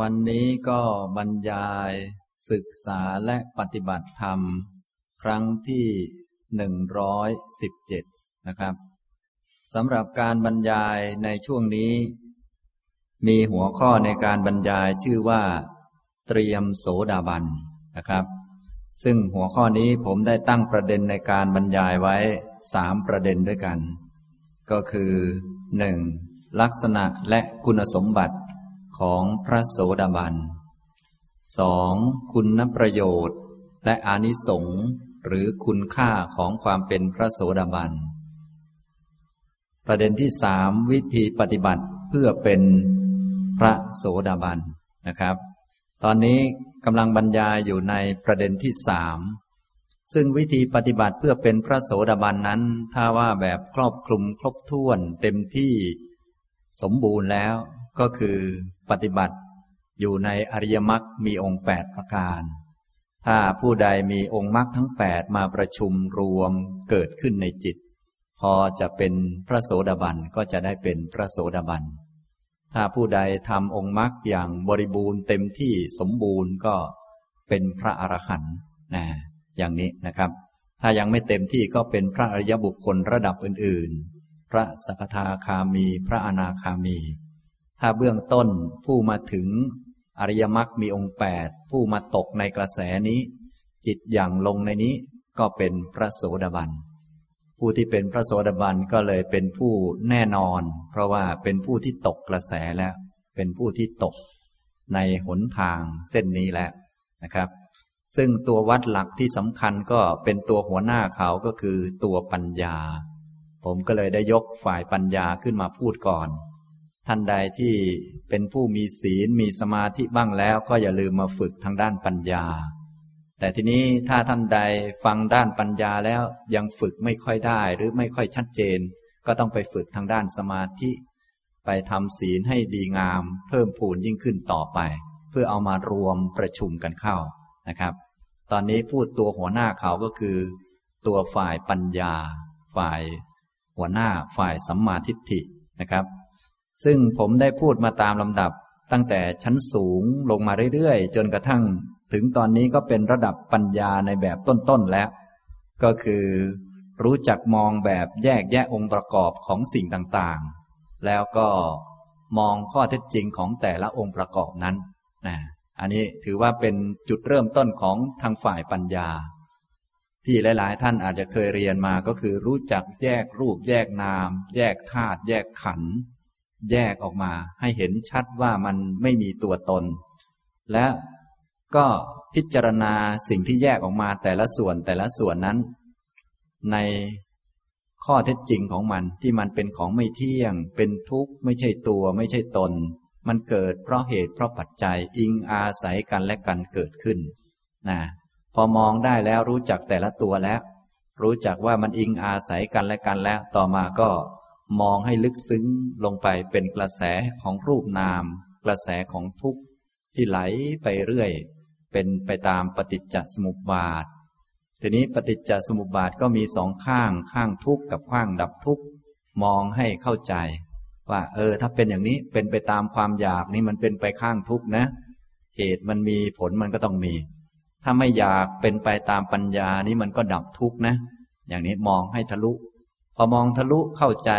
วันนี้ก็บรรยายศึกษาและปฏิบัติธรรม ครั้งที่หนึ่งร้อยสิบเจ็ดนะครับสำหรับการบรรยายในช่วงนี้ มีหัวข้อในการบรรยายชื่อว่า เตรียมโสดาบันนะครับ ซึ่งหัวข้อนี้ผมได้ตั้งประเด็นในการบรรยายไว้สามประเด็นด้วยกัน ก็คือหนึ่งลักษณะและคุณสมบัติ ของพระโสดาบันสองคุณประโยชน์ และอานิสงส์หรือคุณค่าของความเป็นพระโสดาบัน ประเด็นที่สามวิธีปฏิบัติเพื่อเป็นพระโสดาบันนะครับ ตอนนี้กำลังบรรยายอยู่ในประเด็นที่สามซึ่งวิธีปฏิบัติเพื่อเป็นพระโสดาบันนั้น ถ้าว่าแบบครอบคลุมครบถ้วนเต็มที่สมบูรณ์แล้ว ก็คือปฏิบัติอยู่ในอริยมรรคมีองค์แปดประการ ถ้าผู้ใดมีองค์มรรคทั้งแปดมาประชุมรวมเกิดขึ้นในจิต พอจะเป็นพระโสดาบันก็จะได้เป็นพระโสดาบัน ถ้าผู้ใดทำองค์มรรคอย่างบริบูรณ์เต็มที่สมบูรณ์ก็เป็นพระอรหันต์นะอย่างนี้นะครับ ถ้ายังไม่เต็มที่ก็เป็นพระอริยบุคคลระดับอื่น ๆ พระสกทาคามี พระอนาคามี ถ้าเบื้องต้นผู้มาถึงอริยมรรคมีองค์แปดผู้มาตกในกระแสนี้ จิตอย่างลงในนี้ก็เป็นพระโสดาบัน ผู้ที่เป็นพระโสดาบันก็เลยเป็นผู้แน่นอน เพราะว่าเป็นผู้ที่ตกกระแสแล้ว เป็นผู้ที่ตกในหนทางเส้นนี้แล้วนะครับ ซึ่งตัววัดหลักที่สำคัญก็เป็นตัวหัวหน้าเขาก็คือตัวปัญญา ผมก็เลยได้ยกฝ่ายปัญญาขึ้นมาพูดก่อน ท่านใดที่เป็นผู้มีศีลมีสมาธิบ้างแล้ว ก็อย่าลืมมาฝึกทางด้านปัญญา แต่ทีนี้ถ้าท่านใดฟังด้านปัญญาแล้วยังฝึกไม่ค่อยได้หรือไม่ค่อยชัดเจน ก็ต้องไปฝึกทางด้านสมาธิ ไปทำศีลให้ดีงาม เพิ่มพูนยิ่งขึ้นต่อไป เพื่อเอามารวมประชุมกันเข้านะครับ ตอนนี้พูดตัวหัวหน้าเขาก็คือ ตัวฝ่ายปัญญา ฝ่าย หัวหน้าฝ่ายสัมมาทิฏฐินะครับ ซึ่งผมได้พูดมาตามลำดับ ตั้งแต่ชั้นสูงลงมาเรื่อยๆ จนกระทั่ง ถึงตอนนี้ก็เป็นระดับปัญญาในแบบต้นๆแล้ว ก็คือ รู้จักมองแบบแยกแยะองค์ประกอบของสิ่งต่างๆ แล้วก็มองข้อเท็จจริงของแต่ละองค์ประกอบนั้นนะอันนี้ถือว่าเป็นจุดเริ่มต้นของทางฝ่ายปัญญา ที่หลาย ๆ ท่านอาจจะเคยเรียนมาก็คือรู้จักแยกรูปแยกนาม แยกธาตุแยกขันธ์ แยกออกมา ให้เห็นชัดว่ามันไม่มีตัวตน และก็พิจารณาสิ่งที่แยกออกมาแต่ละส่วนแต่ละส่วนนั้น ในข้อเท็จจริงของมันที่มันเป็นของไม่เที่ยง เป็นทุกข์ไม่ใช่ตัวไม่ใช่ตน มันเกิดเพราะเหตุเพราะปัจจัยอิงอาศัยกันและกันเกิดขึ้นนะพอมองได้แล้วรู้จักแต่ละตัวแล้ว รู้จักว่ามันอิงอาศัยกันและกันแล้ว ต่อมาก็ มองให้ลึกซึ้งลงไปเป็นกระแสของรูปนาม กระแสของทุกข์ที่ไหลไปเรื่อย เป็นไปตามปฏิจจสมุปบาท ทีนี้ปฏิจจสมุปบาทก็มีสองข้างข้างทุกข์กับข้างดับทุกข์มองให้เข้าใจ ว่า เออ ถ้าเป็นอย่างนี้เป็นไปตามความอยากนี่มันเป็นไปข้างทุกข์นะ เหตุมันมีผลมันก็ต้องมี ถ้าไม่อยากเป็นไปตามปัญญานี้มันก็ดับทุกข์นะ อย่างนี้มองให้ทะลุ พอมองทะลุเข้าใจ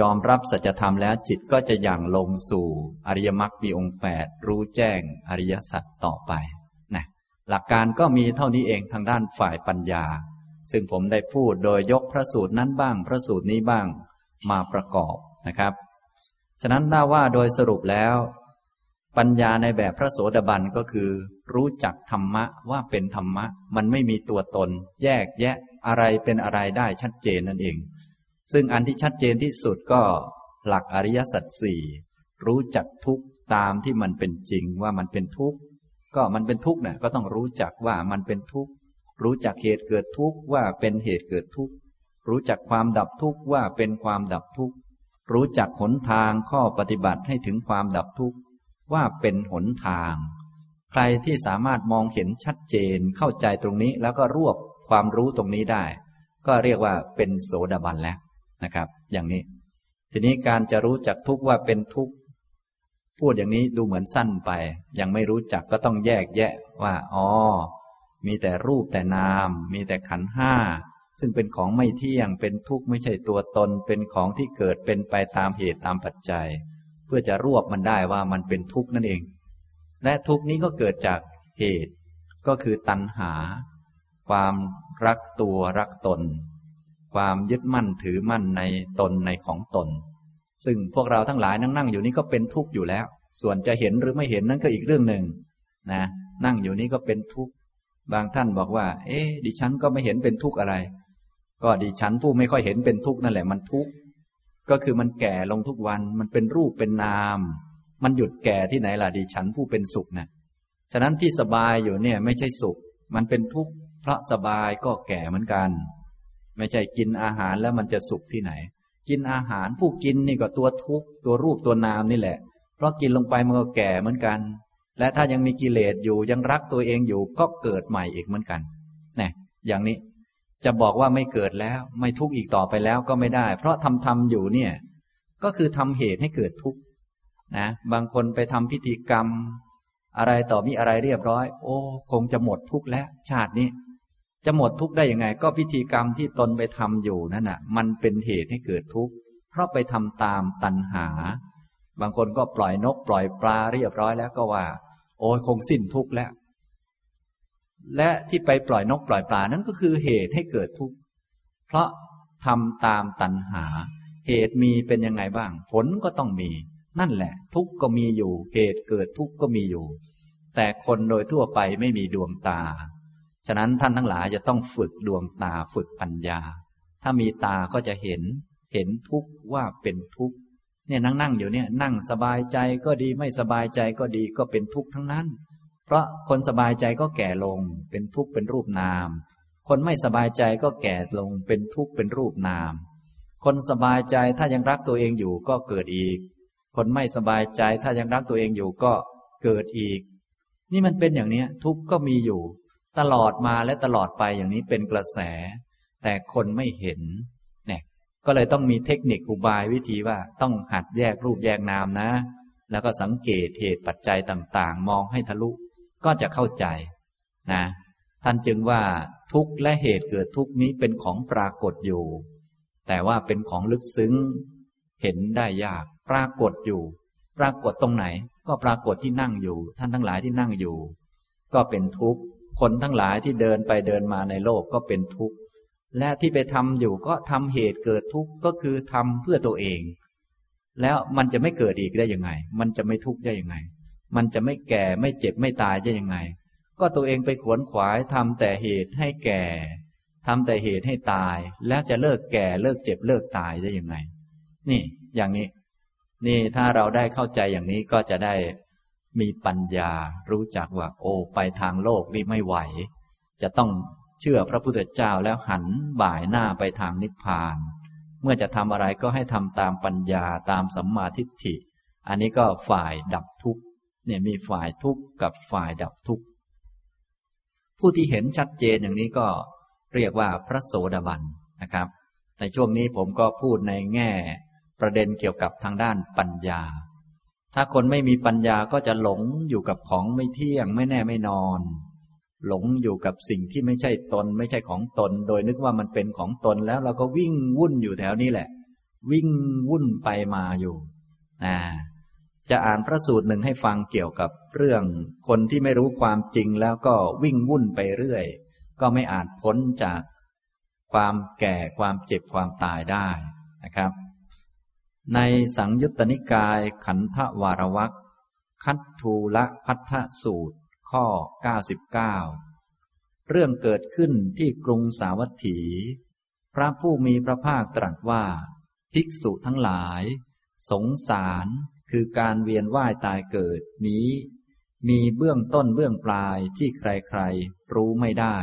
ยอมรับสัจธรรมแล้วจิตก็จะอย่างลงสู่อริยมรรคมีองค์แปดรู้แจ้งอริยสัจต่อไปนะหลักการก็มีเท่านี้เองทางด้านฝ่ายปัญญา ซึ่งผมได้พูดโดยยกพระสูตรนั้นบ้าง พระสูตรนี้บ้างมาประกอบนะครับ ฉะนั้นน่าว่าโดยสรุปแล้ว ปัญญาในแบบพระโสดาบันก็คือ รู้จักธรรมะว่าเป็นธรรมะ มันไม่มีตัวตน แยกแยะ อะไรเป็นอะไรได้ชัดเจนนั่นเอง ซึ่งอันที่ชัดเจนที่สุดก็หลักอริยสัจสี่รู้จักทุกตามที่มันเป็นจริงว่ามันเป็นทุกข์ก็มันเป็นทุกข์เนี่ยก็ต้องรู้จักว่ามันเป็นทุกข์รู้จักเหตุเกิดทุกข์ว่าเป็นเหตุเกิดทุกข์รู้จักความดับทุกข์ว่าเป็นความดับทุกข์รู้จักหนทางข้อปฏิบัติให้ถึงความดับทุกข์ว่าเป็นหนทาง ใครที่สามารถมองเห็นชัดเจนเข้าใจตรงนี้แล้วก็รวบ ความรู้ตรงนี้ได้ ก็เรียกว่าเป็นโสดาบันแล้วนะครับ อย่างนี้ ทีนี้การจะรู้จักทุกว่าเป็นทุกพูดอย่างนี้ดูเหมือนสั้นไป ยังไม่รู้จักก็ต้องแยกแยะว่าอ๋อมีแต่รูปแต่นาม มีแต่ขันห้าซึ่งเป็นของไม่เที่ยงเป็นทุกข์ไม่ใช่ตัวตน เป็นของที่เกิดเป็นไปตามเหตุตามปัจจัย เพื่อจะรวบมันได้ว่ามันเป็นทุกข์นั่นเอง และทุกข์นี้ก็เกิดจากเหตุ ก็คือตัณหา ความรักตัวรักตน ความยึดมั่นถือมั่นในตนในของตน ซึ่งพวกเราทั้งหลายนั่งนั่งอยู่นี้ก็เป็นทุกข์อยู่แล้ว ส่วนจะเห็นหรือไม่เห็นนั่นก็อีกเรื่องหนึ่งนะนั่งอยู่นี้ก็เป็นทุกข์บางท่านบอกว่า เอ๊ดิฉันก็ไม่เห็นเป็นทุกข์อะไร ก็ดิฉันผู้ไม่ค่อยเห็นเป็นทุกข์นั่นแหละมันทุกข์ก็คือมันแก่ลงทุกวันมันเป็นรูปเป็นนาม มันหยุดแก่ที่ไหนล่ะดิฉันผู้เป็นสุขนะฉะนั้นที่สบายอยู่เนี่ยไม่ใช่สุข มันเป็นทุกข์ พราะสบายก็แก่เหมือนกัน ไม่ใช่กินอาหารแล้วมันจะสุขที่ไหน กินอาหารผู้กินนี่ก็ตัวทุกข์ตัวรูปตัวนามนี่แหละ เพราะกินลงไปมันก็แก่เหมือนกัน และถ้ายังมีกิเลสอยู่ยังรักตัวเองอยู่ก็เกิดใหม่อีกเหมือนกันนี่อย่างนี้จะบอกว่าไม่เกิดแล้วไม่ทุกข์อีกต่อไปแล้วก็ไม่ได้ เพราะทำทำอยู่เนี่ย ก็คือทำเหตุให้เกิดทุกข์นะบางคนไปทำพิธีกรรม อะไรต่อมีอะไรเรียบร้อย โอ้ คงจะหมดทุกข์แล้ว ชาตินี้ จะหมดทุกข์ได้ยังไง ก็พิธีกรรมที่ตนไปทำอยู่นั่นน่ะ มันเป็นเหตุให้เกิดทุกข์เพราะไปทำตามตัณหา บางคนก็ปล่อยนกปล่อยปลาเรียบร้อยแล้วก็ว่า โอ้ยคงสิ้นทุกข์แล้ว และที่ไปปล่อยนกปล่อยปลานั้นก็คือเหตุให้เกิดทุกข์เพราะทำตามตัณหา เหตุมีเป็นยังไงบ้าง ผลก็ต้องมี นั่นแหละ ทุกข์ก็มีอยู่ เหตุเกิดทุกข์ก็มีอยู่ แต่คนโดยทั่วไปไม่มีดวงตา ฉะนั้นท่านทั้งหลายจะต้องฝึกดวงตาฝึกปัญญา ถ้ามีตาก็จะเห็น เห็นทุกว่าเป็นทุกเนี่ยนั่งนั่งอยู่เนี่ยนั่งสบายใจก็ดีไม่สบายใจก็ดีก็เป็นทุกข์ทั้งนั้น เพราะคนสบายใจก็แก่ลง เป็นทุกข์เป็นรูปนาม คนไม่สบายใจก็แก่ลง เป็นทุกข์เป็นรูปนาม คนสบายใจถ้ายังรักตัวเองอยู่ก็เกิดอีก คนไม่สบายใจถ้ายังรักตัวเองอยู่ก็เกิดอีก นี่มันเป็นอย่างนี้ทุกข์ก็มีอยู่ ตลอดมาและตลอดไปอย่างนี้เป็นกระแส แต่คนไม่เห็นเนี่ยก็เลยต้องมีเทคนิคอุบายวิธีว่าต้องหัดแยกรูปแยกนามนะ แล้วก็สังเกตเหตุปัจจัยต่างๆ มองให้ทะลุก็จะเข้าใจนะท่านจึงว่าทุกข์และเหตุเกิดทุกข์นี้เป็นของปรากฏอยู่ แต่ว่าเป็นของลึกซึ้ง เห็นได้ยากปรากฏอยู่ ปรากฏตรงไหน ก็ปรากฏที่นั่งอยู่ ท่านทั้งหลายที่นั่งอยู่ ก็เป็นทุกข์ คนทั้งหลายที่เดินไปเดินมาในโลกก็เป็นทุกข์ และที่ไปทำอยู่ก็ทำเหตุเกิดทุกข์ก็คือทำเพื่อตัวเอง แล้วมันจะไม่เกิดอีกได้ยังไง มันจะไม่ทุกข์ได้ยังไง มันจะไม่แก่ไม่เจ็บไม่ตายได้ยังไง ก็ตัวเองไปขวนขวายทำแต่เหตุให้แก่ทำแต่เหตุให้ตาย แล้วจะเลิกแก่เลิกเจ็บเลิกตายได้ยังไง นี่อย่างนี้ นี่ถ้าเราได้เข้าใจอย่างนี้ก็จะได้ มีปัญญารู้จักว่าโอ้ไปทางโลกนี่ไม่ไหว จะต้องเชื่อพระพุทธเจ้าแล้วหันบ่ายหน้าไปทางนิพพาน เมื่อจะทำอะไรก็ให้ทำตามปัญญาตามสัมมาทิฏฐิ อันนี้ก็ฝ่ายดับทุกข์เนี่ยมีฝ่ายทุกข์กับฝ่ายดับทุกข์ผู้ที่เห็นชัดเจนอย่างนี้ก็เรียกว่าพระโสดาบันนะครับ ในช่วงนี้ผมก็พูดในแง่ ประเด็นเกี่ยวกับทางด้านปัญญา ถ้าคนไม่มีปัญญาก็จะหลงอยู่กับของไม่เที่ยงไม่แน่ไม่นอน หลงอยู่กับสิ่งที่ไม่ใช่ตน ไม่ใช่ของตน โดยนึกว่ามันเป็นของตนแล้วเราก็วิ่งวุ่นอยู่แถวนี้แหละ วิ่งวุ่นไปมาอยู่นะจะอ่านพระสูตรหนึ่งให้ฟังเกี่ยวกับเรื่องคนที่ไม่รู้ความจริงแล้วก็วิ่งวุ่นไปเรื่อย ก็ไม่อาจพ้นจากความแก่ความเจ็บความตายได้นะครับ ในสังยุตตนิกายขันธวารวักคัตทูละพัทธสูตร ข้อ 99 เรื่องเกิดขึ้นที่กรุงสาวัตถี พระผู้มีพระภาคตรัสว่า ภิกษุทั้งหลาย สงสารคือการเวียนว่ายตายเกิดนี้ มีเบื้องต้นเบื้องปลายที่ใครๆ รู้ไม่ได้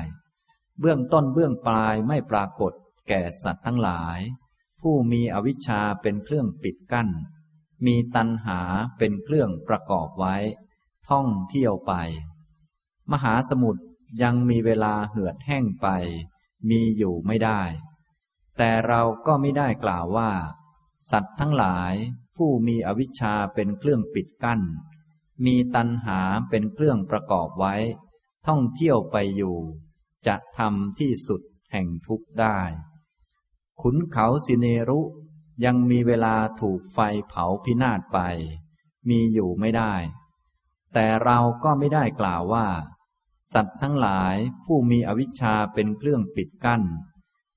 เบื้องต้นเบื้องปลายไม่ปรากฏแก่สัตว์ทั้งหลาย ผู้มีอวิชชาเป็นเครื่องปิดกั้น มีตัณหาเป็นเครื่องประกอบไว้ ท่องเที่ยวไป มหาสมุทรยังมีเวลาเหือดแห้งไป มีอยู่ไม่ได้ แต่เราก็ไม่ได้กล่าวว่า สัตว์ทั้งหลายผู้มีอวิชชาเป็นเครื่องปิดกั้น มีตัณหาเป็นเครื่องประกอบไว้ ท่องเที่ยวไปอยู่ จะทำที่สุดแห่งทุกข์ได้ ขุนเขาสิเนรุ ยังมีเวลาถูกไฟเผาพินาศไป มีอยู่ไม่ได้ แต่เราก็ไม่ได้กล่าวว่า สัตว์ทั้งหลายผู้มีอวิชชาเป็นเครื่องปิดกั้น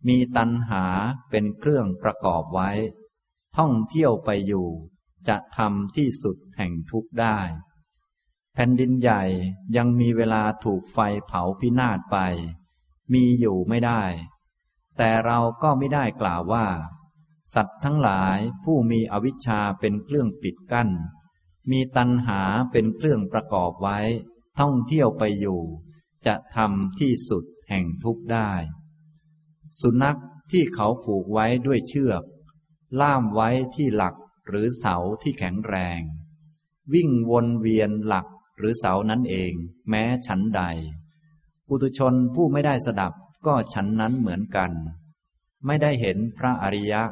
มีตัณหาเป็นเครื่องประกอบไว้ ท่องเที่ยวไปอยู่ จะทำที่สุดแห่งทุกข์ได้ แผ่นดินใหญ่ยังมีเวลาถูกไฟเผาพินาศไป มีอยู่ไม่ได้ แต่เราก็ไม่ได้กล่าวว่า สัตว์ทั้งหลายผู้มีอวิชชาเป็นเครื่องปิดกั้น มีตัณหาเป็นเครื่องประกอบไว้ ท่องเที่ยวไปอยู่ จะทำที่สุดแห่งทุกข์ได้ สุนัขที่เขาผูกไว้ด้วยเชือก ล่ามไว้ที่หลักหรือเสาที่แข็งแรง วิ่งวนเวียนหลักหรือเสานั้นเอง แม้ฉันใด ปุตุชนผู้ไม่ได้สดับ ก็ฉันนั้นเหมือนกัน ไม่ได้เห็นพระอริยะ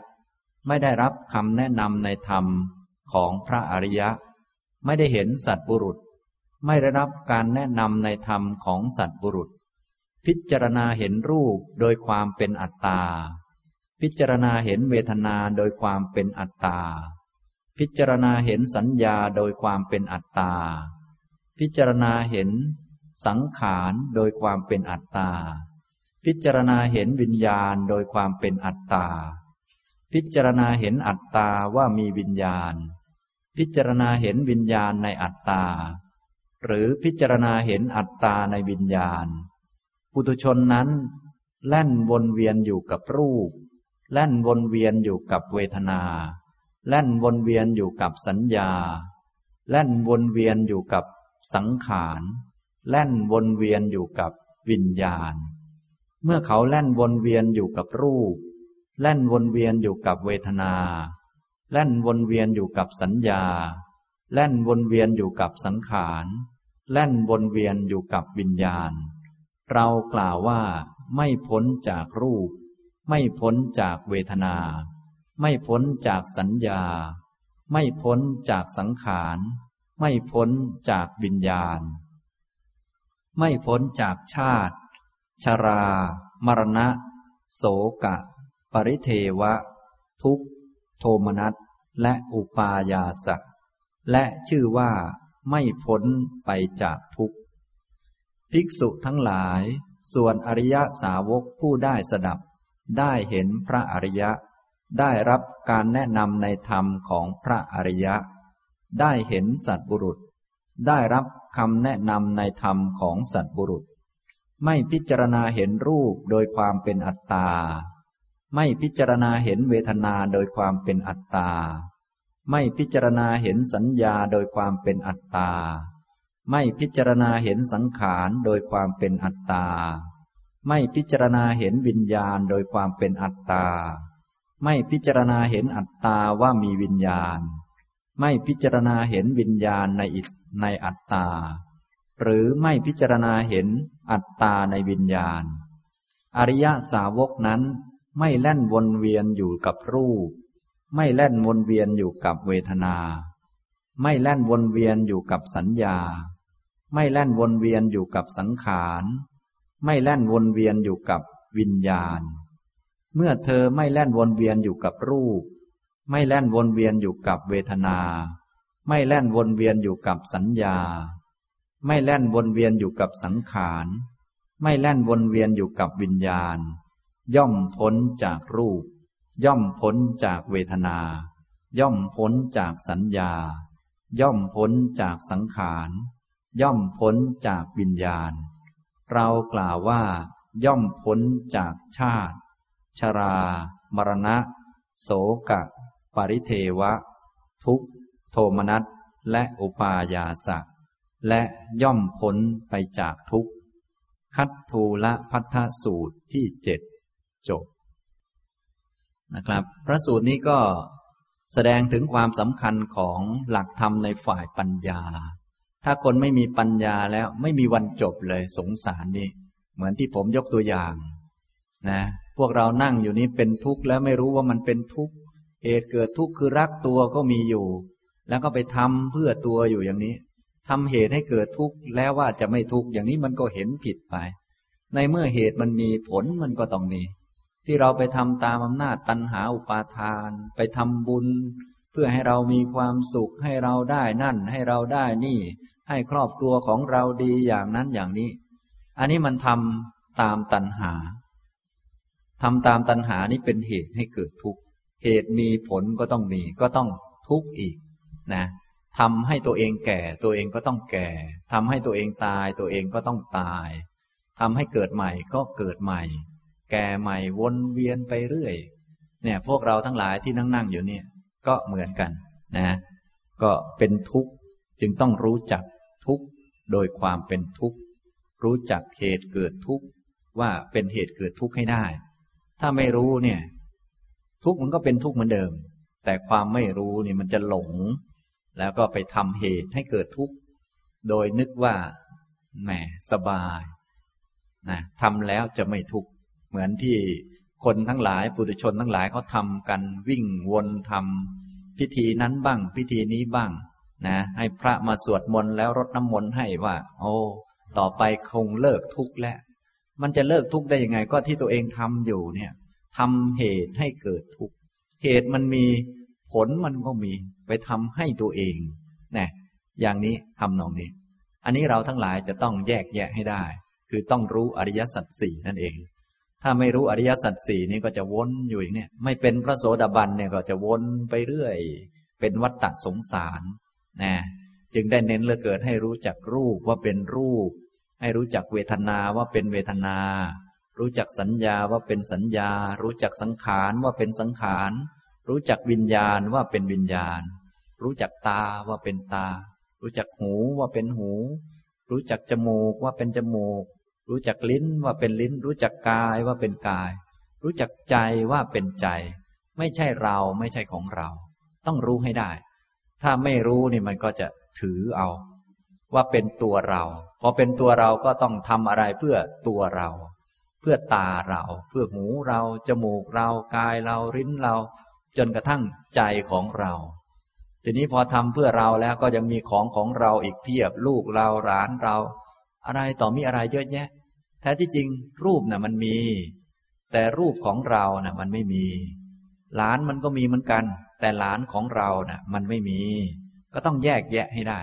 ไม่ได้รับคำแนะนำในธรรมของพระอริยะ ไม่ได้เห็นสัตบุรุษ ไม่ได้รับการแนะนำในธรรมของสัตบุรุษ พิจารณาเห็นรูปโดยความเป็นอัตตา พิจารณาเห็นเวทนาโดยความเป็นอัตตา พิจารณาเห็นสัญญาโดยความเป็นอัตตา พิจารณาเห็นสังขารโดยความเป็นอัตตา พิจารณาเห็นวิญญาณโดยความเป็นอัตตา พิจารณาเห็นอัตตาว่ามีวิญญาณ พิจารณาเห็นวิญญาณในอัตตา หรือพิจารณาเห็นอัตตาในวิญญาณ ปุถุชนนั้น แล่นวนเวียนอยู่กับรูป แล่นวนเวียนอยู่กับเวทนา แล่นวนเวียนอยู่กับสัญญา แล่นวนเวียนอยู่กับสังขาร แล่นวนเวียนอยู่กับวิญญาณ เมื่อเขาแล่นวนเวียนอยู่กับรูป แล่นวนเวียนอยู่กับเวทนา แล่นวนเวียนอยู่กับสัญญา แล่นวนเวียนอยู่กับสังขาร แล่นวนเวียนอยู่กับวิญญาณ เรากล่าวว่าไม่พ้นจากรูป ไม่พ้นจากเวทนา ไม่พ้นจากสัญญา ไม่พ้นจากสังขาร ไม่พ้นจากวิญญาณ ไม่พ้นจากชาติ ชรา มรณะ โสกะ ปริเทวะ ทุกโทมนัสและอุปายาสะและชื่อว่าไม่พ้นไปจากทุกข์ ภิกษุทั้งหลาย ส่วนอริยสาวกผู้ได้สดับ ได้เห็นพระอริยะ ได้รับการแนะนำในธรรมของพระอริยะ ได้เห็นสัตบุรุษ ได้รับคำแนะนำในธรรมของสัตบุรุษ ไม่พิจารณาเห็นรูปโดยความเป็นอัตตา ไม่พิจารณาเห็นเวทนาโดยความเป็นอัตตา ไม่พิจารณาเห็นสัญญาโดยความเป็นอัตตา ไม่พิจารณาเห็นสังขารโดยความเป็นอัตตา ไม่พิจารณาเห็นวิญญาณโดยความเป็นอัตตา ไม่พิจารณาเห็นอัตตาว่ามีวิญญาณ ไม่พิจารณาเห็นวิญญาณในอิในอัตตา หรือไม่พิจารณาเห็น อัตตาในวิญญาณ อริยสาวกนั้นไม่แล่นวนเวียนอยู่กับรูป ไม่แล่นวนเวียนอยู่กับเวทนา ไม่แล่นวนเวียนอยู่กับสัญญา ไม่แล่นวนเวียนอยู่กับสังขาร ไม่แล่นวนเวียนอยู่กับวิญญาณ เมื่อเธอไม่แล่นวนเวียนอยู่กับรูป ไม่แล่นวนเวียนอยู่กับเวทนา ไม่แล่นวนเวียนอยู่กับสัญญา ไม่แล่นวนเวียนอยู่กับสังขาร ไม่แล่นวนเวียนอยู่กับวิญญาณ ย่อมพ้นจากรูป ย่อมพ้นจากเวทนา ย่อมพ้นจากสัญญา ย่อมพ้นจากสังขาร ย่อมพ้นจากวิญญาณ เรากล่าวว่า ย่อมพ้นจากชาติ ชรา มรณะ โสกะ ปริเทวะ ทุกโทมนัสและอุปายาสะ และย่อมพ้นไปจากทุกคัตทูละพัทธสูตรที่เจ็ดจบนะครับ พระสูตรนี้ก็แสดงถึงความสำคัญของหลักธรรมในฝ่ายปัญญา ถ้าคนไม่มีปัญญาแล้วไม่มีวันจบเลยสงสารนี่เหมือนที่ผมยกตัวอย่าง นะ พวกเรานั่งอยู่นี้เป็นทุกข์แล้วไม่รู้ว่ามันเป็นทุกข์เหตุเกิดทุกข์คือรักตัวก็มีอยู่ แล้วก็ไปทำเพื่อตัวอยู่อย่างนี้ ทำเหตุให้เกิดทุกข์แล้วว่าจะไม่ทุกข์อย่างนี้มันก็เห็นผิดไป ในเมื่อเหตุมันมีผลมันก็ต้องมี ที่เราไปทำตามอำนาจตัณหาอุปาทาน ไปทำบุญ เพื่อให้เรามีความสุขให้เราได้นั่น ให้เราได้นี่ ให้ครอบครัวของเราดีอย่างนั้นอย่างนี้ อันนี้มันทำตามตัณหาทำตามตัณหานี้เป็นเหตุให้เกิดทุกข์เหตุมีผลก็ต้องมีก็ต้องทุกข์อีกนะ ทำให้ตัวเองแก่ ตัวเองก็ต้องแก่ทำให้ตัวเองตาย ตัวเองก็ต้องตายทำให้เกิดใหม่ก็เกิดใหม่ แก่ใหม่วนเวียนไปเรื่อย เนี่ย พวกเราทั้งหลายที่นั่งนั่งอยู่เนี่ย ก็เหมือนกันนะ ก็เป็นทุกข์จึงต้องรู้จักทุกข์โดยความเป็นทุกข์รู้จักเหตุเกิดทุกข์ว่าเป็นเหตุเกิดทุกข์ให้ได้ ถ้าไม่รู้เนี่ย ทุกข์มันก็เป็นทุกข์เหมือนเดิม แต่ความไม่รู้เนี่ยมันจะหลง แล้วก็ไปทำเหตุให้เกิดทุกข์ โดยนึกว่าแหมสบายนะทำแล้วจะไม่ทุกข์ เหมือนที่คนทั้งหลายปุถุชนทั้งหลายเขาทำกันวิ่งวนทำพิธีนั้นบ้าง พิธีนี้บ้างนะให้พระมาสวดมนต์แล้วรดน้ำมนต์ให้ว่า โอ้ต่อไปคงเลิกทุกข์แล้ว มันจะเลิกทุกข์ได้ยังไง ก็ที่ตัวเองทำอยู่เนี่ยทำเหตุให้เกิดทุกข์เหตุมันมี ผลมันก็มีไปทำให้ตัวเองนะอย่างนี้ทำนองนี้ อันนี้เราทั้งหลายจะต้องแยกแยะให้ได้ คือต้องรู้อริยสัจสี่นั่นเอง ถ้าไม่รู้อริยสัจสี่นี้ก็จะวนอยู่อย่างนี้ไม่เป็นพระโสดาบันเนี่ยก็จะวนไปเรื่อย เป็นวัฏฏะสงสารนะจึงได้เน้นเหลือเกินให้รู้จักรูปว่าเป็นรูป ให้รู้จักเวทนาว่าเป็นเวทนา รู้จักสัญญาว่าเป็นสัญญา รู้จักสังขารว่าเป็นสังขาร รู้จักวิญญาณว่าเป็นวิญญาณ รู้จักตาว่าเป็นตา รู้จักหูว่าเป็นหู รู้จักจมูกว่าเป็นจมูก รู้จักลิ้นว่าเป็นลิ้น รู้จักกายว่าเป็นกาย รู้จักใจว่าเป็นใจ ไม่ใช่เราไม่ใช่ของเรา ต้องรู้ให้ได้ ถ้าไม่รู้นี่มันก็จะถือเอา ว่าเป็นตัวเราพอเป็นตัวเราก็ต้องทำอะไรเพื่อตัวเรา เพื่อตาเรา เพื่อหูเรา จมูกเรา กายเรา ลิ้นเรา จนกระทั่งใจของเรา ทีนี้พอทำเพื่อเราแล้วก็ยังมีของของเราอีกเพียบ ลูกเราหลานเรา อะไรต่อมีอะไรเยอะแยะ แท้ที่จริงรูปน่ะมันมี แต่รูปของเราน่ะมันไม่มี หลานมันก็มีเหมือนกัน แต่หลานของเราน่ะมันไม่มี ก็ต้องแยกแยะให้ได้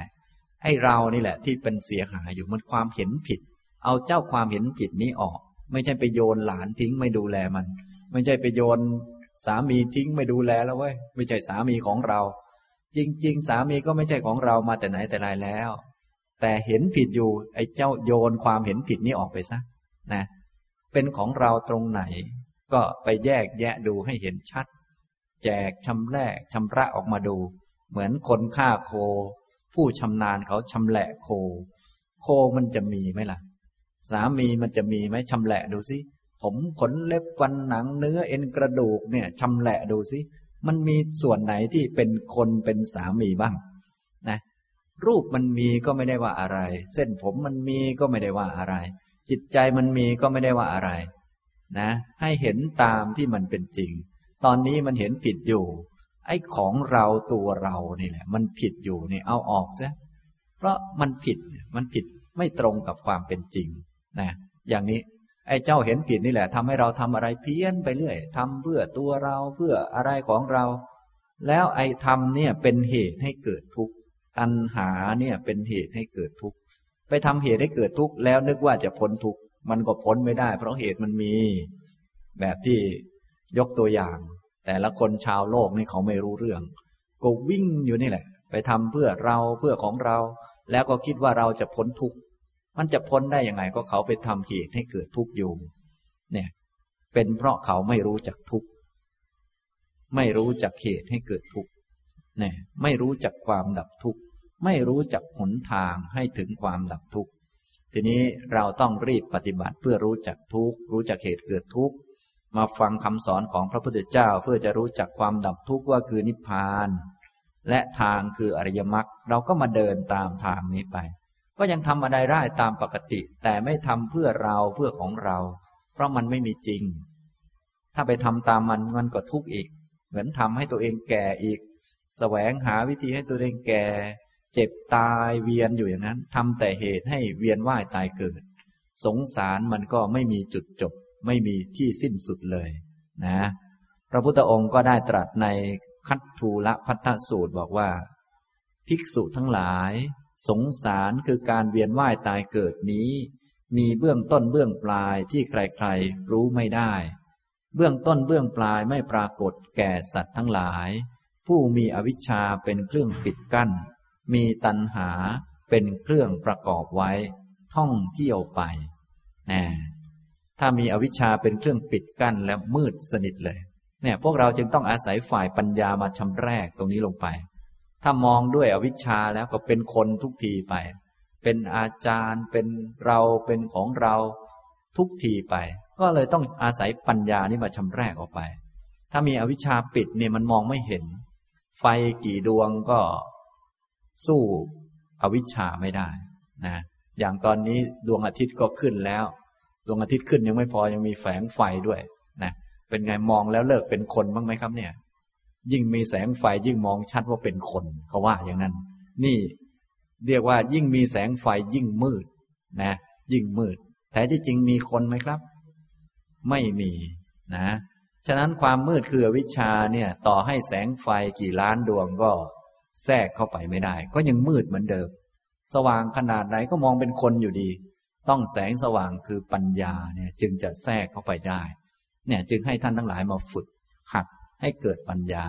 ให้เรานี่แหละที่เป็นเสียหายอยู่มันความเห็นผิด เอาเจ้าความเห็นผิดนี้ออก ไม่ใช่ไปโยนหลานทิ้งไม่ดูแลมัน ไม่ใช่ไปโยน สามีทิ้งไม่ดูแลแล้วเว้ยไม่ใช่สามีของเรา จริง ๆ สามีก็ไม่ใช่ของเรามาแต่ไหนแต่ไรแล้ว แต่เห็นผิดอยู่ ไอ้เจ้าโยนความเห็นผิดนี้ออกไปซะนะ เป็นของเราตรงไหน ก็ไปแยกแยะดูให้เห็นชัด แจกชำแรกชำระออกมาดู เหมือนคนฆ่าโค ผู้ชำนาญเขาชำแหละโค โคมันจะมีไหมล่ะ สามีมันจะมีไหมชำแหละดูสิ ผมขนเล็บฟันหนังเนื้อเอ็นกระดูกเนี่ยชำแหละดูสิมันมีส่วนไหนที่เป็นคนเป็นสามีบ้างนะรูปมันมีก็ไม่ได้ว่าอะไร เส้นผมมันมีก็ไม่ได้ว่าอะไร จิตใจมันมีก็ไม่ได้ว่าอะไร นะ ให้เห็นตามที่มันเป็นจริง ตอนนี้มันเห็นผิดอยู่ ไอ้ของเราตัวเรานี่แหละ มันผิดอยู่นี่เอาออกซะเพราะมันผิดมันผิดไม่ตรงกับความเป็นจริง นะ อย่างนี้ ไอ้เจ้าเห็นผิดนี่แหละทำให้เราทำอะไรเพี้ยนไปเรื่อยทำเพื่อตัวเราเพื่ออะไรของเรา แล้วไอ้ทำเนี่ยเป็นเหตุให้เกิดทุกข์ตัณหาเนี่ยเป็นเหตุให้เกิดทุกข์ไปทำเหตุให้เกิดทุกข์แล้วนึกว่าจะพ้นทุกข์มันก็พ้นไม่ได้ เพราะเหตุมันมี แบบที่ยกตัวอย่าง แต่ละคนชาวโลกนี่เขาไม่รู้เรื่อง ก็วิ่งอยู่นี่แหละ ไปทำเพื่อเราเพื่อของเรา แล้วก็คิดว่าเราจะพ้นทุกข์ มันจะพ้นได้ยังไงก็เขาไปทำเหตุให้เกิดทุกข์อยู่ เนี่ย เป็นเพราะเขาไม่รู้จักทุกข์ไม่รู้จักเหตุให้เกิดทุกข์เนี่ยไม่รู้จักความดับทุกข์ไม่รู้จักหนทางให้ถึงความดับทุกข์ทีนี้เราต้องรีบปฏิบัติเพื่อรู้จักทุกข์รู้จักเหตุเกิดทุกข์มาฟังคำสอนของพระพุทธเจ้าเพื่อจะรู้จักความดับทุกข์ว่าคือนิพพาน และทางคืออริยมรรคเราก็มาเดินตามทางนี้ไป ก็ยังทำอะไรได้ตามปกติ แต่ไม่ทำเพื่อเราเพื่อของเรา เพราะมันไม่มีจริง ถ้าไปทำตามมันมันก็ทุกข์อีก เหมือนทำให้ตัวเองแก่อีกแสวงหาวิธีให้ตัวเองแก่ เจ็บตายเวียนอยู่อย่างนั้นทำแต่เหตุให้เวียนว่ายตายเกิด สงสารมันก็ไม่มีจุดจบ ไม่มีที่สิ้นสุดเลยนะ พระพุทธองค์ก็ได้ตรัสในคัตทูละพัทธสูตรบอกว่า ภิกษุทั้งหลาย สงสารคือการเวียนว่ายตายเกิดนี้ มีเบื้องต้นเบื้องปลายที่ใครๆรู้ไม่ได้ เบื้องต้นเบื้องปลายไม่ปรากฏแก่สัตว์ทั้งหลาย ผู้มีอวิชชาเป็นเครื่องปิดกั้น มีตัณหาเป็นเครื่องประกอบไว้ ท่องเที่ยวไปน่ถ้ามีอวิชชาเป็นเครื่องปิดกั้นแล้วมืดสนิทเลยเนี่ยพวกเราจึงต้องอาศัยฝ่ายปัญญามาชำแรกตรงนี้ลงไป ถ้ามองด้วยอวิชชาแล้วก็เป็นคนทุกทีไป เป็นอาจารย์เป็นเราเป็นของเราทุกทีไป ก็เลยต้องอาศัยปัญญานี่มาชำแรกออกไป ถ้ามีอวิชชาปิดเนี่ยมันมองไม่เห็น ไฟกี่ดวงก็สู้อวิชชาไม่ได้นะอย่างตอนนี้ดวงอาทิตย์ก็ขึ้นแล้ว ดวงอาทิตย์ขึ้นยังไม่พอยังมีแฝงไฟด้วยนะเป็นไงมองแล้วเลิกเป็นคนบ้างไหมครับเนี่ย ยิ่งมีแสงไฟยิ่งมองชัดว่าเป็นคนเขาว่าอย่างนั้น นี่เรียกว่ายิ่งมีแสงไฟยิ่งมืดนะ ยิ่งมืด แต่ที่จริงมีคนไหมครับ ไม่มีนะ ฉะนั้นความมืดคือวิชาเนี่ย ต่อให้แสงไฟกี่ล้านดวงก็แทรกเข้าไปไม่ได้ ก็ยังมืดเหมือนเดิม สว่างขนาดไหนก็มองเป็นคนอยู่ดี ต้องแสงสว่างคือปัญญาเนี่ย จึงจะแทรกเข้าไปได้ เนี่ย จึงให้ท่านทั้งหลายมาฝึกหัด ให้เกิดปัญญา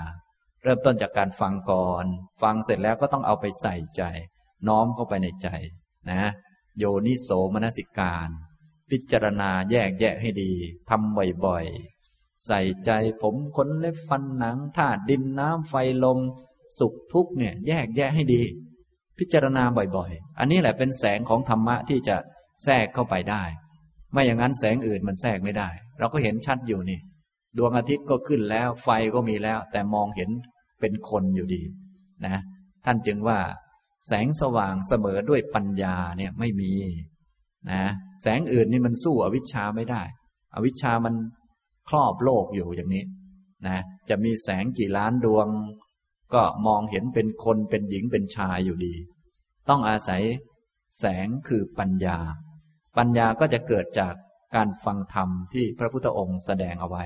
เริ่มต้นจากการฟังก่อน ฟังเสร็จแล้วก็ต้องเอาไปใส่ใจ น้อมเข้าไปในใจนะ โยนิโสมนสิการ พิจารณาแยกแยะให้ดีทำบ่อยๆ ใส่ใจผมขนเล็บฟันหนังธาตุดินน้ำไฟลม สุขทุกเนี่ยแยกแยะให้ดี พิจารณาบ่อยๆ อันนี้แหละเป็นแสงของธรรมะที่จะแทรกเข้าไปได้ ไม่อย่างนั้นแสงอื่นมันแทรกไม่ได้ เราก็เห็นชัดอยู่นี่ ดวงอาทิตย์ก็ขึ้นแล้ว ไฟก็มีแล้ว แต่มองเห็นเป็นคนอยู่ดี นะ ท่านจึงว่า แสงสว่างเสมอด้วยปัญญาเนี่ยไม่มี นะ แสงอื่นนี่มันสู้อวิชชาไม่ได้ อวิชชามันครอบโลกอยู่อย่างนี้ นะ จะมีแสงกี่ล้านดวง ก็มองเห็นเป็นคนเป็นหญิงเป็นชายอยู่ดี ต้องอาศัยแสงคือปัญญา ปัญญาก็จะเกิดจากการฟังธรรมที่พระพุทธองค์แสดงเอาไว้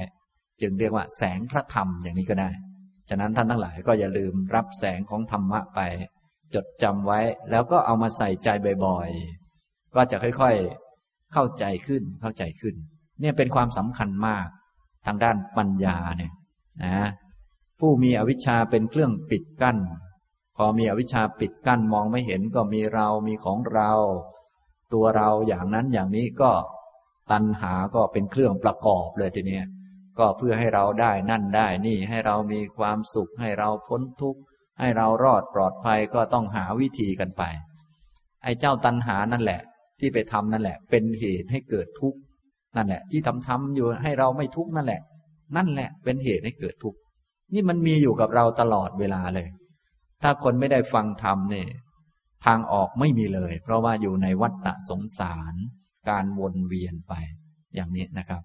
จึงเรียกว่าแสงพระธรรมอย่างนี้ก็ได้ ฉะนั้นท่านทั้งหลายก็อย่าลืมรับแสงของธรรมะไป จดจำไว้แล้วก็เอามาใส่ใจบ่อยๆ ก็จะค่อยๆ เข้าใจขึ้นเข้าใจขึ้น เนี่ยเป็นความสำคัญมากทางด้านปัญญาเนี่ยนะผู้มีอวิชชาเป็นเครื่องปิดกั้น พอมีอวิชชาปิดกั้นมองไม่เห็นก็มีเรามีของเรา ตัวเราอย่างนั้นอย่างนี้ก็ตัณหาก็เป็นเครื่องประกอบเลยทีเนี้ย ก็เพื่อให้เราได้นั่นได้นี่ให้เรามีความสุข ให้เราพ้นทุกข์ ให้เรารอดปลอดภัยก็ต้องหาวิธีกันไป ไอ้เจ้าตัณหานั่นแหละ ที่ไปทำนั่นแหละ เป็นเหตุให้เกิดทุกข์นั่นแหละ ที่ทำทำอยู่ให้เราไม่ทุกข์นั่นแหละ นั่นแหละเป็นเหตุให้เกิดทุกข์นี่มันมีอยู่กับเราตลอดเวลาเลย ถ้าคนไม่ได้ฟังธรรมเนี่ยทางออกไม่มีเลย เพราะว่าอยู่ในวัฏฏะสงสาร การวนเวียนไปอย่างนี้นะครับ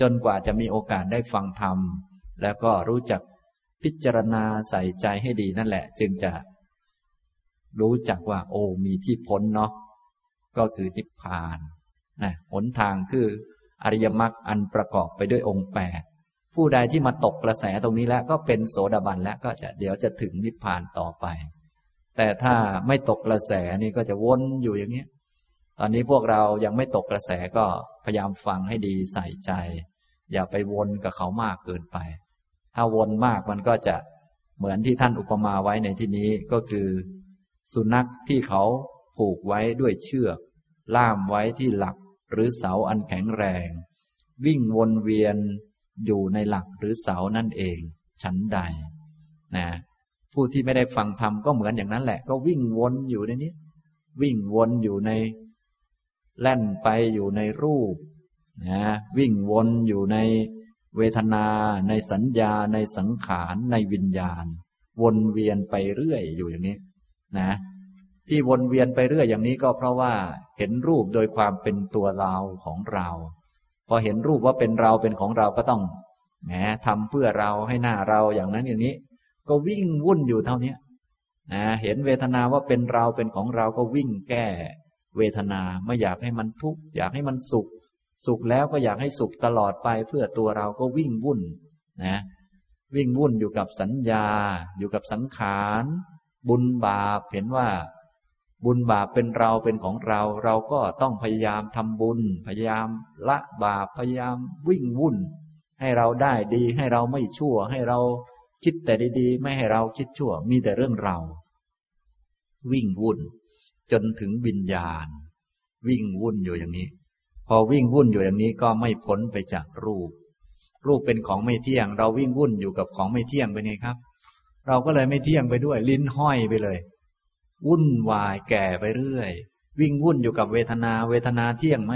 จนกว่าจะมีโอกาสได้ฟังธรรม แล้วก็รู้จักพิจารณาใส่ใจให้ดีนั่นแหละ จึงจะ รู้จักว่า โอ้มีที่พ้นเนาะก็คือนิพพานนะหนทางคืออริยมรรคอันประกอบไปด้วยองค์แปดผู้ใดที่มาตกกระแสตรงนี้แล้วก็เป็นโสดาบันแล้วก็จะเดี๋ยวจะถึงนิพพานต่อไป แต่ถ้าไม่ตกกระแสนี่ก็จะวนอยู่อย่างนี้ ตอนนี้พวกเรายังไม่ตกกระแสก็พยายามฟังให้ดีใส่ใจ อย่าไปวนกับเขามากเกินไป ถ้าวนมากมันก็จะเหมือนที่ท่านอุปมาไว้ในที่นี้ก็คือ สุนัขที่เขาผูกไว้ด้วยเชือก ล่ามไว้ที่หลักหรือเสาอันแข็งแรง วิ่งวนเวียนอยู่ในหลักหรือเสานั่นเองฉันใดนะผู้ที่ไม่ได้ฟังธรรมก็เหมือนอย่างนั้นแหละ ก็วิ่งวนอยู่ในนี้ วิ่งวนอยู่ใน แล่นไปอยู่ในรูปนะวิ่งวนอยู่ในเวทนา ในสัญญา ในสังขาร ในวิญญาณ วนเวียนไปเรื่อยอยู่อย่างนี้ นะ ที่วนเวียนไปเรื่อยอย่างนี้ก็เพราะว่าเห็นรูปโดยความเป็นตัวเราของเรา พอเห็นรูปว่าเป็นเราเป็นของเราก็ต้องแหมทำเพื่อเราให้หน้าเราอย่างนั้นอย่างนี้ ก็วิ่งวุ่นอยู่เท่านี้นะเห็นเวทนาว่าเป็นเราเป็นของเราก็วิ่งแก้ เวทนาไม่อยากให้มันทุกข์อยากให้มันสุข สุขแล้วก็อยากให้สุขตลอดไปเพื่อตัวเราก็วิ่งวุ่นนะวิ่งวุ่นอยู่กับสัญญา อยู่กับสังขาร บุญบาปเห็นว่า บุญบาปเป็นเราเป็นของเรา เราก็ต้องพยายามทำบุญ พยายามละบาปพยายามวิ่งวุ่น ให้เราได้ดีให้เราไม่ชั่ว ให้เราคิดแต่ดีๆ ไม่ให้เราคิดชั่ว มีแต่เรื่องเรา วิ่งวุ่น จนถึงวิญญาณ วิ่งวุ่นอยู่อย่างนี้ พอวิ่งวุ่นอยู่อย่างนี้ก็ไม่พ้นไปจากรูป รูปเป็นของไม่เที่ยง เราวิ่งวุ่นอยู่กับของไม่เที่ยงไปไงครับ เราก็เลยไม่เที่ยงไปด้วย ลิ้นห้อยไปเลย วุ่นวายแก่ไปเรื่อย วิ่งวุ่นอยู่กับเวทนา เวทนาเที่ยงไหม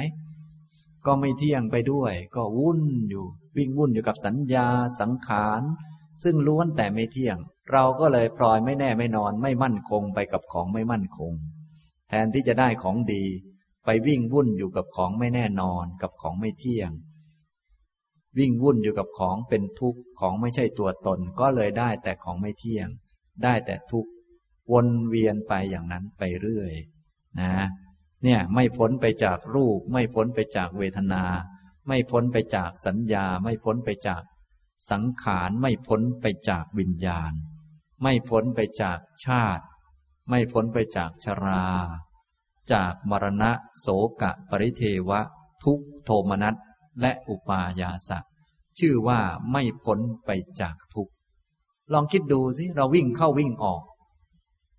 ก็ไม่เที่ยงไปด้วย ก็วุ่นอยู่ วิ่งวุ่นอยู่กับสัญญาสังขารซึ่งล้วนแต่ไม่เที่ยง เราก็เลยปล่อยไม่แน่ไม่นอนไม่มั่นคงไปกับของไม่มั่นคง แทนที่จะได้ของดี ไปวิ่งวุ่นอยู่กับของไม่แน่นอนกับของไม่เที่ยง วิ่งวุ่นอยู่กับของเป็นทุกข์ของไม่ใช่ตัวตนก็เลยได้แต่ของไม่เที่ยง ได้แต่ทุกข์วนเวียนไปอย่างนั้นไปเรื่อย นะ เนี่ยไม่พ้นไปจากรูป ไม่พ้นไปจากเวทนา ไม่พ้นไปจากสัญญา ไม่พ้นไปจากสังขารไม่พ้นไปจากวิญญาณ ไม่พ้นไปจากชาติ ไม่พ้นไปจากชรา จากมรณะโสกะปริเทวะ ทุกโทมนัสและอุปายาสะ ชื่อว่าไม่พ้นไปจากทุกลองคิดดูสิเราวิ่งเข้าวิ่งออก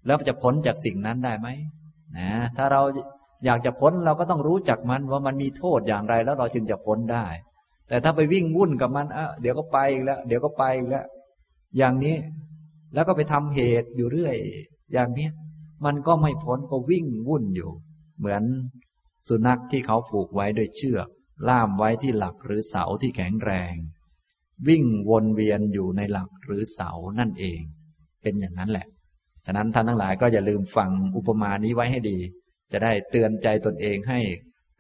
แล้วจะพ้นจากสิ่งนั้นได้ไหมนะถ้าเราอยากจะพ้นเราก็ต้องรู้จักมันว่ามันมีโทษอย่างไรแล้วเราจึงจะพ้นได้ แต่ถ้าไปวิ่งวุ่นกับมันอะเดี๋ยวก็ไปอีกแล้ว เดี๋ยวก็ไปอีกแล้ว อย่างนี้แล้วก็ไปทำเหตุอยู่เรื่อย อย่างนี้มันก็ไม่พ้นก็วิ่งวุ่นอยู่ เหมือนสุนัขที่เขาผูกไว้ด้วยเชือก ล่ามไว้ที่หลักหรือเสาที่แข็งแรง วิ่งวนเวียนอยู่ในหลักหรือเสานั่นเอง เป็นอย่างนั้นแหละ ฉะนั้นท่านทั้งหลายก็อย่าลืมฟังอุปมานี้ไว้ให้ดี จะได้เตือนใจตนเองให้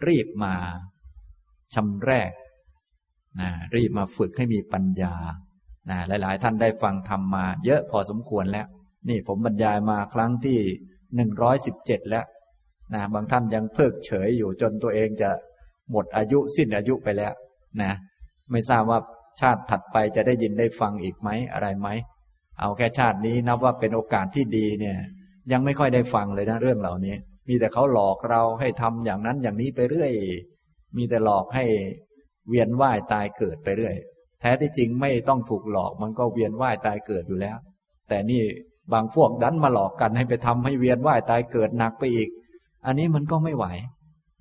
รีบมาชำแรกนะรีบมาฝึกให้มีปัญญานะหลาย ๆ ท่านได้ฟังธรรมมา เยอะพอสมควรแล้ว นี่ผมบรรยายมาครั้งที่หนึ่งร้อยสิบเจ็ดแล้วนะบางท่านยังเพิกเฉยอยู่จนตัวเองจะหมดอายุสิ้นอายุไปแล้วนะไม่ทราบว่าชาติถัดไปจะได้ยินได้ฟังอีกไหมอะไรไหม เอาแค่ชาตินี้นับว่าเป็นโอกาสที่ดีเนี่ย ยังไม่ค่อยได้ฟังเลยนะเรื่องเหล่านี้ มีแต่เขาหลอกเราให้ทำอย่างนั้นอย่างนี้ไปเรื่อย มีแต่หลอกให้เวียนว่ายตายเกิดไปเรื่อย แท้ที่จริงไม่ต้องถูกหลอกมันก็เวียนว่ายตายเกิดอยู่แล้ว แต่นี่ บางพวกดันมาหลอกกันให้ไปทำให้เวียนว่ายตายเกิดหนักไปอีก อันนี้มันก็ไม่ไหว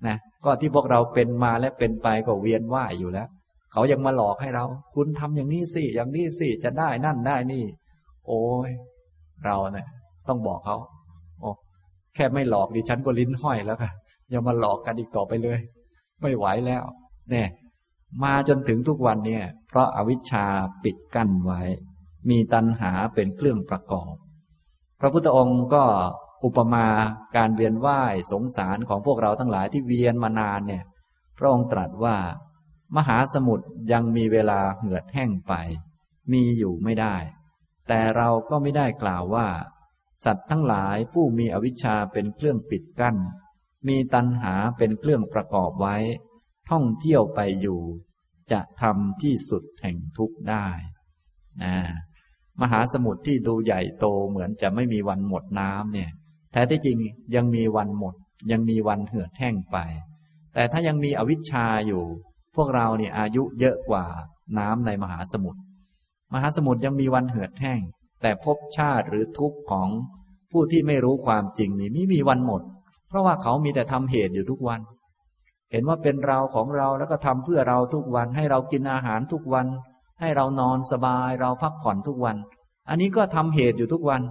นะก็ที่พวกเราเป็นมาและเป็นไปก็เวียนว่ายอยู่แล้ว เขายังมาหลอกให้เรา คุณทำอย่างนี้สิอย่างนี้สิจะได้นั่นได้นี่ โอ้ยเราเนี่ยต้องบอกเขาโอ้แค่ไม่หลอกดิฉันก็ลิ้นห้อยแล้วค่ะอยังมาหลอกกันอีกต่อไปเลย ไม่ไหวแล้ว เนี่ย มาจนถึงทุกวันเนี่ย เพราะอาวิชชาปิดกั้นไว้ มีตัณหาเป็นเครื่องประกอบ พระพุทธองค์ก็อุปมาการเวียนว่ายสงสารของพวกเราทั้งหลายที่เวียนมานานเนี่ย พระองค์ตรัสว่า มหาสมุทรยังมีเวลาเหือดแห้งไป มีอยู่ไม่ได้ แต่เราก็ไม่ได้กล่าวว่า สัตว์ทั้งหลายผู้มีอวิชชาเป็นเครื่องปิดกั้น มีตัณหาเป็นเครื่องประกอบไว้ ท่องเที่ยวไปอยู่ จะทำที่สุดแห่งทุกข์ได้นะ มหาสมุทรที่ดูใหญ่โตเหมือนจะไม่มีวันหมดน้ำเนี่ยแท้ที่จริงยังมีวันหมด ยังมีวันเหือดแห้งไป แต่ถ้ายังมีอวิชชาอยู่ พวกเราเนี่ยอายุเยอะกว่าน้ำในมหาสมุทรมหาสมุทรยังมีวันเหือดแห้ง แต่ภพชาติหรือทุกข์ของผู้ที่ไม่รู้ความจริงนี่ไม่มีวันหมด เพราะว่าเขามีแต่ทำเหตุอยู่ทุกวัน เห็นว่าเป็นเราของเราแล้วก็ทำเพื่อเราทุกวันให้เรากินอาหารทุกวัน ให้เรานอนสบายเราพักผ่อนทุกวัน อันนี้ก็ทำเหตุอยู่ทุกวัน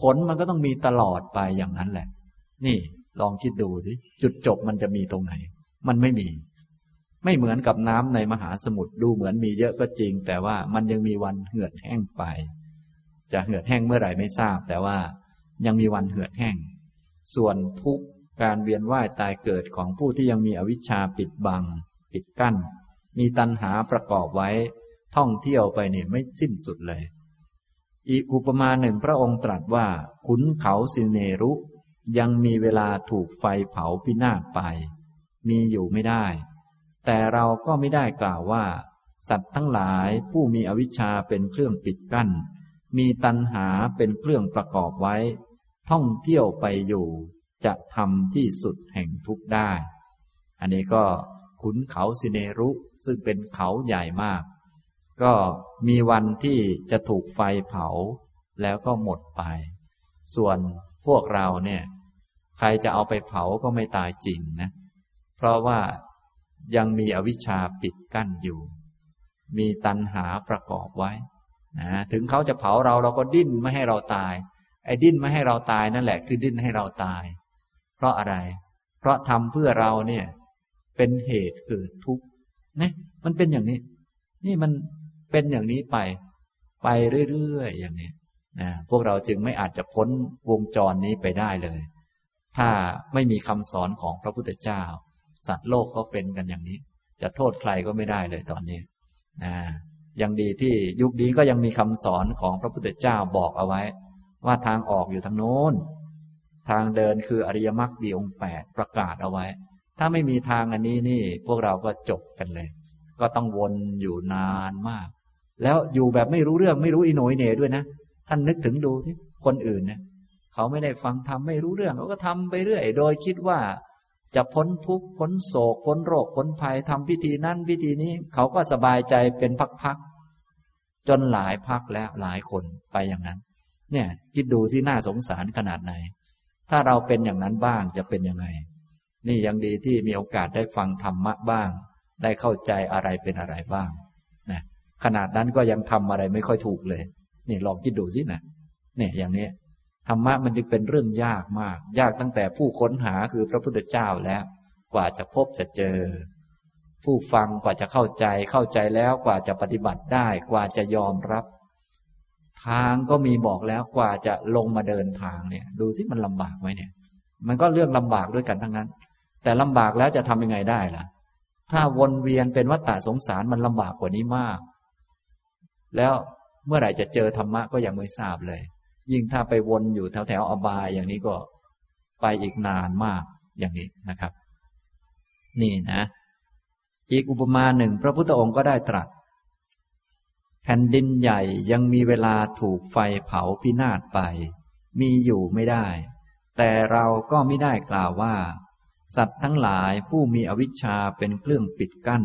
ผลมันก็ต้องมีตลอดไปอย่างนั้นแหละ นี่ลองคิดดูสิจุดจบมันจะมีตรงไหน มันไม่มี ไม่เหมือนกับน้ำในมหาสมุทรดูเหมือนมีเยอะก็จริง แต่ว่ามันยังมีวันเหือดแห้งไป จะเหือดแห้งเมื่อไหร่ไม่ทราบ แต่ว่ายังมีวันเหือดแห้ง ส่วนทุกการเวียนว่ายตายเกิดของผู้ที่ยังมีอวิชชาปิดบัง ปิดกั้น มีตัณหาประกอบไว้ ท่องเที่ยวไปนี่ไม่สิ้นสุดเลย อีกอุปมาหนึ่งพระองค์ตรัสว่า ขุนเขาสิเนรุ ยังมีเวลาถูกไฟเผาพินาศไป มีอยู่ไม่ได้ แต่เราก็ไม่ได้กล่าวว่า สัตว์ทั้งหลายผู้มีอวิชชาเป็นเครื่องปิดกั้น มีตัณหาเป็นเครื่องประกอบไว้ ท่องเที่ยวไปอยู่ จะทำที่สุดแห่งทุกได้ อันนี้ก็ขุนเขาสิเนรุซึ่งเป็นเขาใหญ่มาก ก็มีวันที่จะถูกไฟเผาแล้วก็หมดไป ส่วนพวกเราเนี่ย ใครจะเอาไปเผาก็ไม่ตายจริงนะ เพราะว่ายังมีอวิชชาปิดกั้นอยู่ มีตัณหาประกอบไว้นะถึงเขาจะเผาเราเราก็ดิ้นไม่ให้เราตาย ไอ้ดิ้นไม่ให้เราตายนั่นแหละคือดิ้นให้เราตาย เพราะอะไร เพราะทำเพื่อเราเนี่ย เป็นเหตุเกิดทุกข์นะมันเป็นอย่างนี้ นี่มัน เป็นอย่างนี้ไป ไปเรื่อยๆอย่างนี้นะพวกเราจึงไม่อาจจะพ้นวงจรนี้ไปได้เลย ถ้าไม่มีคำสอนของพระพุทธเจ้า สัตว์โลกก็เป็นกันอย่างนี้ จะโทษใครก็ไม่ได้เลยตอนนี้นะยังดีที่ยุคนี้ก็ยังมีคำสอนของพระพุทธเจ้าบอกเอาไว้ ว่าทางออกอยู่ทางโน้น ทางเดินคืออริยมรรคดีองแปดประกาศเอาไว้ ถ้าไม่มีทางอันนี้นี่ พวกเราก็จบกันเลย ก็ต้องวนอยู่นานมาก แล้วอยู่แบบไม่รู้เรื่องไม่รู้อิโนยเน่ด้วยนะ ท่านนึกถึงดูที่คนอื่นนะเขาไม่ได้ฟังทำไม่รู้เรื่องเขาก็ทำไปเรื่อย โดยคิดว่า จะพ้นทุกข์พ้นโศกพ้นโรคพ้นภัยทำพิธีนั้นพิธีนี้ เขาก็สบายใจเป็นพักๆจนหลายพักแล้วหลายคนไปอย่างนั้น เนี่ย คิดดูที่น่าสงสารขนาดไหน ถ้าเราเป็นอย่างนั้นบ้างจะเป็นยังไง นี่ยังดีที่มีโอกาสได้ฟังธรรมะบ้าง ได้เข้าใจอะไรเป็นอะไรบ้าง ขนาดนั้นก็ยังทำอะไรไม่ค่อยถูกเลย นี่ลองคิดดูสินะเนี่ยอย่างนี้ธรรมะมันจึงเป็นเรื่องยากมาก ยากตั้งแต่ผู้ค้นหาคือพระพุทธเจ้าแล้ว กว่าจะพบจะเจอ ผู้ฟังกว่าจะเข้าใจเข้าใจแล้วกว่าจะปฏิบัติได้ กว่าจะยอมรับ ทางก็มีบอกแล้วกว่าจะลงมาเดินทางเนี่ย ดูสิมันลำบากไหมเนี่ย มันก็เรื่องลำบากด้วยกันทั้งนั้น แต่ลำบากแล้วจะทำยังไงได้ล่ะ ถ้าวนเวียนเป็นวัฏฏะสงสารมันลำบากกว่านี้มาก แล้วเมื่อไหร่จะเจอธรรมะก็ยังไม่ทราบเลย ยิ่งถ้าไปวนอยู่แถวแถวอบายอย่างนี้ก็ไปอีกนานมากอย่างนี้นะครับ นี่นะ อีกอุปมาหนึ่ง พระพุทธองค์ก็ได้ตรัส แผ่นดินใหญ่ยังมีเวลาถูกไฟเผาพินาศไป มีอยู่ไม่ได้ แต่เราก็ไม่ได้กล่าวว่า สัตว์ทั้งหลายผู้มีอวิชชาเป็นเครื่องปิดกั้น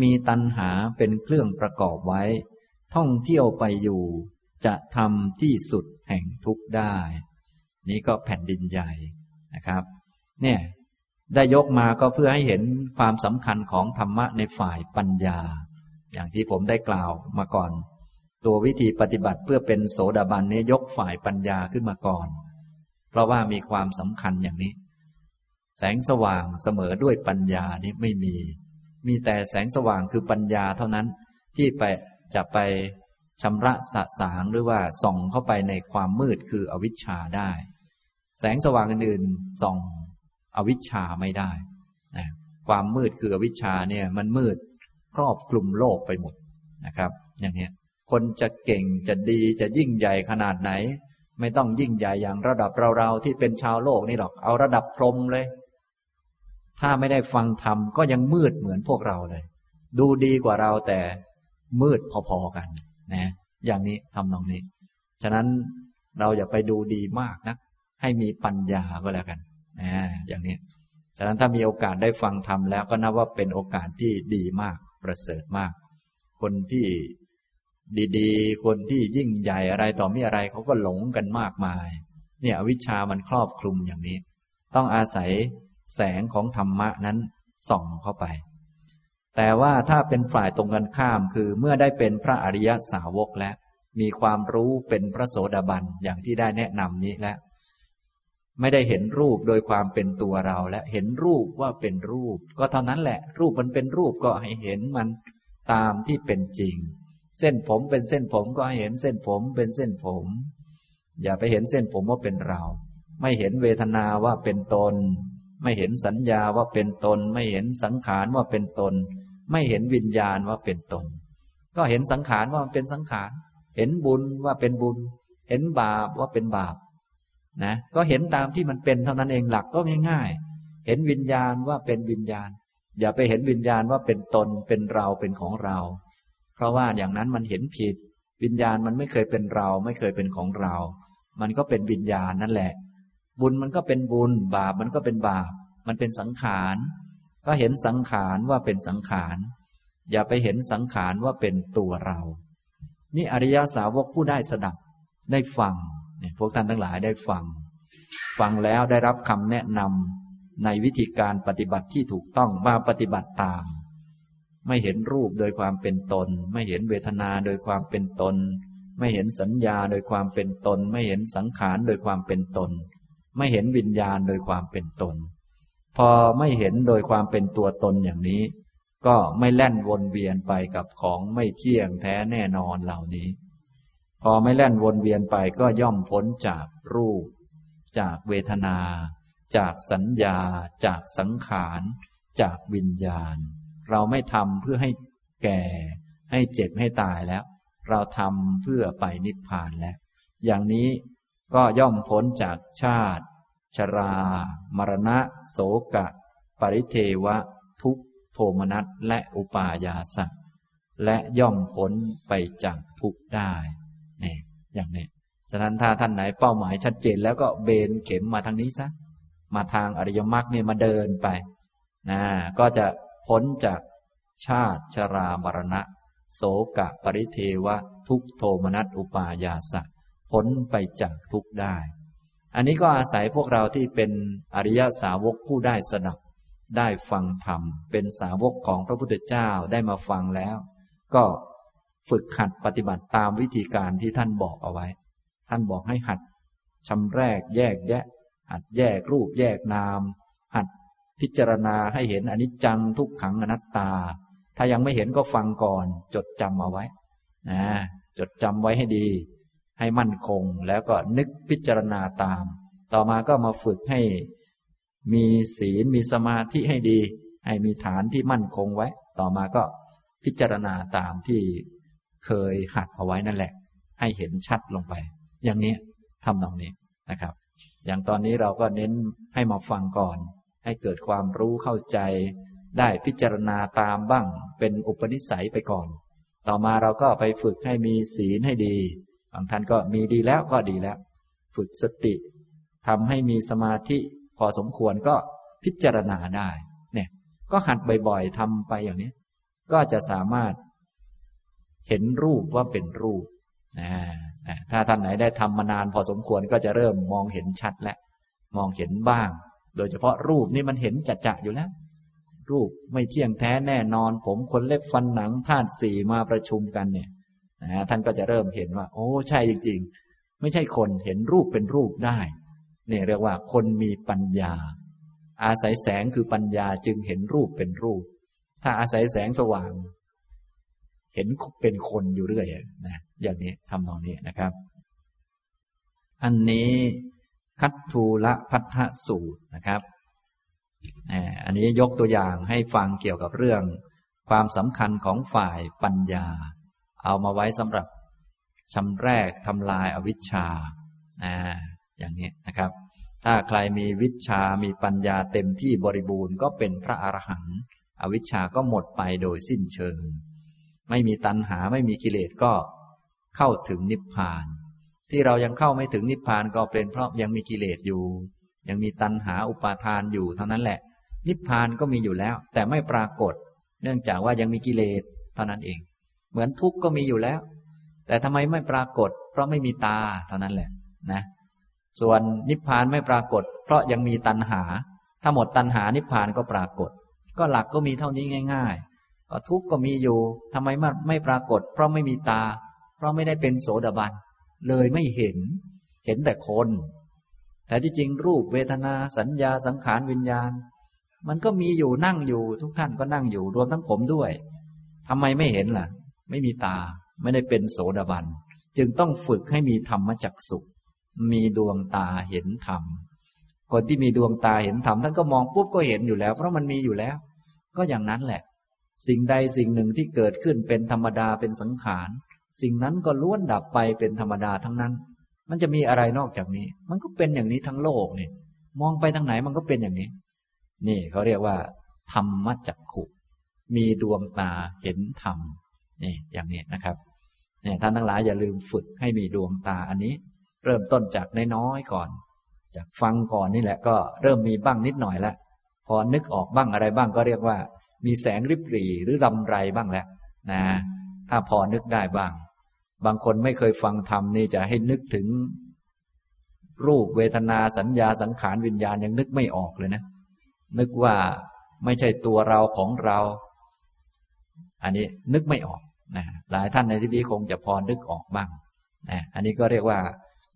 มีตัณหาเป็นเครื่องประกอบไว้ ท่องเที่ยวไปอยู่ จะทำที่สุดแห่งทุกได้ นี้ก็แผ่นดินใหญ่นะครับ เนี่ยได้ยกมาก็เพื่อให้เห็นความสำคัญของธรรมะในฝ่ายปัญญา อย่างที่ผมได้กล่าวมาก่อน ตัววิธีปฏิบัติเพื่อเป็นโสดาบันนี้ยกฝ่ายปัญญาขึ้นมาก่อน เพราะว่ามีความสำคัญอย่างนี้ แสงสว่างเสมอด้วยปัญญานี้ไม่มี มีแต่แสงสว่างคือปัญญาเท่านั้นที่ไป จะไปชำระสะสางหรือว่าส่องเข้าไปในความมืดคืออวิชชาได้ แสงสว่างอื่นๆส่องอวิชชาไม่ได้นะความมืดคืออวิชชาเนี่ยมันมืดครอบคลุมโลกไปหมดนะครับ อย่างนี้คนจะเก่งจะดีจะยิ่งใหญ่ขนาดไหน ไม่ต้องยิ่งใหญ่อย่างระดับเราๆที่เป็นชาวโลกนี่หรอกเอาระดับพรมเลย ถ้าไม่ได้ฟังธรรมก็ยังมืดเหมือนพวกเราเลย ดูดีกว่าเราแต่ มืดพอๆกันนะอย่างนี้ทำนองนี้ ฉะนั้นเราอย่าไปดูดีมากนะให้มีปัญญาก็แล้วกันนะอย่างนี้ ฉะนั้นถ้ามีโอกาสได้ฟังธรรมแล้วก็นับว่าเป็นโอกาสที่ดีมากประเสริฐมาก คนที่ดีๆ คนที่ยิ่งใหญ่อะไรต่อมีอะไรเขาก็หลงกันมากมาย เนี่ยวิชามันครอบคลุมอย่างนี้ ต้องอาศัยแสงของธรรมะนั้นส่องเข้าไป แต่ว่าถ้าเป็นฝ่ายตรงกันข้ามคือเมื่อได้เป็นพระอริยสาวกแล้วมีความรู้เป็นพระโสดาบันอย่างที่ได้แนะนำนี้แล้วไม่ได้เห็นรูปโดยความเป็นตัวเราและเห็นรูปว่าเป็นรูป ก็เท่านั้นแหละ รูปมันเป็นรูปก็ให้เห็นมันตามที่เป็นจริง เส้นผมเป็นเส้นผมก็ให้เห็นเส้นผมเป็นเส้นผม อย่าไปเห็นเส้นผมว่าเป็นเรา ไม่เห็นเวทนาว่าเป็นตน ไม่เห็นสัญญาว่าเป็นตน ไม่เห็นสังขารว่าเป็นตน ไม่เห็นวิญญาณว่าเป็นตน ก็เห็นสังขารว่ามันเป็นสังขาร เห็นบุญว่าเป็นบุญ เห็นบาปว่าเป็นบาป นะ ก็เห็นตามที่มันเป็นเท่านั้นเองหลักก็ง่ายๆ เห็นวิญญาณว่าเป็นวิญญาณ อย่าไปเห็นวิญญาณว่าเป็นตน เป็นเราเป็นของเรา เพราะว่าอย่างนั้นมันเห็นผิด วิญญาณมันไม่เคยเป็นเรา ไม่เคยเป็นของเรา มันก็เป็นวิญญาณนั่นแหละ บุญมันก็เป็นบุญ บาปมันก็เป็นบาป มันเป็นสังขาร ก็เห็นสังขารว่าเป็นสังขาร อย่าไปเห็นสังขารว่าเป็นตัวเรา นี่อริยสาวกผู้ได้สดับได้ฟังเนี่ยพวกท่านทั้งหลายได้ฟัง ฟังแล้วได้รับคำแนะนำในวิธีการปฏิบัติที่ถูกต้องมาปฏิบัติตาม ไม่เห็นรูปโดยความเป็นตน ไม่เห็นเวทนาโดยความเป็นตน ไม่เห็นสัญญาโดยความเป็นตน ไม่เห็นสังขารโดยความเป็นตน ไม่เห็นวิญญาณโดยความเป็นตน พอไม่เห็นโดยความเป็นตัวตนอย่างนี้ ก็ไม่แล่นวนเวียนไปกับของไม่เที่ยงแท้แน่นอนเหล่านี้ พอไม่แล่นวนเวียนไปก็ย่อมพ้นจากรูป จากเวทนา จากสัญญา จากสังขาร จากวิญญาณ เราไม่ทำเพื่อให้แก่ ให้เจ็บให้ตายแล้ว เราทำเพื่อไปนิพพานแล้ว อย่างนี้ก็ย่อมพ้นจากชาติ ชรา มรณะ โสกะ ปริเทวะ ทุกโทมนัสและอุปายาสัและย่อมพ้นไปจากทุกได้เนี่ยอย่างนี้ฉะนั้นถ้าท่านไหนเป้าหมายชัดเจนแล้วก็เบนเข็มมาทางนี้ซะมาทางอริยมรรคเนี่ยมาเดินไปนะก็จะพ้นจากชาติชรามรณะ โสกะปริเทวะ ทุกโทมนัสอุปายาสะพ้นไปจากทุกได้ อันนี้ก็อาศัยพวกเราที่เป็นอริยสาวกผู้ได้สดับ ได้ฟังธรรม เป็นสาวกของพระพุทธเจ้าได้มาฟังแล้ว ก็ฝึกหัดปฏิบัติตามวิธีการที่ท่านบอกเอาไว้ ท่านบอกให้หัดชำแรกแยกแยะ หัดแยกรูปแยกนาม หัดพิจารณาให้เห็นอนิจจังทุกขังอนัตตา ถ้ายังไม่เห็นก็ฟังก่อน จดจำเอาไว้นะจดจำไว้ให้ดี ให้มั่นคงแล้วก็นึกพิจารณาตาม ต่อมาก็มาฝึกให้มีศีลมีสมาธิให้ดี ให้มีฐานที่มั่นคงไว้ ต่อมาก็พิจารณาตามที่เคยหัดเอาไว้นั่นแหละ ให้เห็นชัดลงไป อย่างนี้ทำตรงนี้นะครับ อย่างตอนนี้เราก็เน้นให้มาฟังก่อน ให้เกิดความรู้เข้าใจ ได้พิจารณาตามบ้าง เป็นอุปนิสัยไปก่อน ต่อมาเราก็ไปฝึกให้มีศีลให้ดี บางท่านก็มีดีแล้วก็ดีแล้ว ฝึกสติทำให้มีสมาธิพอสมควรก็พิจารณาได้ เนี่ย ก็หัดบ่อยๆทำไปอย่างนี้ ก็จะสามารถเห็นรูปว่าเป็นรูปนะถ้าท่านไหนได้ทำมานานพอสมควรก็จะเริ่มมองเห็นชัดและมองเห็นบ้าง โดยเฉพาะรูปนี่มันเห็นจัดจะอยู่แล้ว รูปไม่เที่ยงแท้แน่นอน ผมคนเล็บฟันหนังธาตุสี่มาประชุมกันเนี่ย นะท่านก็จะเริ่มเห็นว่า โอ้ใช่จริง ๆ ไม่ใช่คนเห็นรูปเป็นรูปได้นี่เรียกว่าคนมีปัญญา อาศัยแสงคือปัญญาจึงเห็นรูปเป็นรูป ถ้าอาศัยแสงสว่าง เห็นเป็นคนอยู่เรื่อยนะอย่างนี้ทำนองนี้นะครับ อันนี้คัตทูละพัทธสูตรนะครับอันนี้ยกตัวอย่างให้ฟังเกี่ยวกับเรื่อง ความสำคัญของฝ่ายปัญญา เอามาไว้สำหรับชำแรกทำลายอวิชชาอย่างนี้นะครับ ถ้าใครมีวิชามีปัญญาเต็มที่บริบูรณ์ก็เป็นพระอรหันต์อวิชชาก็หมดไปโดยสิ้นเชิง ไม่มีตัณหาไม่มีกิเลสก็เข้าถึงนิพพาน ที่เรายังเข้าไม่ถึงนิพพานก็เป็นเพราะยังมีกิเลสอยู่ ยังมีตัณหาอุปาทานอยู่เท่านั้นแหละ นิพพานก็มีอยู่แล้ว แต่ไม่ปรากฏ เนื่องจากว่ายังมีกิเลสเท่านั้นเอง เหมือนทุกข์ก็มีอยู่แล้ว แต่ทำไมไม่ปรากฏ เพราะไม่มีตาเท่านั้นแหละนะ ส่วนนิพพานไม่ปรากฏ เพราะยังมีตัณหา ถ้าหมดตัณหานิพพานก็ปรากฏ ก็หลักก็มีเท่านี้ง่าย ๆ ก็ทุกข์ก็มีอยู่ทำไมไม่ปรากฏ เพราะไม่มีตา เพราะไม่ได้เป็นโสดาบันเลยไม่เห็น เห็นแต่คน แต่ที่จริงรูปเวทนาสัญญาสังขารวิญญาณ มันก็มีอยู่นั่งอยู่ทุกท่านก็นั่งอยู่รวมทั้งผมด้วยทำไมไม่เห็นล่ะ ไม่มีตา ไม่ได้เป็นโสดาบัน จึงต้องฝึกให้มีธรรมจักสุขมีดวงตาเห็นธรรม คนที่มีดวงตาเห็นธรรมท่านก็มองปุ๊บก็เห็นอยู่แล้ว เพราะมันมีอยู่แล้ว ก็อย่างนั้นแหละ สิ่งใดสิ่งหนึ่งที่เกิดขึ้นเป็นธรรมดาเป็นสังขาร สิ่งนั้นก็ล้วนดับไปเป็นธรรมดาทั้งนั้น มันจะมีอะไรนอกจากนี้ มันก็เป็นอย่างนี้ทั้งโลกนี่ มองไปทางไหนมันก็เป็นอย่างนี้ นี่เขาเรียกว่า ธรรมจักขุ มีดวงตาเห็นธรรม นี่อย่างนี้นะครับเนี่ยท่านทั้งหลายอย่าลืมฝึกให้มีดวงตาอันนี้ เริ่มต้นจากน้อยๆก่อน จากฟังก่อนนี่แหละก็เริ่มมีบ้างนิดหน่อยแล้วพอนึกออกบ้างอะไรบ้างก็เรียกว่า มีแสงริบหรี่หรือรำไรบ้างแล้วนะ ถ้าพอนึกได้บ้าง บางคนไม่เคยฟังธรรมนี่จะให้นึกถึง รูปเวทนาสัญญาสังขารวิญญาณยังนึกไม่ออกเลยนะ นึกว่าไม่ใช่ตัวเราของเรา อันนี้นึกไม่ออก นะหลายท่านในที่นี้คงจะพอนึกออกบ้างนะอันนี้ก็เรียกว่า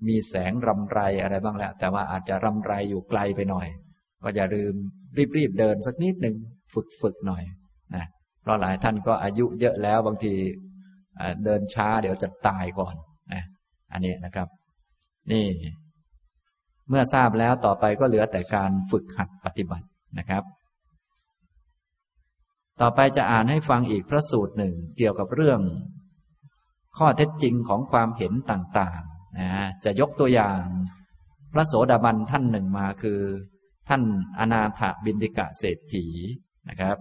มีแสงรำไรอะไรบ้างแล้ว แต่ว่าอาจจะรำไรอยู่ไกลไปหน่อย ก็อย่าลืมรีบๆเดินสักนิดหนึ่งฝึกฝึกหน่อยนะเพราะหลายท่านก็อายุเยอะแล้วบางทีเดินช้าเดี๋ยวจะตายก่อนนะอันนี้นะครับ นี่ เมื่อทราบแล้วต่อไปก็เหลือแต่การฝึกหัดปฏิบัตินะครับ ต่อไปจะอ่านให้ฟังอีกพระสูตรหนึ่งเกี่ยวกับเรื่อง ข้อเท็จจริงของความเห็นต่างๆนะจะยกตัวอย่าง พระโสดาบันท่านหนึ่งมาคือ ท่านอนาถบินติกะเศรษฐีนะครับ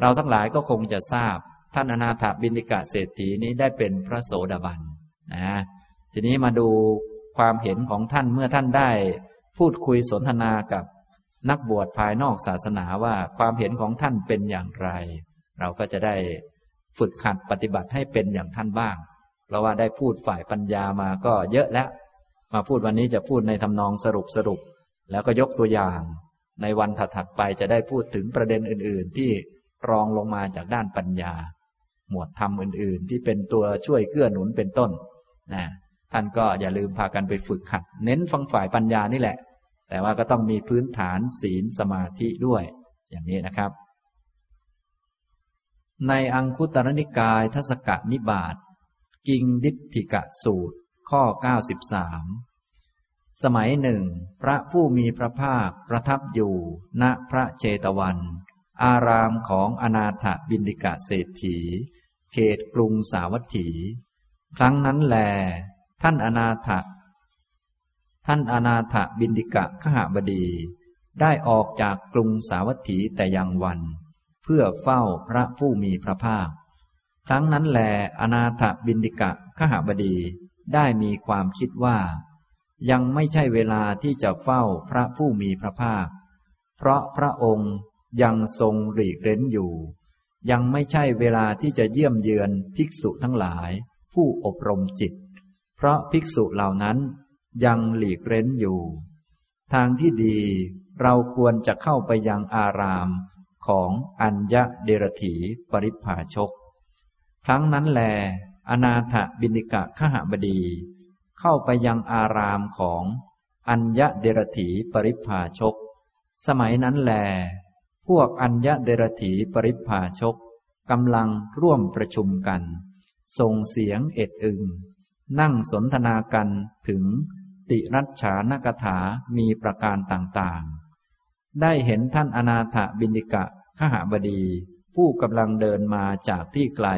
เราทั้งหลายก็คงจะทราบ ท่านอนาถบินติกะเศรษฐีนี้ได้เป็นพระโสดาบันนะทีนี้มาดูความเห็นของท่านเมื่อท่านได้ พูดคุยสนทนากับ นักบวชภายนอกศาสนาว่าความเห็นของท่านเป็นอย่างไร เราก็จะได้ฝึกหัดปฏิบัติให้เป็นอย่างท่านบ้าง เพราะว่าได้พูดฝ่ายปัญญามาก็เยอะแล้ว มาพูดวันนี้จะพูดในทำนองสรุปสรุป แล้วก็ยกตัวอย่าง ในวันถัดๆไปจะได้พูดถึงประเด็นอื่น ๆ ที่รองลงมาจากด้านปัญญา หมวดธรรมอื่น ๆ ที่เป็นตัวช่วยเกื้อหนุนเป็นต้นนะท่านก็อย่าลืมพากันไปฝึกหัด เน้นฟังฝ่ายปัญญานี่แหละ แต่ว่าก็ต้องมีพื้นฐานศีลสมาธิด้วย อย่างนี้นะครับ ในอังคุตรนิกายทศกนิบาตกิงดิธิกะสูตร ข้อ 93 สมัยหนึ่ง พระผู้มีพระภาคประทับอยู่ณพระเจตวัน อารามของอนาถบินดิกะเศรษฐี เขตกรุงสาวัตถี ครั้งนั้นแล ท่านอนาถ ท่านอนาถบินดิกะขหบดี ได้ออกจากกรุงสาวัตถีแต่ยังวัน เพื่อเฝ้าพระผู้มีพระภาค ครั้งนั้นแลอนาถบินดิกะขหบดีได้มีความคิดว่า ยังไม่ใช่เวลาที่จะเฝ้าพระผู้มีพระภาค เพราะพระองค์ยังทรงหลีกเร้นอยู่ ยังไม่ใช่เวลาที่จะเยี่ยมเยือนภิกษุทั้งหลาย ผู้อบรมจิต เพราะภิกษุเหล่านั้น ยังหลีกเร้นอยู่ ทางที่ดีเราควรจะเข้าไปยังอารามของอัญญเดรถีปริภาชก ครั้งนั้นแล อนาถบินิกะขหบดี เข้าไปยังอารามของอัญญเดรถีปริภาชก สมัยนั้นแล พวกอัญญเดรถีปริภาชกกำลังร่วมประชุมกัน ส่งเสียงเอ็ดอึง นั่งสนทนากันถึง ติรัชฉานกถามีประการต่างๆ ได้เห็นท่านอนาถบินิกะขหบดี ผู้กำลังเดินมาจากที่ไกล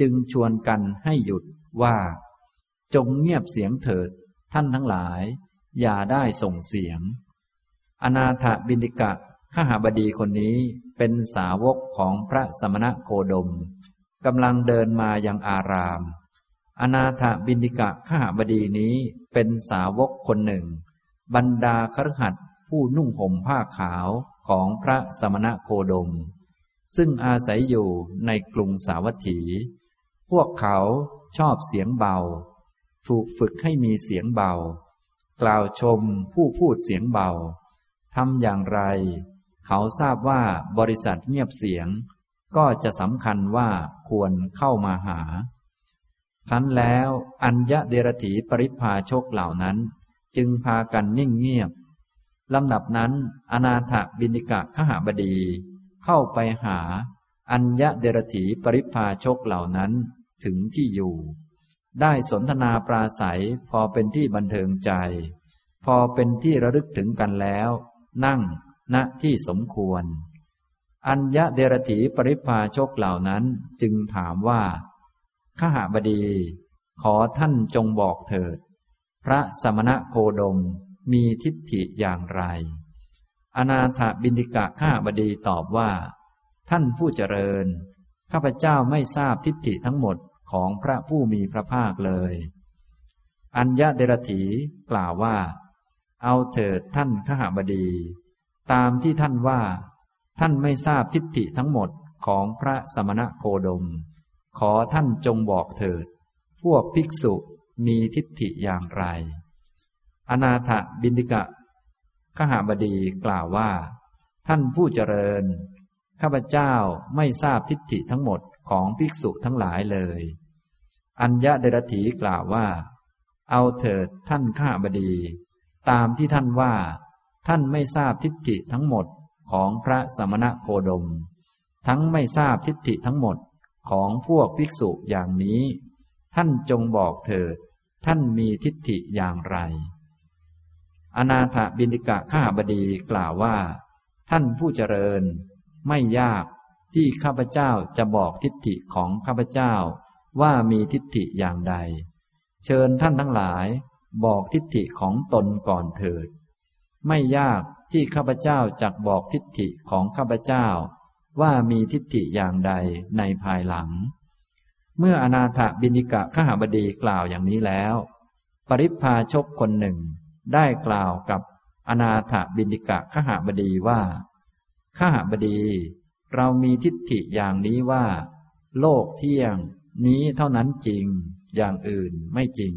จึงชวนกันให้หยุดว่า จงเงียบเสียงเถิด ท่านทั้งหลาย อย่าได้ส่งเสียง อนาถบินิกะขหบดีคนนี้เป็นสาวกของพระสมณะโคดมกำลังเดินมายังอาราม อนาถบินิกะขหบดีนี้เป็นสาวกคนหนึ่ง บรรดาครหัดผู้นุ่งห่มผ้าขาวของพระสมณะโคดม ซึ่งอาศัยอยู่ในกรุงสาวัตถี พวกเขาชอบเสียงเบา ถูกฝึกให้มีเสียงเบา กล่าวชมผู้พูดเสียงเบาทำอย่างไร เขาทราบว่าบริษัทเงียบเสียง ก็จะสำคัญว่าควรเข้ามาหา ครั้นแล้วอัญญเดรถีปริพาชกเหล่านั้น จึงพากันนิ่งเงียบลำดับนั้น อนาถบินิกะขหบดี เข้าไปหา อัญญเดรถีปริพาชกเหล่านั้นถึงที่อยู่ ได้สนทนาปราศัยพอเป็นที่บันเทิงใจ พอเป็นที่ระลึกถึงกันแล้ว นั่งณที่สมควร อัญญเดรถีปริพาชกเหล่านั้นจึงถามว่า ข้าหาบดี ขอท่านจงบอกเถิด พระสมณะโคดมมีทิฏฐิอย่างไร อนาถบินิกะข้าบดีตอบว่า ท่านผู้เจริญ ข้าพเจ้าไม่ทราบทิฏฐิทั้งหมดของพระผู้มีพระภาคเลย อัญญเดรถีกล่าวว่า เอาเถิดท่านข้าบดี ตามที่ท่านว่า ท่านไม่ทราบทิฏฐิทั้งหมดของพระสมณะโคดม ขอท่านจงบอกเถิด พวกภิกษุมีทิฏฐิอย่างไร อนาถบินติกะขหาบดีกล่าวว่า ท่านผู้เจริญ ข้าพเจ้าไม่ทราบทิฏฐิทั้งหมดของภิกษุทั้งหลายเลย อัญญเดรถีกล่าวว่า เอาเถิดท่านข้าบดี ตามที่ท่านว่า ท่านไม่ทราบทิฏฐิทั้งหมดของพระสมณะโคดม ทั้งไม่ทราบทิฏฐิทั้งหมด ของพวกภิกษุอย่างนี้ ท่านจงบอกเถิด ท่านมีทิฏฐิอย่างไร อนาถบินิกะข้าบดีกล่าวว่า ท่านผู้เจริญ ไม่ยากที่ข้าพเจ้าจะบอกทิฏฐิของข้าพเจ้าว่ามีทิฏฐิอย่างใด เชิญท่านทั้งหลาย บอกทิฏฐิของตนก่อนเถิด ไม่ยากที่ข้าพเจ้าจักบอกทิฏฐิของข้าพเจ้า ว่ามีทิฏฐิอย่างใดในภายหลัง เมื่ออนาถบินิกะขหบดีกล่าวอย่างนี้แล้ว ปริพาชกคนหนึ่งได้กล่าวกับอนาถบินิกะขหบดีว่าขหบดี เรามีทิฏฐิอย่างนี้ว่า โลกเที่ยง นี้เท่านั้นจริง อย่างอื่นไม่จริง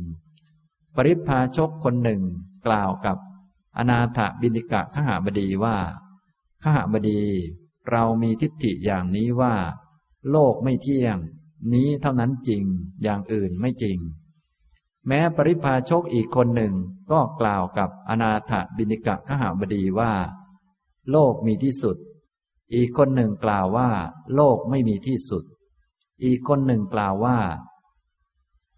ปริพาชกคนหนึ่งกล่าวกับอนาถบินิกะขหาบดีว่าขหาบดี เรามีทิฏฐิอย่างนี้ว่า โลกไม่เที่ยง นี้เท่านั้นจริง อย่างอื่นไม่จริง แม้ปริพาชกอีกคนหนึ่งก็กล่าวกับอนาถบินิกะขหาบดีว่า โลกมีที่สุด อีกคนหนึ่งกล่าวว่า โลกไม่มีที่สุด อีกคนหนึ่งกล่าวว่า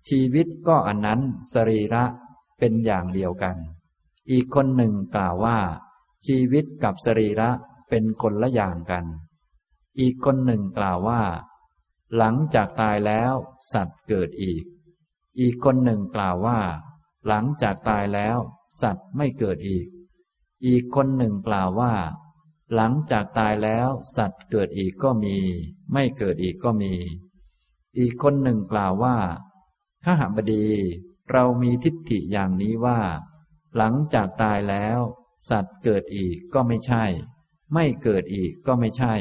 ชีวิตก็อันนั้นสรีระเป็นอย่างเดียวกัน อีกคนหนึ่งกล่าวว่า ชีวิตกับสรีระ เป็นคนละอย่างกัน อีกคนหนึ่งกล่าวว่า หลังจากตายแล้ว สัตว์เกิดอีก อีกคนหนึ่งกล่าวว่า หลังจากตายแล้ว สัตว์ไม่เกิดอีก อีกคนหนึ่งกล่าวว่า หลังจากตายแล้ว สัตว์เกิดอีกก็มี ไม่เกิดอีกก็มี อีกคนหนึ่งกล่าวว่าข้าหบดีเรามีทิฏฐิอย่างนี้ว่า หลังจากตายแล้ว สัตว์เกิดอีกก็ไม่ใช่ ไม่เกิดอีกก็ไม่ใช่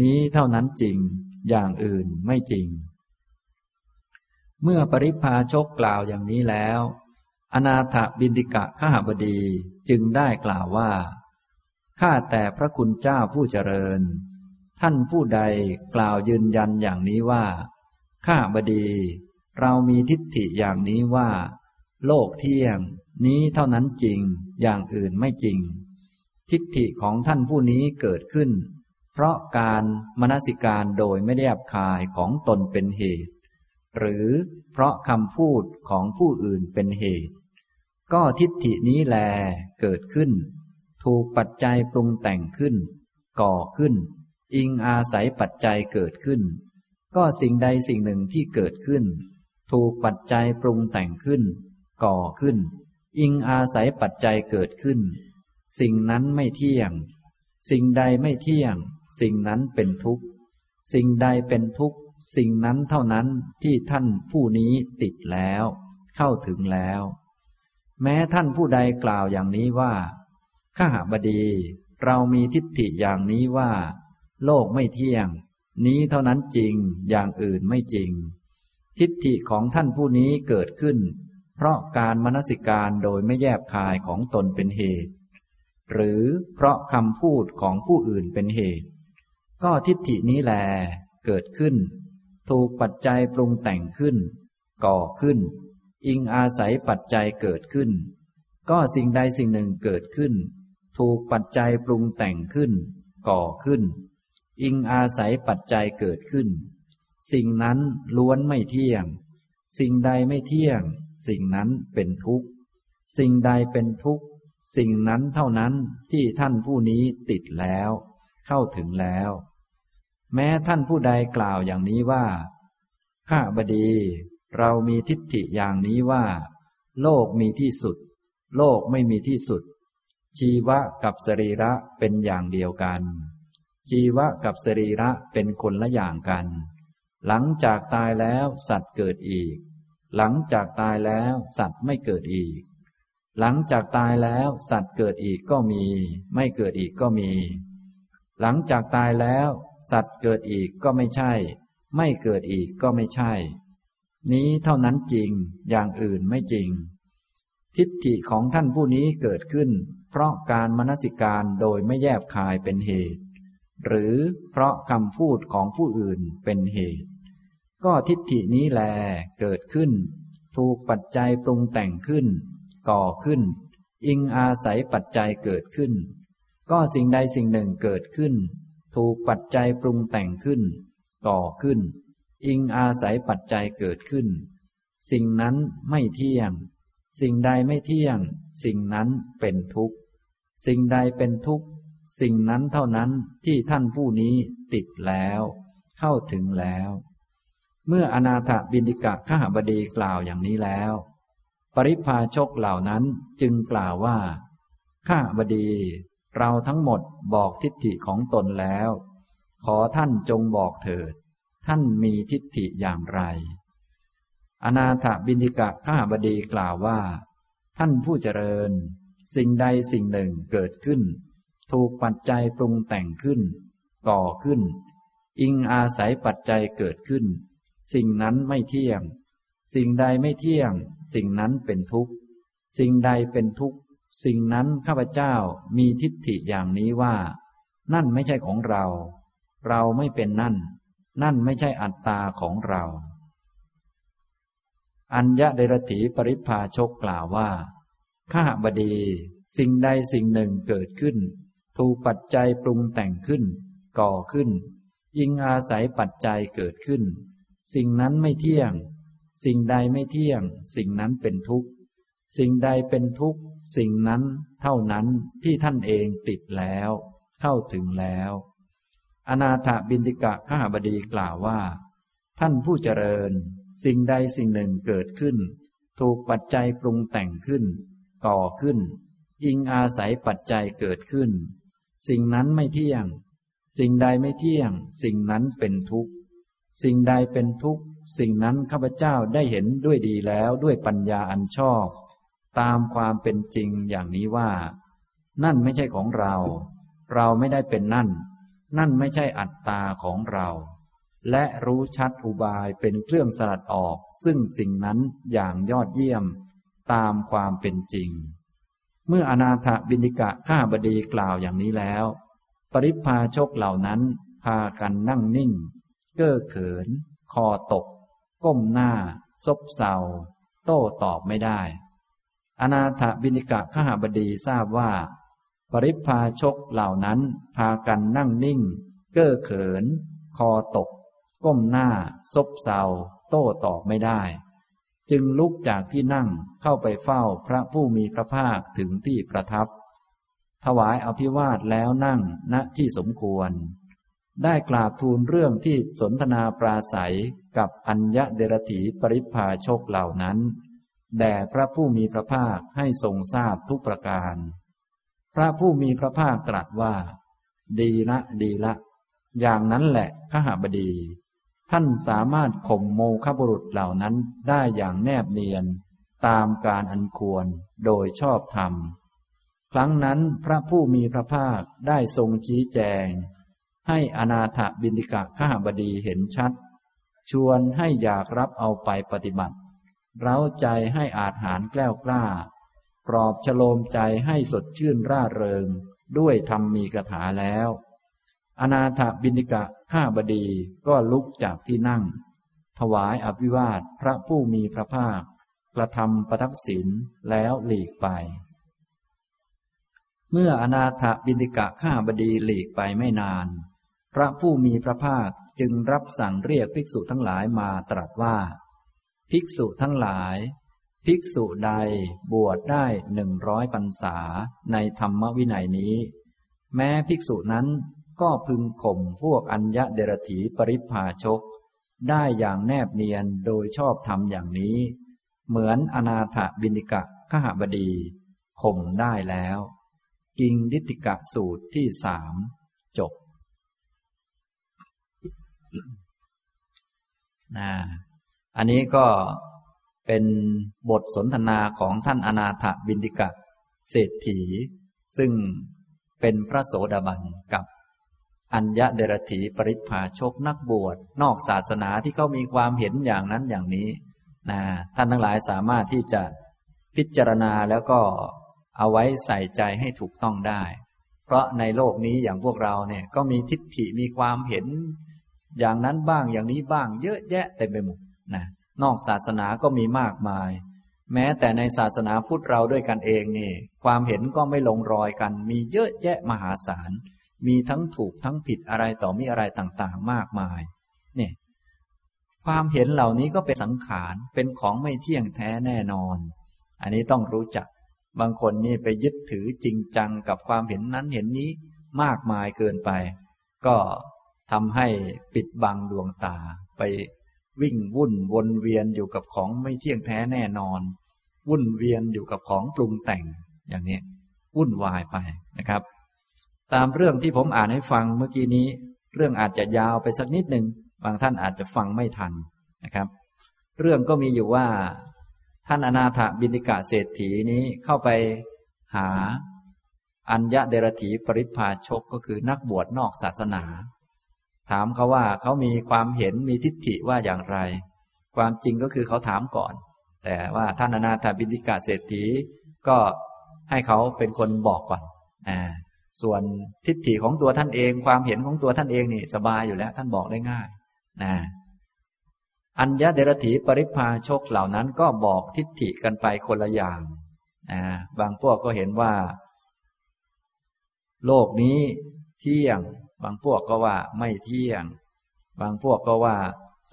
นี้เท่านั้นจริง อย่างอื่นไม่จริง เมื่อปริพาชกกล่าวอย่างนี้แล้ว อนาถบินติกะข้าหบดีจึงได้กล่าวว่า ข้าแต่พระคุณเจ้าผู้เจริญ ท่านผู้ใดกล่าวยืนยันอย่างนี้ว่า ข้าบดี เรามีทิฏฐิอย่างนี้ว่า โลกเที่ยง นี้เท่านั้นจริง อย่างอื่นไม่จริง ทิฏฐิของท่านผู้นี้เกิดขึ้น เพราะการมนสิการโดยไม่ได้อับคายของตนเป็นเหตุ หรือเพราะคำพูดของผู้อื่นเป็นเหตุ ก็ทิฏฐินี้แลเกิดขึ้น ถูกปัจจัยปรุงแต่งขึ้น ก่อขึ้น อิงอาศัยปัจจัยเกิดขึ้น ก็สิ่งใดสิ่งหนึ่งที่เกิดขึ้น ถูกปัจจัยปรุงแต่งขึ้น ก่อขึ้น อิงอาศัยปัจจัยเกิดขึ้น สิ่งนั้นไม่เที่ยง สิ่งใดไม่เที่ยง สิ่งนั้นเป็นทุกข์ สิ่งใดเป็นทุกข์ สิ่งนั้นเท่านั้นที่ท่านผู้นี้ติดแล้ว เข้าถึงแล้ว แม้ท่านผู้ใดกล่าวอย่างนี้ว่าข้าหบดี เรามีทิฏฐิอย่างนี้ว่า โลกไม่เที่ยง นี้เท่านั้นจริงอย่างอื่นไม่จริง ทิฏฐิของท่านผู้นี้เกิดขึ้น เพราะการมนสิการโดยไม่แยบคายของตนเป็นเหตุ หรือเพราะคำพูดของผู้อื่นเป็นเหตุ ก็ทิฏฐินี้แลเกิดขึ้น ถูกปัจจัยปรุงแต่งขึ้น ก่อขึ้น อิงอาศัยปัจจัยเกิดขึ้น ก็สิ่งใดสิ่งหนึ่งเกิดขึ้น ถูกปัจจัยปรุงแต่งขึ้น ก่อขึ้น อิงอาศัยปัจจัยเกิดขึ้น สิ่งนั้นล้วนไม่เที่ยง สิ่งใดไม่เที่ยง สิ่งนั้นเป็นทุกข์ สิ่งใดเป็นทุกข์ สิ่งนั้นเท่านั้นที่ท่านผู้นี้ติดแล้ว เข้าถึงแล้ว แม้ท่านผู้ใดกล่าวอย่างนี้ว่า ข้าบดี เรามีทิฏฐิอย่างนี้ว่า โลกมีที่สุด โลกไม่มีที่สุด ชีวะกับสรีระเป็นอย่างเดียวกัน ชีวะกับสรีระเป็นคนละอย่างกัน หลังจากตายแล้วสัตว์เกิดอีก หลังจากตายแล้วสัตว์ไม่เกิดอีก หลังจากตายแล้วสัตว์เกิดอีกก็มี ไม่เกิดอีกก็มี หลังจากตายแล้ว สัตว์เกิดอีกก็ไม่ใช่ ไม่เกิดอีกก็ไม่ใช่ นี้เท่านั้นจริงอย่างอื่นไม่จริง ทิฏฐิของท่านผู้นี้เกิดขึ้น เพราะการมนสิการโดยไม่แยบคายเป็นเหตุ หรือเพราะคำพูดของผู้อื่นเป็นเหตุ ก็ทิฏฐินี้แลเกิดขึ้น ถูกปัจจัยปรุงแต่งขึ้น ก่อขึ้น อิงอาศัยปัจจัยเกิดขึ้น ก็สิ่งใดสิ่งหนึ่งเกิดขึ้น ถูกปัจจัยปรุงแต่งขึ้น ก่อขึ้น อิงอาศัยปัจจัยเกิดขึ้น สิ่งนั้นไม่เที่ยง สิ่งใดไม่เที่ยง สิ่งนั้นเป็นทุกข์ สิ่งใดเป็นทุกข์ สิ่งนั้นเท่านั้นที่ท่านผู้นี้ติดแล้ว เข้าถึงแล้ว เมื่ออนาถบินิกะขหบดีกล่าวอย่างนี้แล้ว ปริพาชกเหล่านั้นจึงกล่าวว่า ข้าบดี เราทั้งหมดบอกทิฏฐิของตนแล้ว ขอท่านจงบอกเถิด ท่านมีทิฏฐิอย่างไร อนาถบินิกะข้าบดีกล่าวว่า ท่านผู้เจริญ สิ่งใดสิ่งหนึ่งเกิดขึ้น ถูกปัจจัยปรุงแต่งขึ้น ก่อขึ้น อิงอาศัยปัจจัยเกิดขึ้น สิ่งนั้นไม่เที่ยง สิ่งใดไม่เที่ยง สิ่งนั้นเป็นทุกข์ สิ่งใดเป็นทุกข์ สิ่งนั้นข้าพเจ้ามีทิฏฐิอย่างนี้ว่า นั่นไม่ใช่ของเรา เราไม่เป็นนั่น นั่นไม่ใช่อัตตาของเรา อัญญะเดรถีปริพาชกกล่าวว่า ข้าบดี สิ่งใดสิ่งหนึ่งเกิดขึ้น ถูกปัจจัยปรุงแต่งขึ้น ก่อขึ้นอิงอาศัยปัจจัยเกิดขึ้น สิ่งนั้นไม่เที่ยง สิ่งใดไม่เที่ยง สิ่งนั้นเป็นทุกข์ สิ่งใดเป็นทุกข์ สิ่งนั้นเท่านั้นที่ท่านเองติดแล้ว เข้าถึงแล้ว อนาถบินติกะข้าบดีกล่าวว่า ท่านผู้เจริญ สิ่งใดสิ่งหนึ่งเกิดขึ้น ถูกปัจจัยปรุงแต่งขึ้น ก่อขึ้น อิงอาศัยปัจจัยเกิดขึ้น สิ่งนั้นไม่เที่ยง สิ่งใดไม่เที่ยง สิ่งนั้นเป็นทุกข์ สิ่งใดเป็นทุกข์ สิ่งนั้นข้าพเจ้าได้เห็นด้วยดีแล้วด้วยปัญญาอันชอบ ตามความเป็นจริงอย่างนี้ว่า นั่นไม่ใช่ของเรา เราไม่ได้เป็นนั่น นั่นไม่ใช่อัตตาของเรา และรู้ชัดอุบายเป็นเครื่องสลัดออก ซึ่งสิ่งนั้นอย่างยอดเยี่ยม ตามความเป็นจริง เมื่ออนาถบินิกะข้าบดีกล่าวอย่างนี้แล้ว ปริพาชกเหล่านั้นพากันนั่งนิ่ง เก้อเขิน คอตก ก้มหน้า ซบเซาโต้ตอบไม่ได้ อนาถบินิกะข้าบดีทราบว่า ปริพาชกเหล่านั้นพากันนั่งนิ่ง เก้อเขิน คอตก ก้มหน้า ซบเซาโต้ตอบไม่ได้ จึงลุกจากที่นั่งเข้าไปเฝ้าพระผู้มีพระภาคถึงที่ประทับ ถวายอภิวาทแล้วนั่งณที่สมควรได้กราบทูลเรื่องที่สนทนาปราศัย กับอัญญเดรถีปริพาชกเหล่านั้นแด่พระผู้มีพระภาคให้ทรงทราบทุกประการ พระผู้มีพระภาคตรัสว่า ดีละดีละ อย่างนั้นแหละขหบดี ท่านสามารถข่มโมฆบุรุษเหล่านั้นได้อย่างแนบเนียน ตามการอันควรโดยชอบธรรม ครั้งนั้นพระผู้มีพระภาคได้ทรงชี้แจง ให้อนาถบินิกะขหบดีเห็นชัด ชวนให้อยากรับเอาไปปฏิบัติ เร้าใจให้อาจหารแกล้วกล้า ปลอบฉโลมใจให้สดชื่นร่าเริง ด้วยธรรมมีกถาแล้ว อนาถบินิกะข้าบดีก็ลุกจากที่นั่ง ถวายอภิวาทพระผู้มีพระภาค กระทำประทักษิณแล้วหลีกไป เมื่ออนาถบินิกะข้าบดีหลีกไปไม่นาน พระผู้มีพระภาค จึงรับสั่งเรียกภิกษุทั้งหลายมาตรัสว่า ภิกษุทั้งหลาย ภิกษุใดบวชได้หนึ่งร้อยพรรษาในธรรมวินัยนี้ แม้ภิกษุนั้นก็พึงข่มพวกอัญญะเดรถีปริพาชก ได้อย่างแนบเนียนโดยชอบธรรมอย่างนี้ เหมือนอนาถบินิกะขหบดี ข่มได้แล้ว กิงดิติกะสูตรที่สามจบ นะอันนี้ก็เป็นบทสนทนาของท่านอนาถบินติกะเศรษฐี ซึ่งเป็นพระโสดาบันกับอัญญเดรถีปริพาชกนักบวชนอกศาสนาที่เขามีความเห็นอย่างนั้นอย่างนี้นะท่านทั้งหลายสามารถที่จะพิจารณาแล้วก็เอาไว้ใส่ใจให้ถูกต้องได้ เพราะในโลกนี้อย่างพวกเราเนี่ยก็มีทิฏฐิมีความเห็น อย่างนั้นบ้างอย่างนี้บ้างเยอะแยะเต็มไปหมดนะนอกศาสนาก็มีมากมาย แม้แต่ในศาสนาพุทธเราด้วยกันเองนี่ ความเห็นก็ไม่ลงรอยกัน มีเยอะแยะมหาศาล มีทั้งถูกทั้งผิดอะไรต่อมีอะไรต่างๆ มากมายเนี่ยความเห็นเหล่านี้ก็เป็นสังขารเป็นของไม่เที่ยงแท้แน่นอน อันนี้ต้องรู้จัก บางคนนี่ไปยึดถือจริงจังกับความเห็นนั้นเห็นนี้มากมายเกินไป ก็ ทำให้ปิดบังดวงตา ไปวิ่งวุ่นวนเวียนอยู่กับของไม่เที่ยงแท้แน่นอน วุ่นเวียนอยู่กับของปรุงแต่งอย่างนี้ วุ่นวายไปนะครับ ตามเรื่องที่ผมอ่านให้ฟังเมื่อกี้นี้ เรื่องอาจจะยาวไปสักนิดหนึ่งบางท่านอาจจะฟังไม่ทันนะครับ เรื่องก็มีอยู่ว่า ท่านอนาถบินิกาเศรษฐีนี้เข้าไปหาอัญญะเดรถีปริพาชกก็คือนักบวชนอกศาสนา ถามเขาว่าเขามีความเห็นมีทิฏฐิว่าอย่างไร ความจริงก็คือเขาถามก่อน แต่ว่าท่านอนาถบินิกาเศรษฐีก็ให้เขาเป็นคนบอกก่อนอ่าส่วนทิฏฐิของตัวท่านเอง ความเห็นของตัวท่านเองนี่สบายอยู่แล้ว ท่านบอกได้ง่ายนะอัญญเดรถีปริพาชกเหล่านั้นก็บอกทิฏฐิกันไปคนละอย่างนะบางพวกก็เห็นว่า โลกนี้เที่ยง บางพวกก็ว่าไม่เที่ยง บางพวกก็ว่า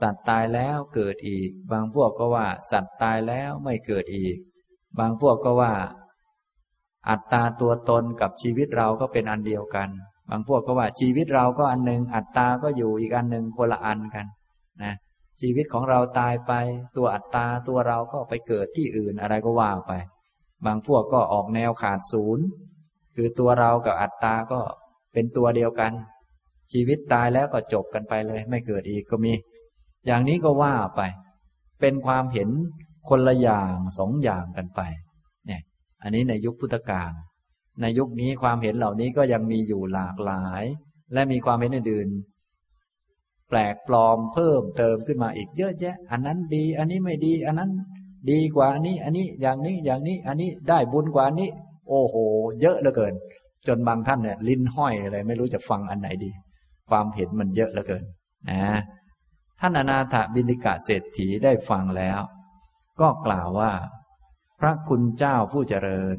สัตว์ตายแล้วเกิดอีก บางพวกก็ว่า สัตว์ตายแล้วไม่เกิดอีก บางพวกก็ว่า อัตตาตัวตนกับชีวิตเราก็เป็นอันเดียวกัน บางพวกก็ว่าชีวิตเราก็อันหนึ่งอัตตาก็อยู่อีกอันหนึ่งคนละอันกัน นะชีวิตของเราตายไป ตัวอัตตาตัวเราก็ไปเกิดที่อื่นอะไรก็ว่าไป บางพวกก็ออกแนวขาดศูนย์ คือตัวเรากับอัตตาก็เป็นตัวเดียวกัน ชีวิตตายแล้วก็จบกันไปเลย ไม่เกิดอีกก็มี อย่างนี้ก็ว่าไป เป็นความเห็นคนละอย่างสองอย่างกันไป เนี่ย อันนี้ในยุคพุทธกาลในยุคนี้ความเห็นเหล่านี้ก็ยังมีอยู่หลากหลาย และมีความเห็นอื่นแปลกปลอมเพิ่มเติมขึ้นมาอีกเยอะแยะ อันนั้นดี อันนี้ไม่ดี อันนั้นดีกว่านี้ อันนี้อย่างนี้อย่างนี้ อันนี้ได้บุญกว่านี้ โอ้โห เยอะเหลือเกิน จนบางท่านเนี่ยลิ้นห้อยอะไรไม่รู้จะฟังอันไหนดี ความเห็นมันเยอะเหลือเกินนะท่านอนาถบินิกะเศรษฐีได้ฟังแล้ว ก็กล่าวว่า พระคุณเจ้าผู้เจริญ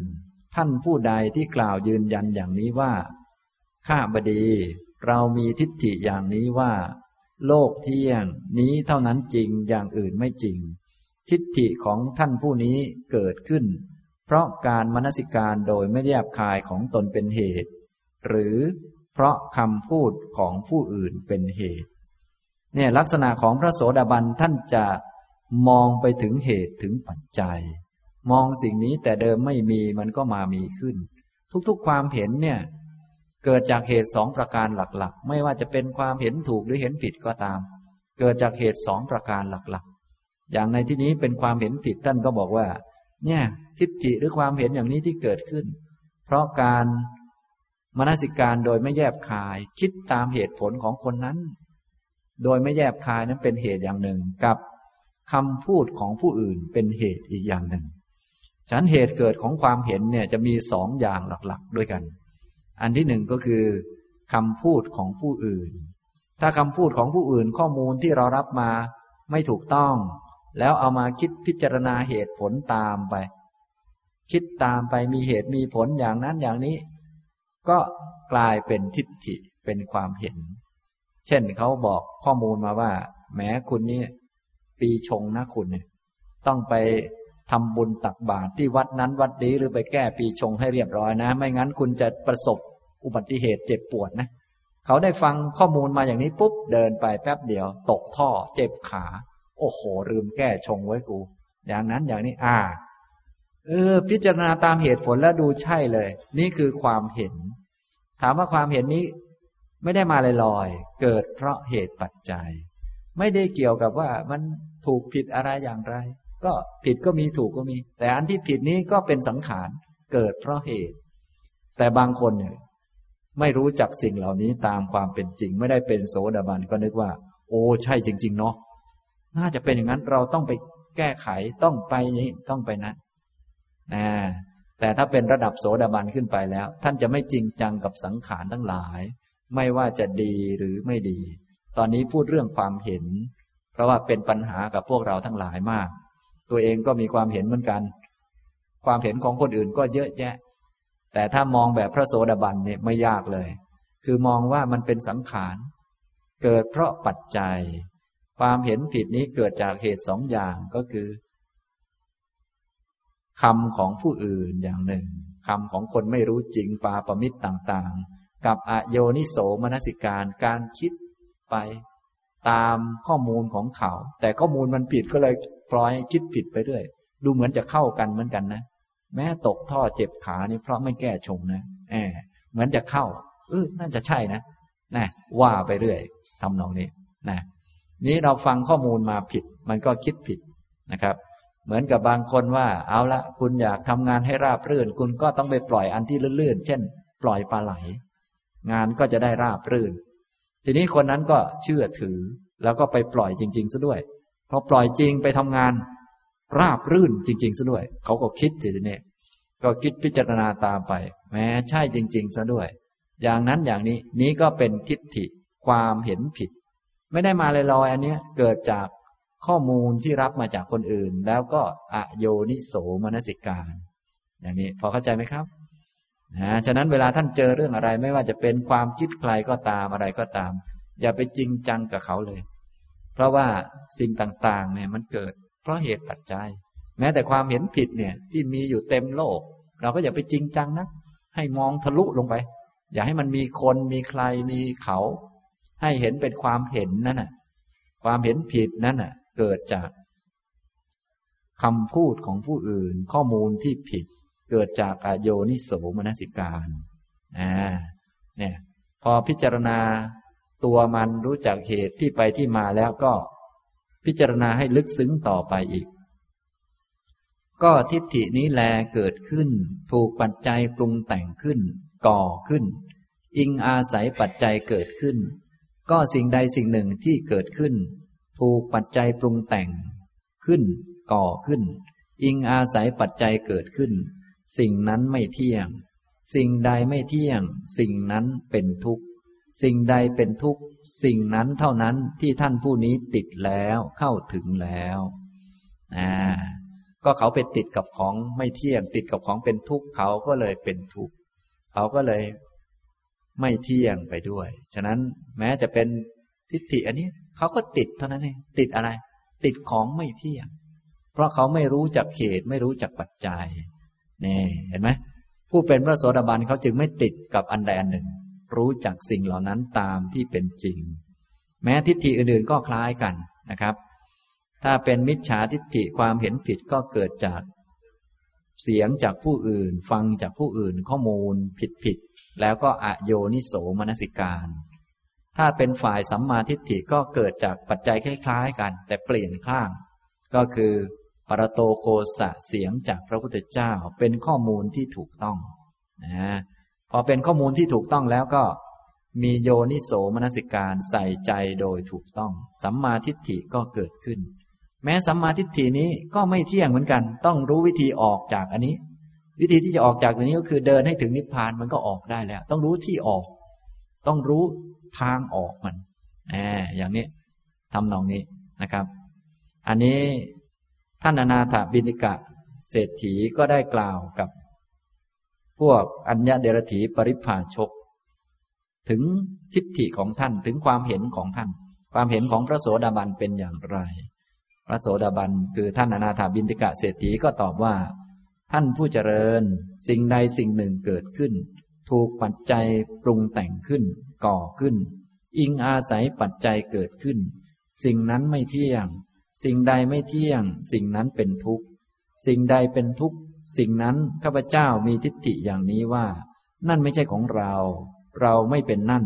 ท่านผู้ใดที่กล่าวยืนยันอย่างนี้ว่า ข้าบดี เรามีทิฏฐิอย่างนี้ว่า โลกเที่ยงนี้เท่านั้นจริงอย่างอื่นไม่จริง ทิฏฐิของท่านผู้นี้เกิดขึ้น เพราะการมนสิการโดยไม่แยบคายของตนเป็นเหตุ หรือ เพราะคำพูดของผู้อื่นเป็นเหตุ เนี่ยลักษณะของพระโสดาบันท่านจะมองไปถึงเหตุถึงปัจจัย มองสิ่งนี้แต่เดิมไม่มีมันก็มามีขึ้น ทุกๆความเห็นเนี่ยเกิดจากเหตุสองประการหลักๆ ไม่ว่าจะเป็นความเห็นถูกหรือเห็นผิดก็ตาม เกิดจากเหตุสองประการหลักๆ อย่างในที่นี้เป็นความเห็นผิดท่านก็บอกว่า เนี่ยทิฏฐิหรือความเห็นอย่างนี้ที่เกิดขึ้น เพราะการ มนสิการโดยไม่แยบคาย คิดตามเหตุผลของคนนั้น โดยไม่แยบคายนั้นเป็นเหตุอย่างหนึ่งกับคำพูดของผู้อื่นเป็นเหตุอีกอย่างหนึ่งฉันเหตุเกิดของความเห็นเนี่ยจะมีสองอย่างหลักๆ ด้วยกัน อันที่หนึ่งก็คือคำพูดของผู้อื่น ถ้าคำพูดของผู้อื่นข้อมูลที่เรารับมาไม่ถูกต้อง แล้วเอามาคิดพิจารณาเหตุผลตามไป คิดตามไปมีเหตุมีผลอย่างนั้นอย่างนี้ ก็กลายเป็นทิฏฐิเป็นความเห็น เช่นเขาบอกข้อมูลมาว่า แม้คุณนี่ปีชงนะคุณเนี่ยต้องไปทำบุญตักบาตรที่วัดนั้นวัดนี้หรือไปแก้ปีชงให้เรียบร้อยนะ ไม่งั้นคุณจะประสบอุบัติเหตุเจ็บปวดนะ เขาได้ฟังข้อมูลมาอย่างนี้ปุ๊บเดินไปแป๊บเดียว ตกท่อเจ็บขา โอ้โหลืมแก้ชงไว้กู อย่างนั้นอย่างนี้อ่า เออ พิจารณาตามเหตุผลแล้วดูใช่เลย นี่คือความเห็น ถามว่าความเห็นนี้ ไม่ได้มาลอยๆเกิดเพราะเหตุปัจจัย ไม่ได้เกี่ยวกับว่ามันถูกผิดอะไรอย่างไร ก็ผิดก็มีถูกก็มี แต่อันที่ผิดนี้ก็เป็นสังขารเกิดเพราะเหตุ แต่บางคนเนี่ยไม่รู้จักสิ่งเหล่านี้ตามความเป็นจริง ไม่ได้เป็นโสดาบันก็นึกว่า โอ้ใช่จริง ๆ เนาะน่าจะเป็นอย่างนั้นเราต้องไปแก้ไขต้องไปนี้ต้องไปนั้น นะแต่ถ้าเป็นระดับโสดาบันขึ้นไปแล้ว ท่านจะไม่จริงจังกับสังขารทั้งหลาย ไม่ว่าจะดีหรือไม่ดี ตอนนี้พูดเรื่องความเห็น เพราะว่าเป็นปัญหากับพวกเราทั้งหลายมาก ตัวเองก็มีความเห็นเหมือนกัน ความเห็นของคนอื่นก็เยอะแยะ แต่ถ้ามองแบบพระโสดาบันเนี่ยไม่ยากเลย คือมองว่ามันเป็นสังขาร เกิดเพราะปัจจัย ความเห็นผิดนี้เกิดจากเหตุสองอย่างก็คือ คำของผู้อื่นอย่างหนึ่งคำของคนไม่รู้จริงปาปมิตรต่างๆ กับอโยนิโสมนสิการการคิดไปตามข้อมูลของเขา แต่ข้อมูลมันผิดก็เลยปล่อยคิดผิดไปเรื่อย ดูเหมือนจะเข้ากันเหมือนกันนะ แม้ตกท่อเจ็บขานี่เพราะไม่แก้ชงนะแอบเหมือนจะเข้า เออน่าจะใช่นะนะว่าไปเรื่อยทำนองนี้นะนี้เราฟังข้อมูลมาผิด มันก็คิดผิดนะครับ เหมือนกับบางคนว่า เอาละคุณอยากทำงานให้ราบรื่น คุณก็ต้องไปปล่อยอันที่ลื่นๆ เช่น ปล่อยปลาไหล งานก็จะได้ราบรื่น ทีนี้คนนั้นก็เชื่อถือ แล้วก็ไปปล่อยจริงๆซะด้วยพอปล่อยจริงไปทำงาน ราบรื่นจริงๆซะด้วย เขาก็คิดทีนี้ก็คิดพิจารณาตามไป แม้ใช่จริงๆซะด้วย อย่างนั้นอย่างนี้นี้ก็เป็นทิฏฐิความเห็นผิด ไม่ได้มาลอยๆอันนี้เกิดจาก ข้อมูลที่รับมาจากคนอื่น แล้วก็อโยนิโสมนสิการ อย่างนี้พอเข้าใจไหมครับนะฉะนั้นเวลาท่านเจอเรื่องอะไร ไม่ว่าจะเป็นความคิดใครก็ตามอะไรก็ตาม อย่าไปจริงจังกับเขาเลย เพราะว่าสิ่งต่างๆ เนี่ยมันเกิด เพราะเหตุปัจจัย แม้แต่ความเห็นผิดเนี่ยที่มีอยู่เต็มโลก เราก็อย่าไปจริงจังนะให้มองทะลุลงไป อย่าให้มันมีคนมีใครมีเขา ให้เห็นเป็นความเห็นนั่นน่ะ ความเห็นผิดนั่นน่ะ เกิดจากคำพูดของผู้อื่น ข้อมูลที่ผิด เกิดจากอโยนิโสมนสิการอ่าเนี่ยพอพิจารณาตัวมันรู้จักเหตุที่ไปที่มาแล้วก็ พิจารณาให้ลึกซึ้งต่อไปอีก ก็ทิฏฐินี้แลเกิดขึ้น ถูกปัจจัยปรุงแต่งขึ้น ก่อขึ้น อิงอาศัยปัจจัยเกิดขึ้น ก็สิ่งใดสิ่งหนึ่งที่เกิดขึ้น ถูกปัจจัยปรุงแต่งขึ้น ก่อขึ้น อิงอาศัยปัจจัยเกิดขึ้น สิ่งนั้นไม่เที่ยง สิ่งใดไม่เที่ยง สิ่งนั้นเป็นทุกข์ สิ่งใดเป็นทุกข์ สิ่งนั้นเท่านั้นที่ท่านผู้นี้ติดแล้วเข้าถึงแล้วอ่าก็เขาไปติดกับของไม่เที่ยง ติดกับของเป็นทุกข์เขาก็เลยเป็นทุกข์เขาก็เลยไม่เที่ยงไปด้วย ฉะนั้นแม้จะเป็นทิฏฐิอันนี้ เขาก็ติดเท่านั้นเองติดอะไร ติดของไม่เที่ยง เพราะเขาไม่รู้จักเหตุไม่รู้จักปัจจัยนี่เห็นไหมผู้เป็นพระโสดาบันเขาจึงไม่ติดกับอันใดอันหนึ่ง รู้จักสิ่งเหล่านั้นตามที่เป็นจริง แม้ทิฏฐิอื่นๆก็คล้ายกันนะครับ ถ้าเป็นมิจฉาทิฏฐิความเห็นผิดก็เกิดจากเสียงจากผู้อื่น ฟังจากผู้อื่นข้อมูลผิดๆแล้วก็อโยนิโสมนสิการ ถ้าเป็นฝ่ายสัมมาทิฏฐิก็เกิดจากปัจจัยคล้ายๆกัน แต่เปลี่ยนข้าง ก็คือ ปรโตโคสะเสียงจากพระพุทธเจ้าเป็นข้อมูลที่ถูกต้องนะพอเป็นข้อมูลที่ถูกต้องแล้วก็ มีโยนิโสมนสิการใส่ใจโดยถูกต้อง สัมมาทิฏฐิก็เกิดขึ้น แม้สัมมาทิฏฐินี้ก็ไม่เที่ยงเหมือนกัน ต้องรู้วิธีออกจากอันนี้ วิธีที่จะออกจากอันนี้ก็คือเดินให้ถึงนิพพานมันก็ออกได้แล้ว ต้องรู้ที่ออก ต้องรู้ ทางออกมันแหมอย่างนี้ทำนองนี้นะครับ อันนี้ท่านอนาถบินิกะ เศรษฐีก็ได้กล่าวกับ พวกอัญญาเดรถีปริพาชก ถึงทิฏฐิของท่านถึงความเห็นของท่าน ความเห็นของพระโสดาบันเป็นอย่างไร พระโสดาบันคือท่านอนาถาบินติกะเศรษฐีก็ตอบว่า ท่านผู้เจริญสิ่งใดสิ่งหนึ่งเกิดขึ้น ถูกปัจจัยปรุงแต่งขึ้น ก่อขึ้น อิงอาศัยปัจจัยเกิดขึ้น สิ่งนั้นไม่เที่ยง สิ่งใดไม่เที่ยง สิ่งนั้นเป็นทุกข์ สิ่งใดเป็นทุกข์ สิ่งนั้นข้าพเจ้ามีทิฏฐิอย่างนี้ว่า นั่นไม่ใช่ของเรา เราไม่เป็นนั่น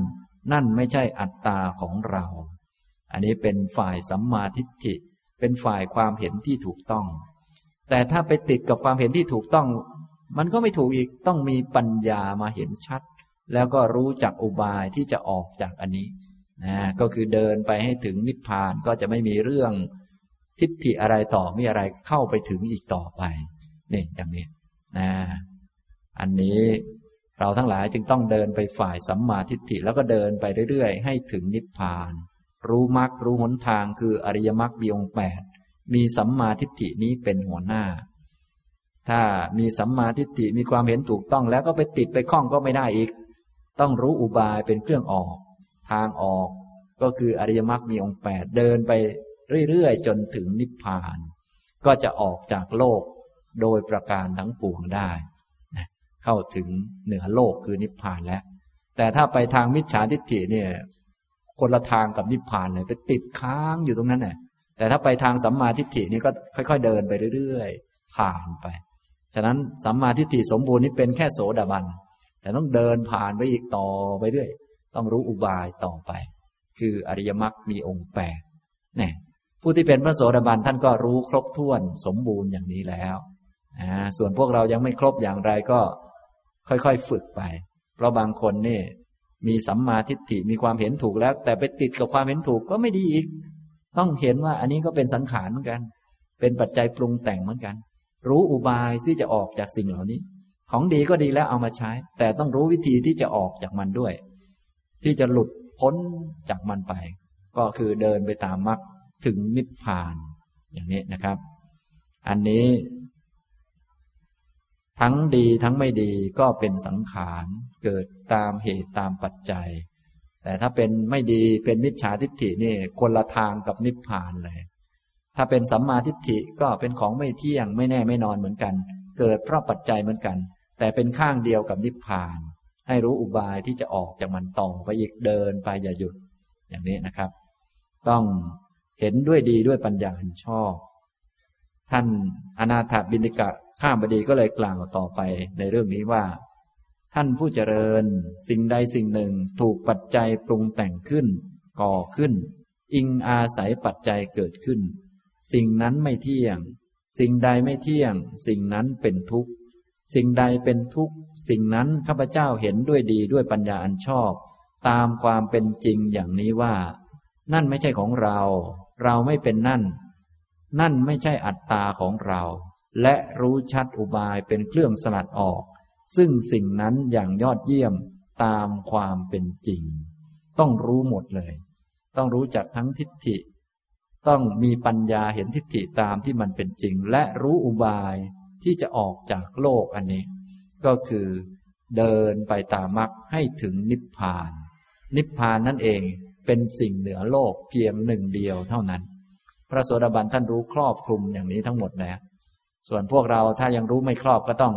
นั่นไม่ใช่อัตตาของเรา อันนี้เป็นฝ่ายสัมมาทิฏฐิ เป็นฝ่ายความเห็นที่ถูกต้อง แต่ถ้าไปติดกับความเห็นที่ถูกต้อง มันก็ไม่ถูกอีก ต้องมีปัญญามาเห็นชัด แล้วก็รู้จักอุบายที่จะออกจากอันนี้นะก็คือเดินไปให้ถึงนิพพานก็จะไม่มีเรื่องทิฏฐิอะไรต่อมีอะไรเข้าไปถึงอีกต่อไปนี่อย่างนี้นะอันนี้เราทั้งหลายจึงต้องเดินไปฝ่ายสัมมาทิฏฐิแล้วก็เดินไปเรื่อยๆ ให้ถึงนิพพาน รู้มรรครู้หนทางคืออริยมรรคบีองแปดมีสัมมาทิฏฐินี้เป็นหัวหน้า ถ้ามีสัมมาทิฏฐิมีความเห็นถูกต้องแล้วก็ไปติดไปคล้องก็ไม่ได้อีก ต้องรู้อุบายเป็นเครื่องออก ทางออกก็คืออริยมรรคมีองค์แปดเดินไปเรื่อยๆ จนถึงนิพพาน ก็จะออกจากโลกโดยประการทั้งปวงได้นะเข้าถึงเหนือโลกคือนิพพานแล้ว แต่ถ้าไปทางมิจฉาทิฏฐิเนี่ยคนละทางกับนิพพานเลยไปติดค้างอยู่ตรงนั้นแหละแต่ถ้าไปทางสัมมาทิฏฐินี่ก็ค่อย ๆ เดินไปเรื่อยๆ ผ่านไป ฉะนั้นสัมมาทิฏฐิสมบูรณ์นี่เป็นแค่โสดาบัน แต่ต้องเดินผ่านไปอีกต่อไปเรื่อยต้องรู้อุบายต่อไป คืออริยมรรคมีองค์แปดเนี่ยผู้ที่เป็นพระโสดาบันท่านก็รู้ครบถ้วนสมบูรณ์อย่างนี้แล้วส่วนพวกเรายังไม่ครบอย่างไรก็ค่อยๆฝึกไป เพราะบางคนนี่มีสัมมาทิฏฐิมีความเห็นถูกแล้ว แต่ไปติดกับความเห็นถูกก็ไม่ดีอีก ต้องเห็นว่าอันนี้ก็เป็นสังขารเหมือนกัน เป็นปัจจัยปรุงแต่งเหมือนกัน รู้อุบายที่จะออกจากสิ่งเหล่านี้ ของดีก็ดีแล้วเอามาใช้ แต่ต้องรู้วิธีที่จะออกจากมันด้วย ที่จะหลุดพ้นจากมันไป ก็คือเดินไปตามมรรคถึงนิพพานอย่างนี้นะครับ อันนี้ ทั้งดีทั้งไม่ดีก็เป็นสังขารเกิดตามเหตุตามปัจจัย แต่ถ้าเป็นไม่ดีเป็นมิจฉาทิฏฐินี่คนละทางกับนิพพานเลย ถ้าเป็นสัมมาทิฏฐิก็เป็นของไม่เที่ยงไม่แน่ไม่นอนเหมือนกัน เกิดเพราะปัจจัยเหมือนกัน แต่เป็นข้างเดียวกับนิพพาน ให้รู้อุบายที่จะออกจากมันต่อไปอีกเดินไปอย่าหยุด อย่างนี้นะครับ ต้องเห็นด้วยดีด้วยปัญญาชอบ ท่านอนาถบินิกะข้ามบดีก็เลยกล่าวต่อไปในเรื่องนี้ว่า ท่านผู้เจริญสิ่งใดสิ่งหนึ่งถูกปัจจัยปรุงแต่งขึ้น ก่อขึ้น อิงอาศัยปัจจัยเกิดขึ้น สิ่งนั้นไม่เที่ยง สิ่งใดไม่เที่ยง สิ่งนั้นเป็นทุกข์ สิ่งใดเป็นทุกข์ สิ่งนั้นข้าพเจ้าเห็นด้วยดีด้วยปัญญาอันชอบ ตามความเป็นจริงอย่างนี้ว่า นั่นไม่ใช่ของเรา เราไม่เป็นนั่น นั่นไม่ใช่อัตตาของเรา และรู้ชัดอุบายเป็นเครื่องสลัดออก ซึ่งสิ่งนั้นอย่างยอดเยี่ยมตามความเป็นจริง ต้องรู้หมดเลย ต้องรู้จักทั้งทิฏฐิ ต้องมีปัญญาเห็นทิฏฐิตามที่มันเป็นจริง และรู้อุบาย ที่จะออกจากโลกอันนี้ ก็คือเดินไปตามมรรคให้ถึงนิพพาน นิพพานนั่นเองเป็นสิ่งเหนือโลกเพียงหนึ่งเดียวเท่านั้น พระโสดาบันท่านรู้ครอบคลุมอย่างนี้ทั้งหมดแล้ว ส่วนพวกเราถ้ายังรู้ไม่ครอบก็ต้อง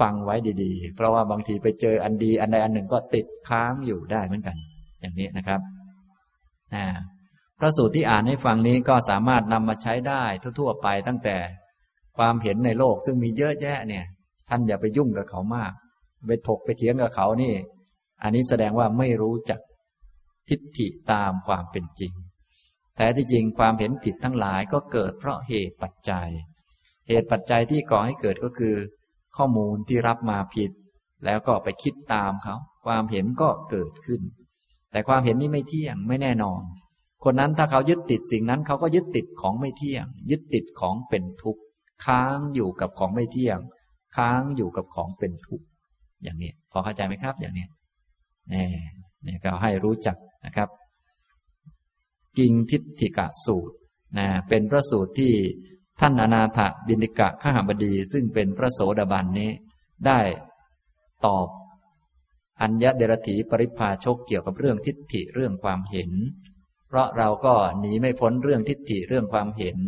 ฟังไว้ดีๆ เพราะว่าบางทีไปเจออันดีอันใดอันหนึ่งก็ติดค้างอยู่ได้เหมือนกัน อย่างนี้นะครับพระสูตรที่อ่านให้ฟังนี้ก็สามารถนำมาใช้ได้ทั่วๆไปตั้งแต่ ความเห็นในโลกซึ่งมีเยอะแยะเนี่ย ท่านอย่าไปยุ่งกับเขามาก ไปถกไปเถียงกับเขานี่ อันนี้แสดงว่าไม่รู้จักทิฏฐิตามความเป็นจริง แต่ที่จริงความเห็นผิดทั้งหลายก็เกิดเพราะเหตุปัจจัย เหตุปัจจัยที่ก่อให้เกิดก็คือ ข้อมูลที่รับมาผิด แล้วก็ไปคิดตามเขา ความเห็นก็เกิดขึ้น แต่ความเห็นนี้ไม่เที่ยงไม่แน่นอน คนนั้นถ้าเขายึดติดสิ่งนั้นเขาก็ยึดติดของไม่เที่ยง ยึดติดของเป็นทุกข์ ค้างอยู่กับของไม่เที่ยง ค้างอยู่กับของเป็นทุกข์อย่างนี้พอเข้าใจไหมครับ อย่างนี้นี่นี่ก็ให้รู้จักนะครับ กิงทิฏฐิกะสูตรนะเป็นพระสูตรที่ท่านอนาถบินิกะข้าบดี ซึ่งเป็นพระโสดาบันนี้ ได้ตอบอัญญเดรถีปริพาชกเกี่ยวกับเรื่องทิฏฐิเรื่องความเห็น เพราะเราก็หนีไม่พ้นเรื่องทิฏฐิเรื่องความเห็น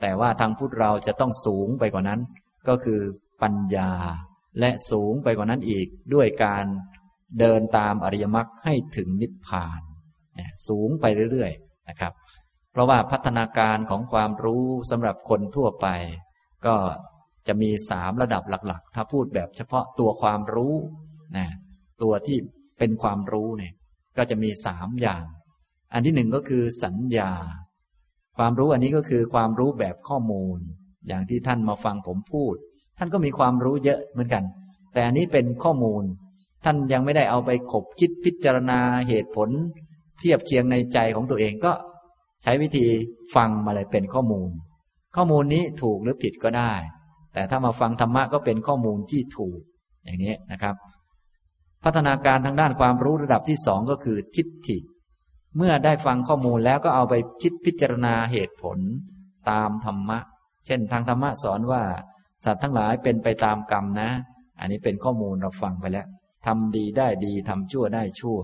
แต่ว่าทางพุทธเราจะต้องสูงไปกว่านั้น ก็คือปัญญา และสูงไปกว่านั้นอีกด้วยการเดินตามอริยมรรคให้ถึงนิพพานสูงไปเรื่อยๆนะครับ เพราะว่าพัฒนาการของความรู้สำหรับคนทั่วไป ก็จะมีสามระดับหลัก ๆ ถ้าพูดแบบเฉพาะตัวความรู้นะตัวที่เป็นความรู้เนี่ยก็จะมีสามอย่าง อันที่หนึ่งก็คือสัญญา ความรู้อันนี้ก็คือความรู้แบบข้อมูล อย่างที่ท่านมาฟังผมพูด ท่านก็มีความรู้เยอะเหมือนกัน แต่อันนี้เป็นข้อมูล ท่านยังไม่ได้เอาไปขบคิดพิจารณาเหตุผล เทียบเคียงในใจของตัวเองก็ใช้วิธีฟังมาเลยเป็นข้อมูล ข้อมูลนี้ถูกหรือผิดก็ได้ แต่ถ้ามาฟังธรรมะก็เป็นข้อมูลที่ถูกอย่างนี้นะครับ พัฒนาการทางด้านความรู้ระดับที่สองก็คือทิฏฐิ เมื่อได้ฟังข้อมูลแล้วก็เอาไปคิดพิจารณาเหตุผลตามธรรมะ เช่นทางธรรมะสอนว่า สัตว์ทั้งหลายเป็นไปตามกรรมนะ อันนี้เป็นข้อมูลเราฟังไปแล้วทำดีได้ดีทำชั่วได้ชั่ว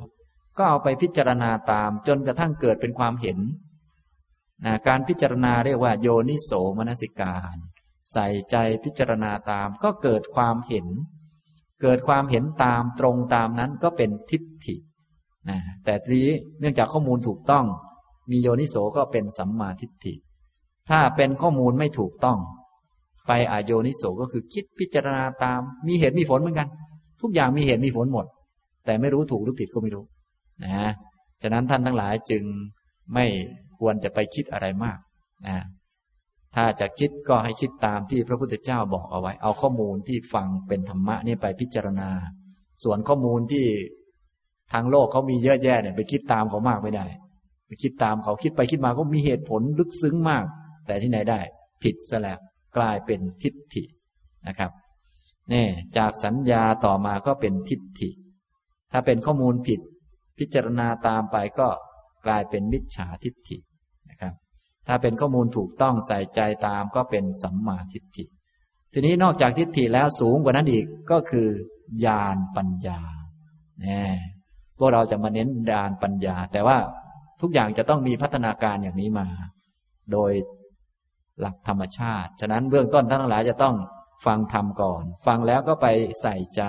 ก็เอาไปพิจารณาตามจนกระทั่งเกิดเป็นความเห็นนะการพิจารณาเรียกว่า โยนิโสมนสิการ ใส่ใจพิจารณาตามก็เกิดความเห็น เกิดความเห็นตามตรงตามนั้นก็เป็นทิฏฐิ นะแต่ทีนี้เนื่องจากข้อมูลถูกต้อง มีโยนิโสก็เป็นสัมมาทิฏฐิ ถ้าเป็นข้อมูลไม่ถูกต้อง ไปอโยนิโสก็คือคิดพิจารณาตาม มีเหตุมีผลเหมือนกัน ทุกอย่างมีเหตุมีผลหมด แต่ไม่รู้ถูกหรือผิดก็ไม่รู้นะฉะนั้นท่านทั้งหลายจึงไม่ควรจะไปคิดอะไรมากนะถ้าจะคิดก็ให้คิดตามที่พระพุทธเจ้าบอกเอาไว้ เอาข้อมูลที่ฟังเป็นธรรมะนี่ไปพิจารณา ส่วนข้อมูลที่ ทางโลกเขามีเยอะแยะเนี่ยไปคิดตามเขามากไม่ได้ ไปคิดตามเขาคิดไปคิดมาก็มีเหตุผลลึกซึ้งมาก แต่ที่ไหนได้ ผิดซะแล้วกลายเป็นทิฏฐินะครับนี่จากสัญญาต่อมาก็เป็นทิฏฐิ ถ้าเป็นข้อมูลผิด พิจารณาตามไปก็กลายเป็นมิจฉาทิฏฐินะครับ ถ้าเป็นข้อมูลถูกต้องใส่ใจตามก็เป็นสัมมาทิฏฐิ ทีนี้นอกจากทิฏฐิแล้วสูงกว่านั้นอีกก็คือญาณปัญญาแน่ พวกเราจะมาเน้นญาณปัญญา แต่ว่าทุกอย่างจะต้องมีพัฒนาการอย่างนี้มา โดยหลักธรรมชาติ ฉะนั้นเบื้องต้นท่านทั้งหลายจะต้องฟังธรรมก่อน ฟังแล้วก็ไปใส่ใจ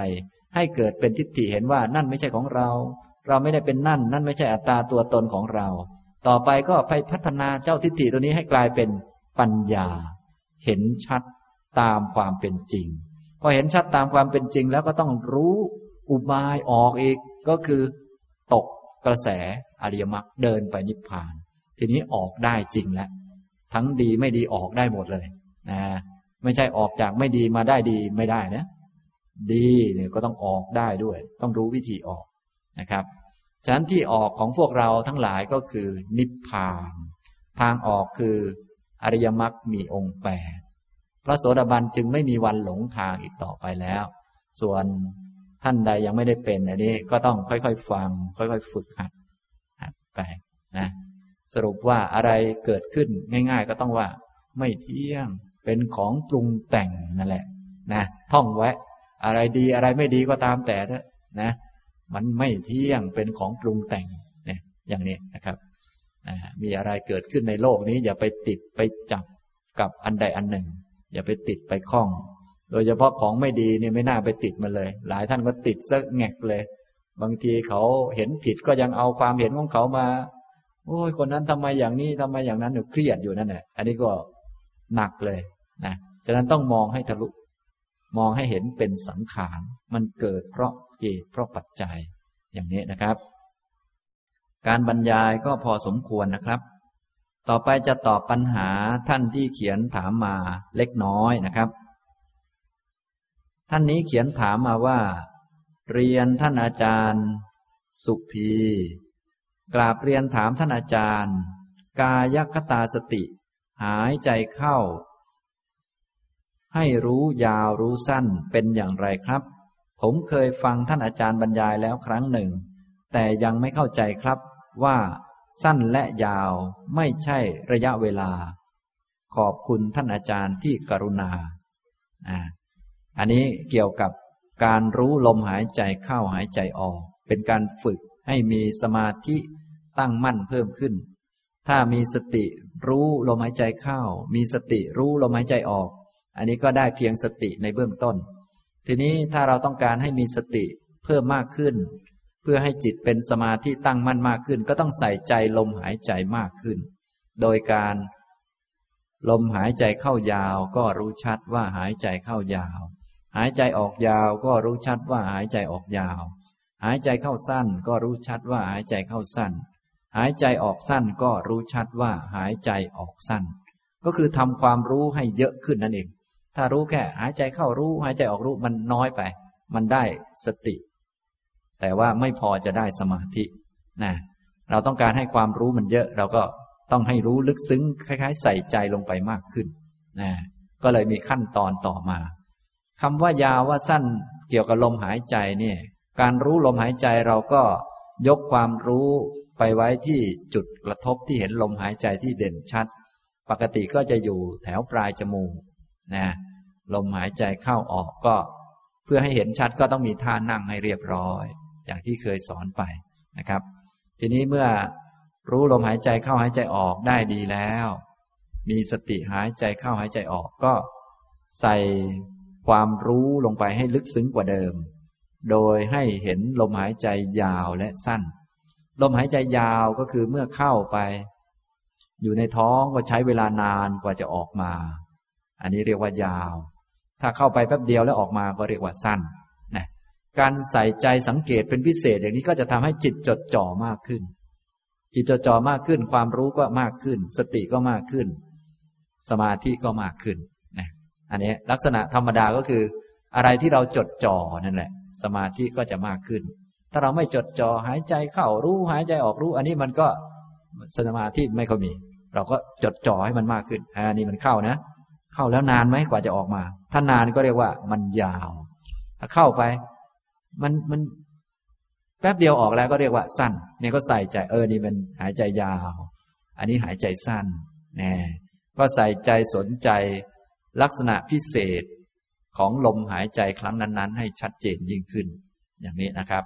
ให้เกิดเป็นทิฏฐิเห็นว่านั่นไม่ใช่ของเรา เราไม่ได้เป็นนั่น นั่นไม่ใช่อัตตาตัวตนของเรา ต่อไปก็ไปพัฒนาเจ้าทิฏฐิตัวนี้ให้กลายเป็นปัญญา เห็นชัดตามความเป็นจริง พอเห็นชัดตามความเป็นจริงแล้วก็ต้องรู้อุบายออกอีก ก็คือตกกระแสอริยมรรคเดินไปนิพพาน ทีนี้ออกได้จริงแล้วทั้งดีไม่ดีออกได้หมดเลยนะไม่ใช่ออกจากไม่ดีมาได้ดีไม่ได้นะ ดีเนี่ยก็ต้องออกได้ด้วย ต้องรู้วิธีออกนะครับฉะนั้นที่ออกของพวกเราทั้งหลายก็คือ นิพพาน ทางออกคืออริยมรรคมีองค์แปดพระโสดาบันจึงไม่มีวันหลงทางอีกต่อไปแล้ว ส่วน ท่านใดยังไม่ได้เป็นอันนี้ก็ต้องค่อยๆฟัง ค่อยๆ ฝึกหัดหัดไปนะสรุปว่าอะไรเกิดขึ้นง่าย ๆ ก็ต้องว่า ไม่เที่ยงเป็นของปรุงแต่งนั่นแหละ นะท่องไว้ อะไรดีอะไรไม่ดีก็ตามแต่เถอะนะ มันไม่เที่ยงเป็นของปรุงแต่งเนี่ยอย่างนี้นะครับมีอะไรเกิดขึ้นในโลกนี้ อย่าไปติดไปจับกับอันใดอันหนึ่ง อย่าไปติดไปคล้อง โดยเฉพาะของไม่ดีเนี่ยไม่น่าไปติดมันเลย หลายท่านก็ติดซะแงกเลย บางทีเขาเห็นผิดก็ยังเอาความเห็นของเขามา โอ้ยคนนั้นทำไมอย่างนี้ทำไมอย่างนั้นเครียดอยู่นั่นแหละอันนี้ก็หนักเลยนะฉะนั้นต้องมองให้ทะลุ มองให้เห็นเป็นสังขารมันเกิดเพราะเหตุเพราะปัจจัยอย่างนี้นะครับ การบรรยายก็พอสมควรนะครับ ต่อไปจะตอบปัญหาท่านที่เขียนถามมาเล็กน้อยนะครับ ท่านนี้เขียนถามมาว่า เรียนท่านอาจารย์ สุภีกราบเรียนถามท่านอาจารย์ กายคตาสติ หายใจเข้า ให้รู้ยาวรู้สั้นเป็นอย่างไรครับ ผมเคยฟังท่านอาจารย์บรรยายแล้วครั้งหนึ่ง แต่ยังไม่เข้าใจครับว่าสั้นและยาวไม่ใช่ระยะเวลา ขอบคุณท่านอาจารย์ที่กรุณาอ่า อันนี้เกี่ยวกับการรู้ลมหายใจเข้าหายใจออก เป็นการฝึกให้มีสมาธิตั้งมั่นเพิ่มขึ้น ถ้ามีสติรู้ลมหายใจเข้า มีสติรู้ลมหายใจออก อันนี้ก็ได้เพียงสติในเบื้องต้น ทีนี้ถ้าเราต้องการให้มีสติเพิ่มมากขึ้น เพื่อให้จิตเป็นสมาธิตั้งมั่นมากขึ้น ก็ต้องใส่ใจลมหายใจมากขึ้น โดยการ ลมหายใจเข้ายาวก็รู้ชัดว่าหายใจเข้ายาว หายใจออกยาวก็รู้ชัดว่าหายใจออกยาว หายใจเข้าสั้นก็รู้ชัดว่าหายใจเข้าสั้น หายใจออกสั้นก็รู้ชัดว่าหายใจออกสั้น ก็คือทำความรู้ให้เยอะขึ้นนั่นเอง ถ้ารู้แค่หายใจเข้ารู้ หายใจออกรู้มันน้อยไป มันได้สติ แต่ว่าไม่พอจะได้สมาธินะเราต้องการให้ความรู้มันเยอะ เราก็ต้องให้รู้ลึกซึ้งคล้าย ๆ ใส่ใจลงไปมากขึ้นนะก็เลยมีขั้นตอนต่อมา คำว่ายาวว่าสั้นเกี่ยวกับลมหายใจเนี่ยการรู้ลมหายใจเราก็ยกความรู้ไปไว้ที่จุดกระทบที่เห็นลมหายใจที่เด่นชัด ปกติก็จะอยู่แถวปลายจมูกนะลมหายใจเข้าออกก็ เพื่อให้เห็นชัดก็ต้องมีท่านั่งให้เรียบร้อย อย่างที่เคยสอนไปนะครับ ทีนี้เมื่อรู้ลมหายใจเข้าหายใจออกได้ดีแล้ว มีสติหายใจเข้าหายใจออกก็ ใส่ ความรู้ลงไปให้ลึกซึ้งกว่าเดิม โดยให้เห็นลมหายใจยาวและสั้น ลมหายใจยาวก็คือเมื่อเข้าไป อยู่ในท้องก็ใช้เวลานานกว่าจะออกมา อันนี้เรียกว่ายาว ถ้าเข้าไปแป๊บเดียวแล้วออกมาก็เรียกว่าสั้นนะการใส่ใจสังเกตเป็นพิเศษอย่างนี้ก็จะทำให้จิตจดจ่อมากขึ้น จิตจดจ่อมากขึ้น ความรู้ก็มากขึ้น สติก็มากขึ้น สมาธิก็มากขึ้น อันนี้ลักษณะธรรมดาก็คือ อะไรที่เราจดจ่อนั่นแหละ สมาธิก็จะมากขึ้น ถ้าเราไม่จดจ่อหายใจเข้ารู้หายใจออกรู้ อันนี้มันก็สมาธิไม่ค่อยมี เราก็จดจ่อให้มันมากขึ้นอันนี้มันเข้านะ เข้าแล้วนานไหมกว่าจะออกมา ถ้านานก็เรียกว่ามันยาว ถ้าเข้าไป มันมันแป๊บเดียวออกแล้วก็เรียกว่าสั้น เนี่ยก็ใส่ใจเออนี่มันหายใจยาว อันนี้หายใจสั้นแน่ก็ใส่ใจสนใจ ลักษณะพิเศษของลมหายใจครั้งนั้น ๆ ให้ชัดเจนยิ่งขึ้น อย่างนี้นะครับ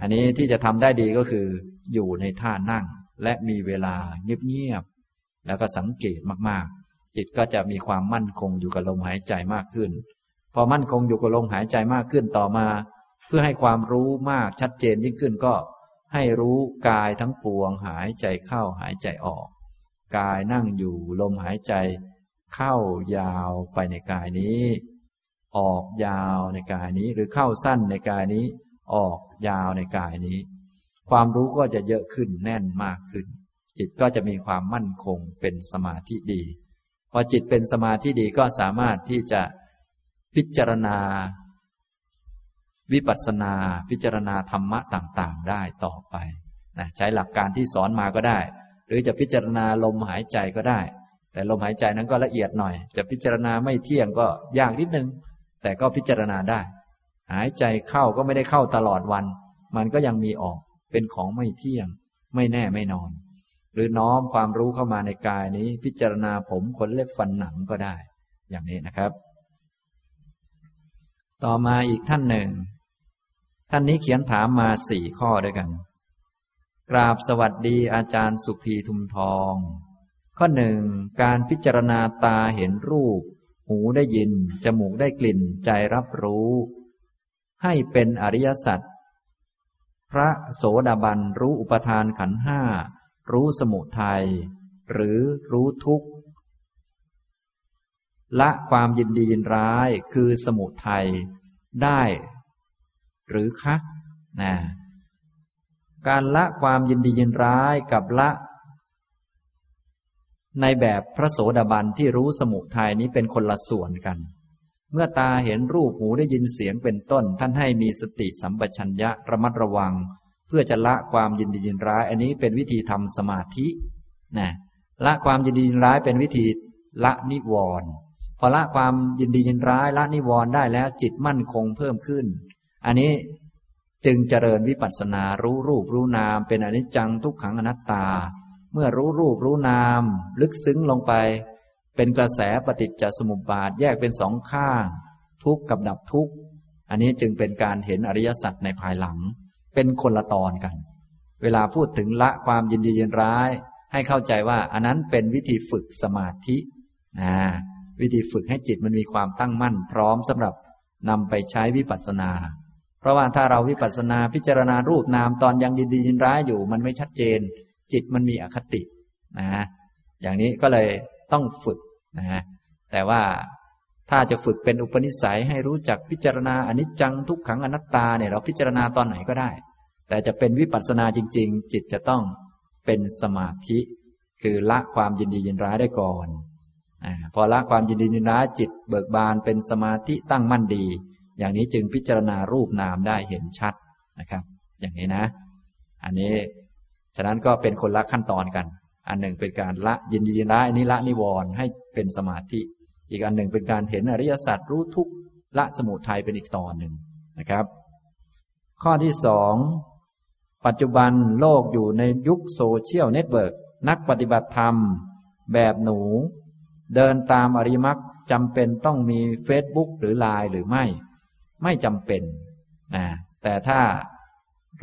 อันนี้ที่จะทำได้ดีก็คือ อยู่ในท่านั่งและมีเวลาเงียบๆแล้วก็สังเกตมากๆ จิตก็จะมีความมั่นคงอยู่กับลมหายใจมากขึ้น พอมั่นคงอยู่กับลมหายใจมากขึ้นต่อมา เพื่อให้ความรู้มากชัดเจนยิ่งขึ้นก็ให้รู้กายทั้งปวงหายใจเข้าหายใจออก กายนั่งอยู่ลมหายใจ เข้ายาวไปในกายนี้ ออกยาวในกายนี้ หรือเข้าสั้นในกายนี้ ออกยาวในกายนี้ ความรู้ก็จะเยอะขึ้นแน่นมากขึ้น จิตก็จะมีความมั่นคงเป็นสมาธิดี พอจิตเป็นสมาธิดีก็สามารถที่จะพิจารณา วิปัสสนาพิจารณาธรรมะต่างๆ ได้ต่อไปนะใช้หลักการที่สอนมาก็ได้ หรือจะพิจารณาลมหายใจก็ได้ แต่ลมหายใจนั้นก็ละเอียดหน่อย จะพิจารณาไม่เที่ยงก็ยากนิดนึง แต่ก็พิจารณาได้ หายใจเข้าก็ไม่ได้เข้าตลอดวัน มันก็ยังมีออกเป็นของไม่เที่ยง ไม่แน่ไม่นอน หรือน้อมความรู้เข้ามาในกายนี้ พิจารณาผมขนเล็บฟันหนังก็ได้ อย่างนี้นะครับ ต่อมาอีกท่านหนึ่ง ท่านนี้เขียนถามมาสี่ข้อด้วยกัน กราบสวัสดีอาจารย์สุภีทุมทอง ข้อหนึ่งการพิจารณาตาเห็นรูป หูได้ยิน จมูกได้กลิ่นใจรับรู้ ให้เป็นอริยสัจพระโสดาบันรู้อุปทานขันห้ารู้สมุทัยหรือรู้ทุกข์ละความยินดียินร้ายคือสมุทัยได้ หรือคะนะการละความยินดียินร้ายกับละ ในแบบพระโสดาบันที่รู้สมุทัยนี้เป็นคนละส่วนกัน เมื่อตาเห็นรูปหูได้ยินเสียงเป็นต้น ท่านให้มีสติสัมปชัญญะระมัดระวัง เพื่อจะละความยินดียินร้าย อันนี้เป็นวิธีทำสมาธินะละความยินดียินร้ายเป็นวิธีละนิวรณ์พอละความยินดียินร้ายละนิวรณ์ได้แล้วจิตมั่นคงเพิ่มขึ้น อันนี้จึงเจริญวิปัสสนารู้รูปรู้นาม เป็นอนิจจังทุกขังอนัตตา มื่อรู้รูปรู้นาม ลึกซึ้งลงไป เป็นกระแสปฏิจจสมุปบาทแยกเป็นสองข้าง ทุกข์กับดับทุกข์อันนี้จึงเป็นการเห็นอริยสัจในภายหลัง เป็นคนละตอนกัน เวลาพูดถึงละความยินดียินร้าย ให้เข้าใจว่าอันนั้นเป็นวิธีฝึกสมาธินะวิธีฝึกให้จิตมันมีความตั้งมั่น พร้อมสำหรับนำไปใช้วิปัสสนา เพราะว่าถ้าเราวิปัสสนาพิจารณารูปนามตอนยังยินดียินร้ายอยู่ มันไม่ชัดเจน จิตมันมีอคตินะอย่างนี้ก็เลยต้องฝึกนะแต่ว่าถ้าจะฝึกเป็นอุปนิสัยให้รู้จักพิจารณาอนิจจังทุกขังอนัตตาเนี่ยเราพิจารณาตอนไหนก็ได้ แต่จะเป็นวิปัสสนาจริง ๆ จิตจะต้องเป็นสมาธิ คือละความยินดียินร้ายได้ก่อนอพอละความยินดียินร้ายจิตเบิกบานเป็นสมาธิตั้งมั่นดี อย่างนี้จึงพิจารณารูปนามได้เห็นชัดนะครับ อย่างนี้นะ อันนี้ ฉะนั้นก็เป็นคนละขั้นตอนกัน อันหนึ่งเป็นการละยินดียินร้ายอันนี้ละนิวรณ์ให้เป็นสมาธิ อีกอันหนึ่งเป็นการเห็นอริยสัจรู้ทุกข์ละสมุทัยเป็นอีกตอนหนึ่งนะครับ ข้อที่สองปัจจุบันโลกอยู่ในยุค social network นักปฏิบัติธรรม แบบหนู เดินตามอริยมรรคจำเป็นต้องมี Facebook หรือไลน์หรือไม่ ไม่จำเป็นนะแต่ถ้า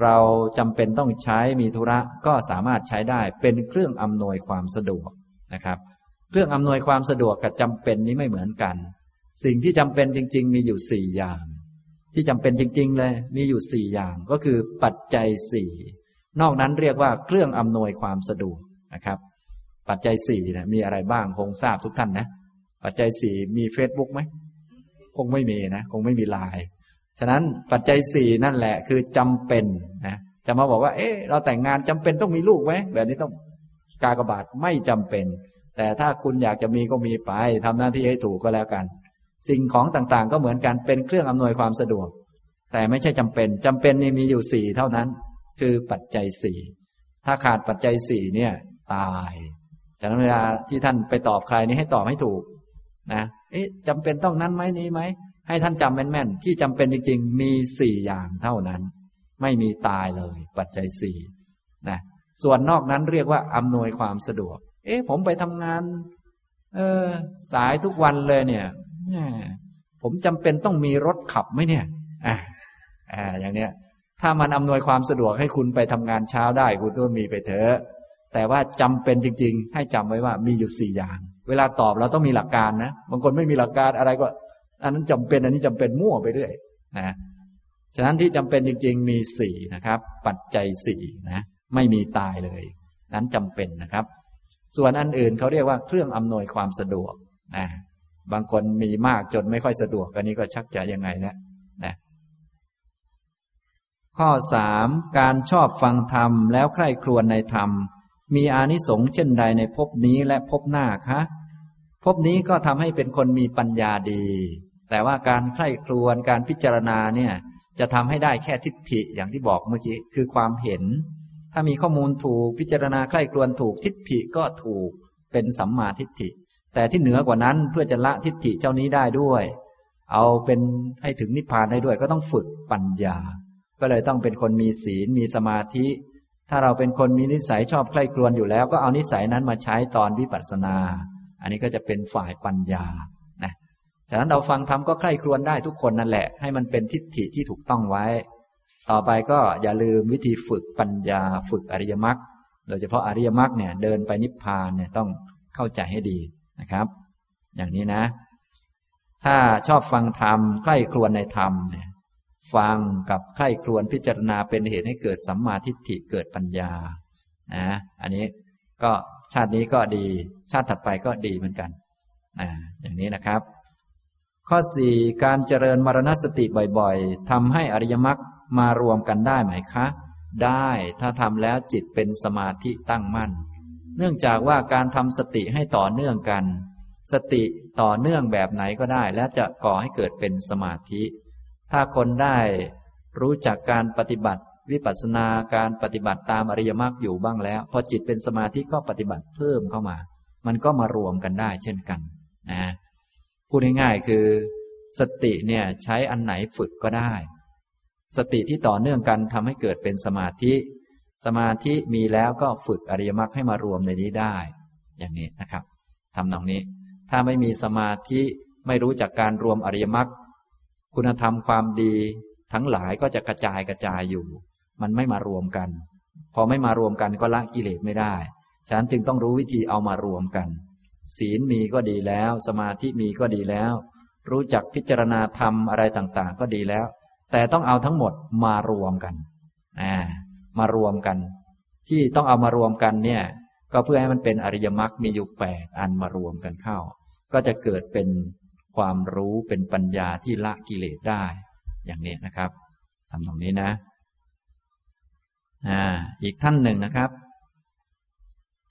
เราจำเป็นต้องใช้มีธุระก็สามารถใช้ได้เป็นเครื่องอำนวยความสะดวกนะครับ เครื่องอำนวยความสะดวกกับจำเป็นนี้ไม่เหมือนกัน สิ่งที่จำเป็นจริง ๆ มีอยู่สี่อย่าง ที่จำเป็นจริง ๆ เลยมีอยู่สี่อย่างก็คือปัจจัยสี่นอกนั้นเรียกว่าเครื่องอำนวยความสะดวกนะครับ ปัจจัยสี่นะมีอะไรบ้างคงทราบทุกท่านนะ ปัจจัยสี่มีเฟซบุ๊กไหมคงไม่มีนะ คงไม่มีไลน์ ฉะนั้นปัจจัยสี่นั่นแหละคือจำเป็นนะจะมาบอกว่า เอ๊ะเราแต่งงานจำเป็นต้องมีลูกไหมแบบนี้ต้องกากบาทไม่จำเป็น แต่ถ้าคุณอยากจะมีก็มีไปทำหน้าที่ให้ถูกก็แล้วกัน สิ่งของต่างๆ ก็เหมือนกันเป็นเครื่องอำนวยความสะดวก แต่ไม่ใช่จำเป็นจำเป็นนี่มีอยู่สี่เท่านั้น คือปัจจัยสี่ถ้าขาดปัจจัยสี่เนี่ย ตายฉะนั้นเวลาที่ท่านไปตอบใครนี่ให้ตอบให้ถูกนะเอ๊ะจำเป็นต้องนั้นไหมนี้ไหม ให้ท่านจำแม่นๆ ที่จำเป็นจริงๆ มีสี่อย่างเท่านั้น ไม่มีตายเลย ปัจจัยสี่นะส่วนนอกนั้นเรียกว่าอำนวยความสะดวก เอ๊ะผมไปทำงาน เออ สายทุกวันเลยเนี่ยผมจำเป็นต้องมีรถขับไหมเนี่ยอ่าอ่าอย่างเนี้ย ถ้ามันอำนวยความสะดวกให้คุณไปทำงานเช้าได้ คุณต้องมีไปเถอะแต่ว่าจำเป็นจริง ๆ ให้จำไว้ว่ามีอยู่สี่อย่าง เวลาตอบเราต้องมีหลักการนะบางคนไม่มีหลักการอะไรก็ อันนั้นจำเป็นอันนี้จำเป็นมั่วไปเรื่อยนะฉะนั้นที่จำเป็นจริง ๆ มีสี่นะครับ ปัจจัยสี่นะไม่มีตายเลย นั้นจำเป็นนะครับ ส่วนอันอื่นเขาเรียกว่าเครื่องอำนวยความสะดวกนะบางคนมีมากจนไม่ค่อยสะดวก อันนี้ก็ชักจะยังไงนะนะข้อสามการชอบฟังธรรมแล้วใคร่ครวญในธรรม มีอานิสงส์เช่นใดในภพนี้และภพหน้าคะ ภพนี้ก็ทำให้เป็นคนมีปัญญาดี แต่ว่าการใคร่ครวญการพิจารณาเนี่ยจะทำให้ได้แค่ทิฏฐิอย่างที่บอกเมื่อกี้คือความเห็น ถ้ามีข้อมูลถูกพิจารณาใคร่ครวญถูกทิฏฐิก็ถูกเป็นสัมมาทิฏฐิ แต่ที่เหนือกว่านั้นเพื่อจะละทิฏฐิเจ้านี้ได้ด้วย เอาเป็นให้ถึงนิพพานได้ด้วยก็ต้องฝึกปัญญา ก็เลยต้องเป็นคนมีศีลมีสมาธิ ถ้าเราเป็นคนมีนิสัยชอบใคร่ครวญอยู่แล้ว ก็เอานิสัยนั้นมาใช้ตอนวิปัสสนา อันนี้ก็จะเป็นฝ่ายปัญญานะฉะนั้นเราฟังธรรมก็ใคร่ครวญได้ทุกคนนั่นแหละ ให้มันเป็นทิฏฐิที่ถูกต้องไว้ ต่อไปก็อย่าลืมวิธีฝึกปัญญาฝึกอริยมรรคโดยเฉพาะอริยมรรคเนี่ยเดินไปนิพพานเนี่ยต้องเข้าใจให้ดีนะครับ อย่างนี้นะ ถ้าชอบฟังธรรมใคร่ครวญในธรรมเนี่ยฟังกับใคร่ครวญพิจารณาเป็นเหตุให้เกิดสัมมาทิฏฐิเกิดปัญญานะอันนี้ก็ ชาตินี้ก็ดี ชาติถัดไปก็ดีเหมือนกันนะอย่างนี้นะครับ ข้อสี่การเจริญมรณสติบ่อยๆทำให้อริยมรรคมารวมกันได้ไหมคะ ได้ถ้าทำแล้วจิตเป็นสมาธิตั้งมั่น เนื่องจากว่าการทำสติให้ต่อเนื่องกัน สติต่อเนื่องแบบไหนก็ได้ และจะก่อให้เกิดเป็นสมาธิ ถ้าคนได้รู้จักการปฏิบัติ วิปัสสนาการปฏิบัติตามอริยมรรคอยู่บ้างแล้ว พอจิตเป็นสมาธิก็ปฏิบัติเพิ่มเข้ามา มันก็มารวมกันได้เช่นกันนะพูดง่ายๆคือ สติเนี่ยใช้อันไหนฝึกก็ได้ สติที่ต่อเนื่องกันทำให้เกิดเป็นสมาธิ สมาธิมีแล้วก็ฝึกอริยมรรคให้มารวมในนี้ได้ อย่างนี้นะครับทำนองนี้ ถ้าไม่มีสมาธิไม่รู้จักการรวมอริยมรรคคุณธรรมความดีทั้งหลายก็จะกระจายกระจายอยู่ มันไม่มารวมกัน พอไม่มารวมกันก็ละกิเลสไม่ได้ฉะนั้นจึงต้องรู้วิธีเอามารวมกัน ศีลมีก็ดีแล้ว สมาธิมีก็ดีแล้ว รู้จักพิจารณาธรรมอะไรต่าง ๆ ก็ดีแล้ว แต่ต้องเอาทั้งหมดมารวมกันอ่ามารวมกัน ที่ต้องเอามารวมกันเนี่ย ก็เพื่อให้มันเป็นอริยมรรคมีอยู่แปดอันมารวมกันเข้า ก็จะเกิดเป็นความรู้เป็นปัญญาที่ละกิเลสได้ อย่างนี้นะครับทำตรงนี้นะ อ่าอีกท่านหนึ่งนะครับ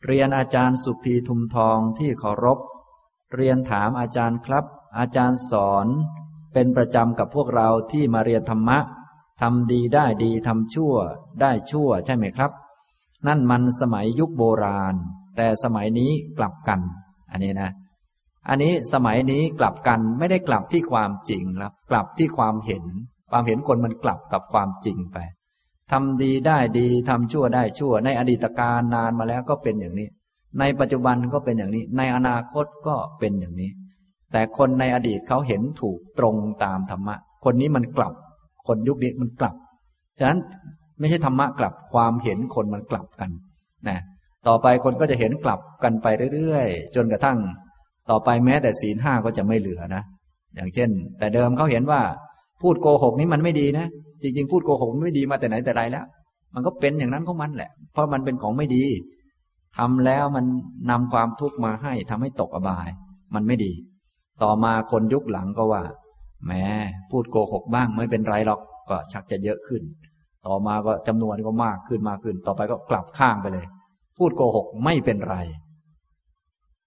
เรียนอาจารย์สุภีทุมทองที่เคารพ เรียนถามอาจารย์ครับ อาจารย์สอนเป็นประจำกับพวกเราที่มาเรียนธรรมะทำดีได้ดีทำชั่ว ได้ชั่วใช่ไหมครับ นั่นมันสมัยยุคโบราณ แต่สมัยนี้กลับกัน อันนี้นะ อันนี้สมัยนี้กลับกันไม่ได้กลับที่ความจริงครับ กลับที่ความเห็น ความเห็นคนมันกลับกับความจริงไป ทำดีได้ดีทำชั่วได้ชั่ว ในอดีตการนานมาแล้วก็เป็นอย่างนี้ ในปัจจุบันก็เป็นอย่างนี้ ในอนาคตก็เป็นอย่างนี้ แต่คนในอดีตเขาเห็นถูกตรงตามธรรมะ คนนี้มันกลับ คนยุคนี้มันกลับ ฉะนั้นไม่ใช่ธรรมะกลับความเห็นคนมันกลับกันนะต่อไปคนก็จะเห็นกลับกันไปเรื่อยๆ จนกระทั่ง ต่อไปแม้แต่ศีลห้าก็จะไม่เหลือนะ อย่างเช่น แต่เดิมเขาเห็นว่าพูดโกหกนี้มันไม่ดีนะ จริง ๆ พูดโกหกไม่ดีมาแต่ไหนแต่ไรแล้ว มันก็เป็นอย่างนั้นของมันแหละ เพราะมันเป็นของไม่ดีทำแล้วมันนำความทุกข์มาให้ทำให้ตกอบาย มันไม่ดี ต่อมาคนยุคหลังก็ว่าแม้พูดโกหกบ้างไม่เป็นไรหรอกก็ชักจะเยอะขึ้น ต่อมาก็จำนวนก็มากขึ้นมากขึ้น ต่อไปก็กลับข้างไปเลย พูดโกหกไม่เป็นไร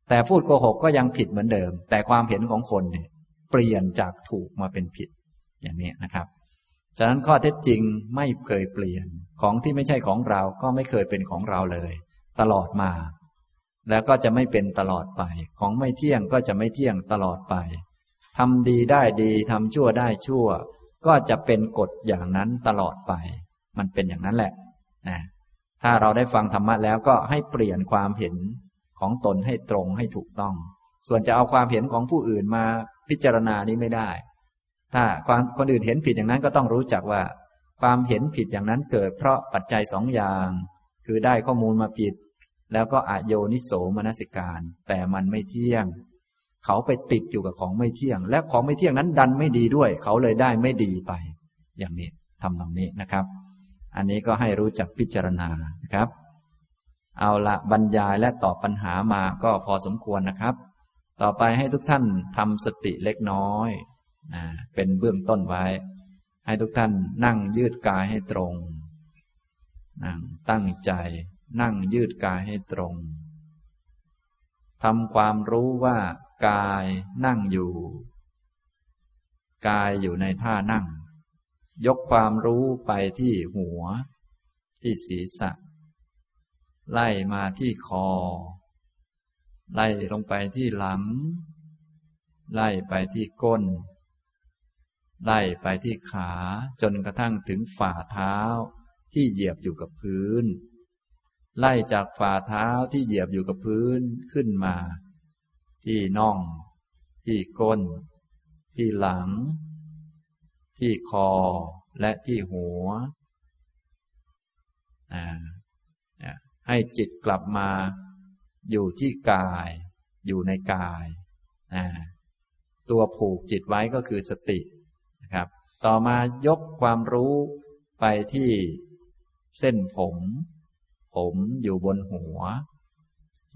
แต่พูดโกหกก็ยังผิดเหมือนเดิม แต่ความเห็นของคนเนี่ยเปลี่ยนจากถูกมาเป็นผิดอย่างนี้นะครับ ฉะนั้นข้อเท็จจริงไม่เคยเปลี่ยน ของที่ไม่ใช่ของเราก็ไม่เคยเป็นของเราเลย ตลอดมา แล้วก็จะไม่เป็นตลอดไป ของไม่เที่ยงก็จะไม่เที่ยงตลอดไปทำดีได้ดีทำชั่วได้ชั่ว ก็จะเป็นกฎอย่างนั้นตลอดไป มันเป็นอย่างนั้นแหละนะถ้าเราได้ฟังธรรมะแล้วก็ให้เปลี่ยนความเห็นของตนให้ตรงให้ถูกต้อง ส่วนจะเอาความเห็นของผู้อื่นมาพิจารณานี้ไม่ได้ ถ้าความคนอื่นเห็นผิดอย่างนั้นก็ต้องรู้จักว่า ความเห็นผิดอย่างนั้นเกิดเพราะปัจจัยสองอย่าง คือได้ข้อมูลมาผิด แล้วก็อโยนิโสมนสิการ แต่มันไม่เที่ยง เขาไปติดอยู่กับของไม่เที่ยง และของไม่เที่ยงนั้นดันไม่ดีด้วย เขาเลยได้ไม่ดีไป อย่างนี้ทำตรงนี้นะครับ อันนี้ก็ให้รู้จักพิจารณานะครับ เอาละบรรยายและตอบปัญหามาก็พอสมควรนะครับ ต่อไปให้ทุกท่านทำสติเล็กน้อย นะเป็นเบื้องต้นไว้ ให้ทุกท่านนั่งยืดกายให้ตรง นั่งตั้งใจ นั่งยืดกายให้ตรงทำความรู้ว่ากายนั่งอยู่ กายอยู่ในท่านั่ง ยกความรู้ไปที่หัว ที่ศีรษะ ไล่มาที่คอ ไล่ลงไปที่หลัง ไล่ไปที่ก้น ไล่ไปที่ขาจนกระทั่งถึงฝ่าเท้าที่เหยียบอยู่กับพื้น ไล่จากฝ่าเท้าที่เหยียบอยู่กับพื้นขึ้นมา ที่น่อง ที่ก้น ที่หลัง ที่คอและที่หัวให้จิตกลับมาอยู่ที่กาย อยู่ในกาย ตัวผูกจิตไว้ก็คือสติ ครับ ต่อมายกความรู้ไปที่เส้นผม ผมอยู่บนหัว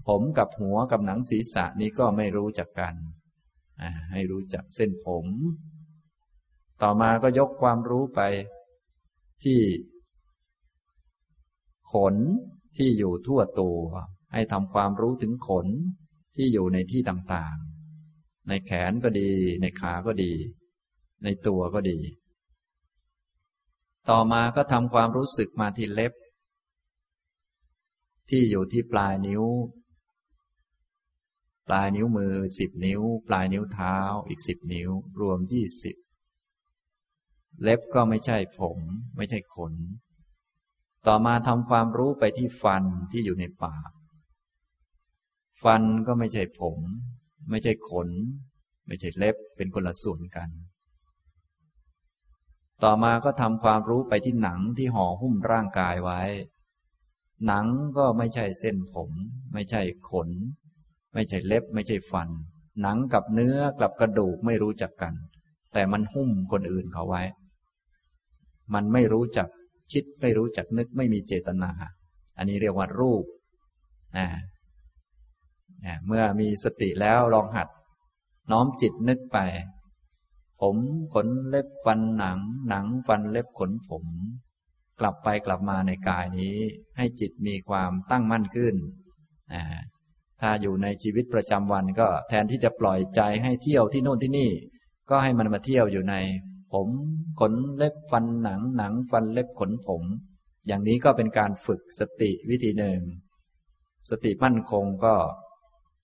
ผมกับหัวกับหนังศีรษะนี้ก็ไม่รู้จักกันให้รู้จักเส้นผม ต่อมาก็ยกความรู้ไปที่ ขนที่อยู่ทั่วตัว ให้ทำความรู้ถึงขนที่อยู่ในที่ต่างๆ ในแขนก็ดี ในขาก็ดี ในตัวก็ดี ต่อมาก็ทำความรู้สึกมาที่เล็บ ที่อยู่ที่ปลายนิ้ว ปลายนิ้วมือสิบนิ้ว ปลายนิ้วเท้าอีกสิบนิ้ว รวมยี่สิบเล็บก็ไม่ใช่ผม ไม่ใช่ขน ต่อมาทำความรู้ไปที่ฟันที่อยู่ในปาก ฟันก็ไม่ใช่ผม ไม่ใช่ขน ไม่ใช่เล็บเป็นคนละส่วนกัน ต่อมาก็ทำความรู้ไปที่หนังที่ห่อหุ้มร่างกายไว้ หนังก็ไม่ใช่เส้นผม ไม่ใช่ขน ไม่ใช่เล็บ ไม่ใช่ฟัน หนังกับเนื้อกับกระดูกไม่รู้จักกัน แต่มันหุ้มคนอื่นเขาไว้ มันไม่รู้จักคิดไม่รู้จักนึกไม่มีเจตนา อันนี้เรียกว่ารูปนะนะเมื่อมีสติแล้วลองหัด น้อมจิตนึกไป ผมขนเล็บฟันหนัง หนังฟันเล็บขนผม กลับไปกลับมาในกายนี้ ให้จิตมีความตั้งมั่นขึ้น ถ้าอยู่ในชีวิตประจำวันก็แทนที่จะปล่อยใจให้เที่ยวที่โน่นที่นี่ ก็ให้มันมาเที่ยวอยู่ใน ผมขนเล็บฟันหนัง หนังฟันเล็บขนผม อย่างนี้ก็เป็นการฝึกสติวิธีหนึ่ง สติมั่นคงก็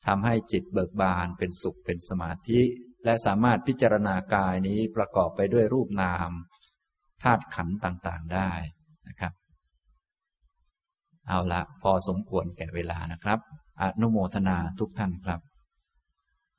ทำให้จิตเบิกบานเป็นสุขเป็นสมาธิ และสามารถพิจารณากายนี้ประกอบไปด้วยรูปนามธาตุขันธ์ต่างๆได้นะครับ เอาละพอสมควรแก่เวลานะครับ อนุโมทนาทุกท่านครับ